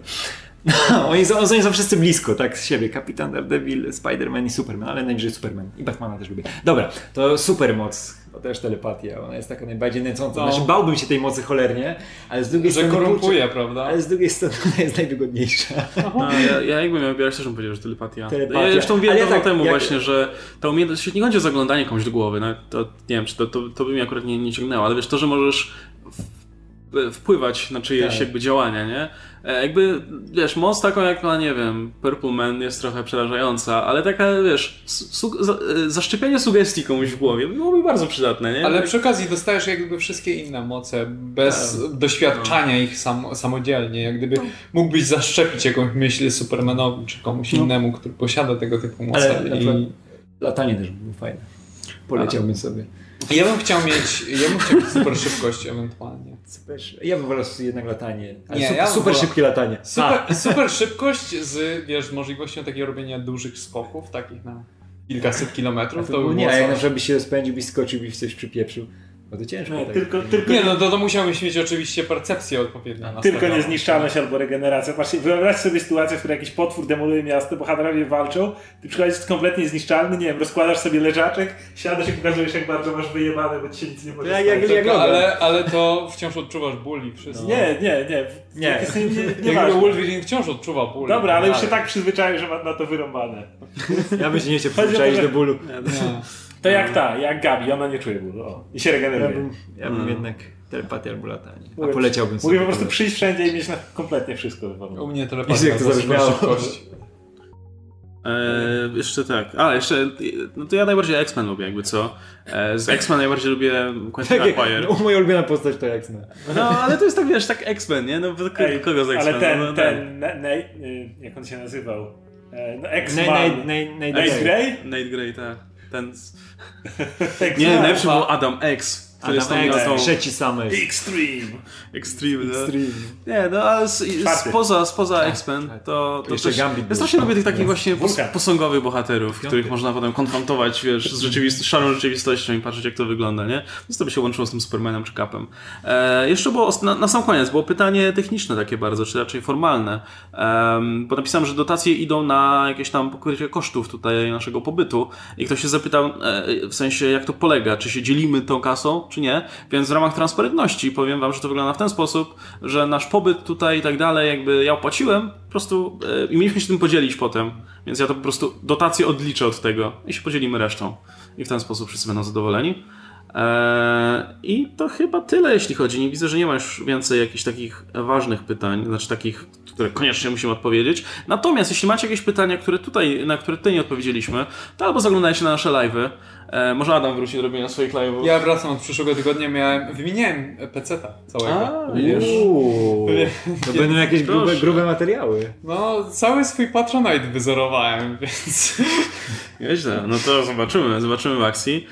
No, oni, są, oni są wszyscy blisko, tak, z siebie. Kapitan Daredevil, Spider-Man i Superman, ale najbliżej Superman. I Batmana też lubię. Dobra, to supermoc. To też telepatia, ona jest taka najbardziej nęcąca. No. Znaczy bałbym się tej mocy cholernie, ale z drugiej Że strony... korumpuje, prawda? Ale z drugiej strony ona jest najwygodniejsza. No, ja, ja jakbym miał wybierać, też bym powiedział, że telepatia. telepatia. Ja zresztą wiem ja tak, temu jak... właśnie, że ta umiejętność, nie chodzi o zaglądanie komuś do głowy, no, to nie wiem, czy to, to, to by mnie akurat nie, nie ciągnęło, ale wiesz, to, że możesz wpływać na czyjeś tak. jakby działania, nie? E, jakby, wiesz, moc taką jak ma, nie wiem, Purple Man jest trochę przerażająca, ale taka, wiesz, su za e, zaszczepienie sugestii komuś w głowie byłoby bardzo przydatne, nie? Ale tak. przy okazji dostajesz jak gdyby wszystkie inne moce bez tak. doświadczania no. ich sam samodzielnie. Jak gdyby no. mógłbyś zaszczepić jakąś myśl Supermanowi czy komuś no. innemu, który posiada tego typu moce. Ale i... latanie też by było fajne. Poleciałbym sobie. Ja bym chciał mieć, ja bym chciał mieć super szybkość ewentualnie. Super, ja bym wolał jednak latanie. nie, super, ja super szybkie latanie. Super, super szybkość z wiesz, możliwością takiego robienia dużych skoków, takich na kilkaset kilometrów. To, to by nie, a jak żeby się rozpędził i skoczył i w coś przypieprzył. No to ciężko. Nie, tak. tylko, tylko, nie, no to, to musiałbyś mieć oczywiście percepcję odpowiednią. Tylko niezniszczalność albo regeneracja. Patrzcie, wyobraź sobie sytuację, w której jakiś potwór demoluje miasto, bohaterowie walczą, ty przychodzisz kompletnie zniszczalny, nie wiem, rozkładasz sobie leżaczek, siadasz i pokazujesz jak bardzo masz wyjebane, bo ci się nic nie może jak, jak, jak ale, ale to wciąż odczuwasz ból i wszystko. Nie, nie, nie. Nie, nie, nie, nie Wolverine wciąż odczuwa ból. Dobra, ale już się tak przyzwyczaił, że ma na to wyrąbane. Ja bym się nie chciał przyzwyczaić do bólu. To jak ta, jak Gabi, ona nie czuje bólu. O, I się regeneruje. Ja bym, ja bym hmm. jednak telepatię albo latanie. A poleciałbym sobie. Mówię po prostu przyjść wszędzie i mieć na kompletnie wszystko. U mnie telepatia jak to zabrzmiało. E, jeszcze tak. A, jeszcze, no to ja najbardziej X-Men lubię, jakby co. E, z X-Men najbardziej lubię Quentin tak, Acquire. No, moja ulubiona postać to X-Men. No, ale to jest tak, wiesz, tak X-Men, nie? No, Ej, kogo z X-Men? Ale ten, no, no, ten, no. ten y, jak on się nazywał? E, no, X-Man. Nate, Grey? Nate Grey, tak. Ten... nie, najlepszy był Adam X. To jest X, trzeci summer. Extreme. Extreme, no. Extreme. Nie, no ale spoza, spoza tak, X-Men tak. to, to też... Gambit ja strasznie lubię tych takich właśnie pos posągowych bohaterów, których można potem konfrontować, wiesz, z rzeczywist szarą rzeczywistością i patrzeć jak to wygląda, nie? Więc to by się łączyło z tym Supermanem czy Capem. E, jeszcze było, na, na, sam koniec, było pytanie techniczne takie bardzo, czy raczej formalne. E, bo napisałem, że dotacje idą na jakieś tam pokrycie kosztów tutaj naszego pobytu i ktoś się zapytał, e, w sensie jak to polega, czy się dzielimy tą kasą, czy nie. Więc w ramach transparentności powiem wam, że to wygląda w ten sposób, że nasz pobyt tutaj i tak dalej, jakby ja opłaciłem po prostu yy, i mieliśmy się tym podzielić potem. Więc ja to po prostu dotację odliczę od tego i się podzielimy resztą. I w ten sposób wszyscy będą zadowoleni. Eee, I to chyba tyle, jeśli chodzi. Nie widzę, że nie ma już więcej jakichś takich ważnych pytań, znaczy takich, które koniecznie musimy odpowiedzieć. Natomiast jeśli macie jakieś pytania, które tutaj, na które tutaj nie odpowiedzieliśmy, to albo zaglądajcie na nasze live'y, E, może Adam wróci do robienia swoich live'ów. Ja wracam od przyszłego tygodnia, miałem, wymieniłem PC-ta całego. A, wiesz. To będą jakieś grube, grube materiały. No, cały swój Patronite wyzerowałem, więc... Nieźle, no to zobaczymy, zobaczymy w akcji.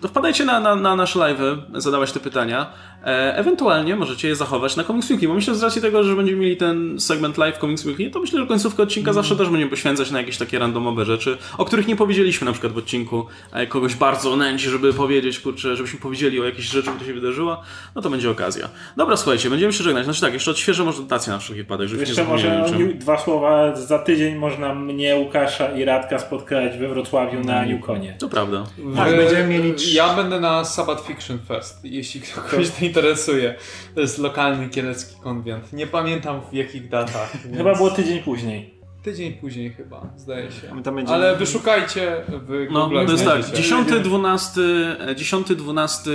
To wpadajcie na, na, na nasze live'y, zadawać te pytania. E, ewentualnie możecie je zachować na Comics Weekly, bo myślę, że z racji tego, że będziemy mieli ten segment live Comics Weekly, to myślę, że końcówkę odcinka mm. zawsze też będziemy poświęcać na jakieś takie randomowe rzeczy, o których nie powiedzieliśmy na przykład w odcinku, a jak kogoś bardzo nęci, żeby powiedzieć, kurczę, żebyśmy powiedzieli o jakiejś rzeczy, która się wydarzyła, no to będzie okazja. Dobra, słuchajcie, będziemy się żegnać. Znaczy tak, jeszcze odświeżę może dotację na wszelki wypadek, żeby Jeszcze może dwa słowa. Za tydzień można mnie, Łukasza i Radka spotkać we Wrocławiu na Newconie. To prawda. Tak, będziemy mieli... Ja będę na Sabbath Fiction Fest, jeśli ktoś to interesuje. To jest lokalny kielecki konwent. Nie pamiętam w jakich datach. Więc... Chyba było tydzień później. Tydzień później chyba, zdaje się. Będziemy... Ale wyszukajcie w No, to jest tak, 10-12 10, 12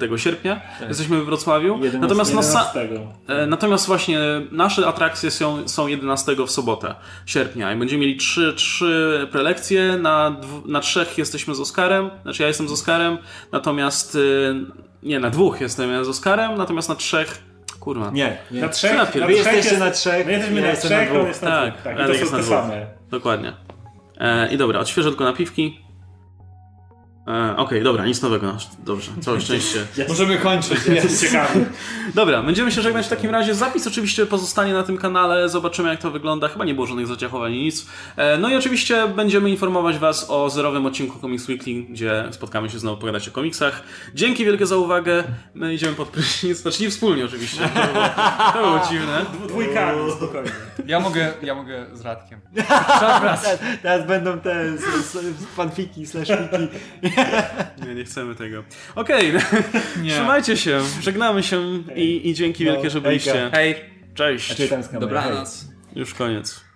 tego sierpnia tak. jesteśmy w Wrocławiu. 11, natomiast, 11. Na, natomiast właśnie nasze atrakcje są, są 11 w sobotę, sierpnia i będziemy mieli 3, 3 prelekcje, na, na trzech jesteśmy z Oskarem, znaczy ja jestem z Oskarem, natomiast nie, na dwóch jestem ja z Oskarem, natomiast na trzech Kurwa. Nie, nie. Na trzech? Na wy jesteście jest, na trzech. My jesteśmy na trzech, on jest na tak, dwóch. Tak, i to są te same. Dokładnie. E, I dobra, odświeżę tylko napiwki. E, Okej, okay, dobra, nic nowego. Dobrze, całe szczęście. Możemy kończyć. Jest ciekawy. Dobra, będziemy się żegnać w takim razie. Zapis oczywiście pozostanie na tym kanale. Zobaczymy, jak to wygląda. Chyba nie było żadnych zaciachowań i nic. E, no i oczywiście będziemy informować Was o zerowym odcinku Comics Weekly, gdzie spotkamy się znowu pogadać o komiksach. Dzięki wielkie za uwagę. My idziemy pod prysznic. Znaczy nie wspólnie oczywiście. To było, to było dziwne. Dwójkami, spokojnie. Ja mogę, ja mogę z Radkiem. Teraz, teraz będą te fanfiki, slash fiki. Nie, nie chcemy tego. Okej, okay. trzymajcie się, żegnamy się i, i dzięki no, wielkie, że byliście. Hej. Cześć. Dobranoc. Już koniec.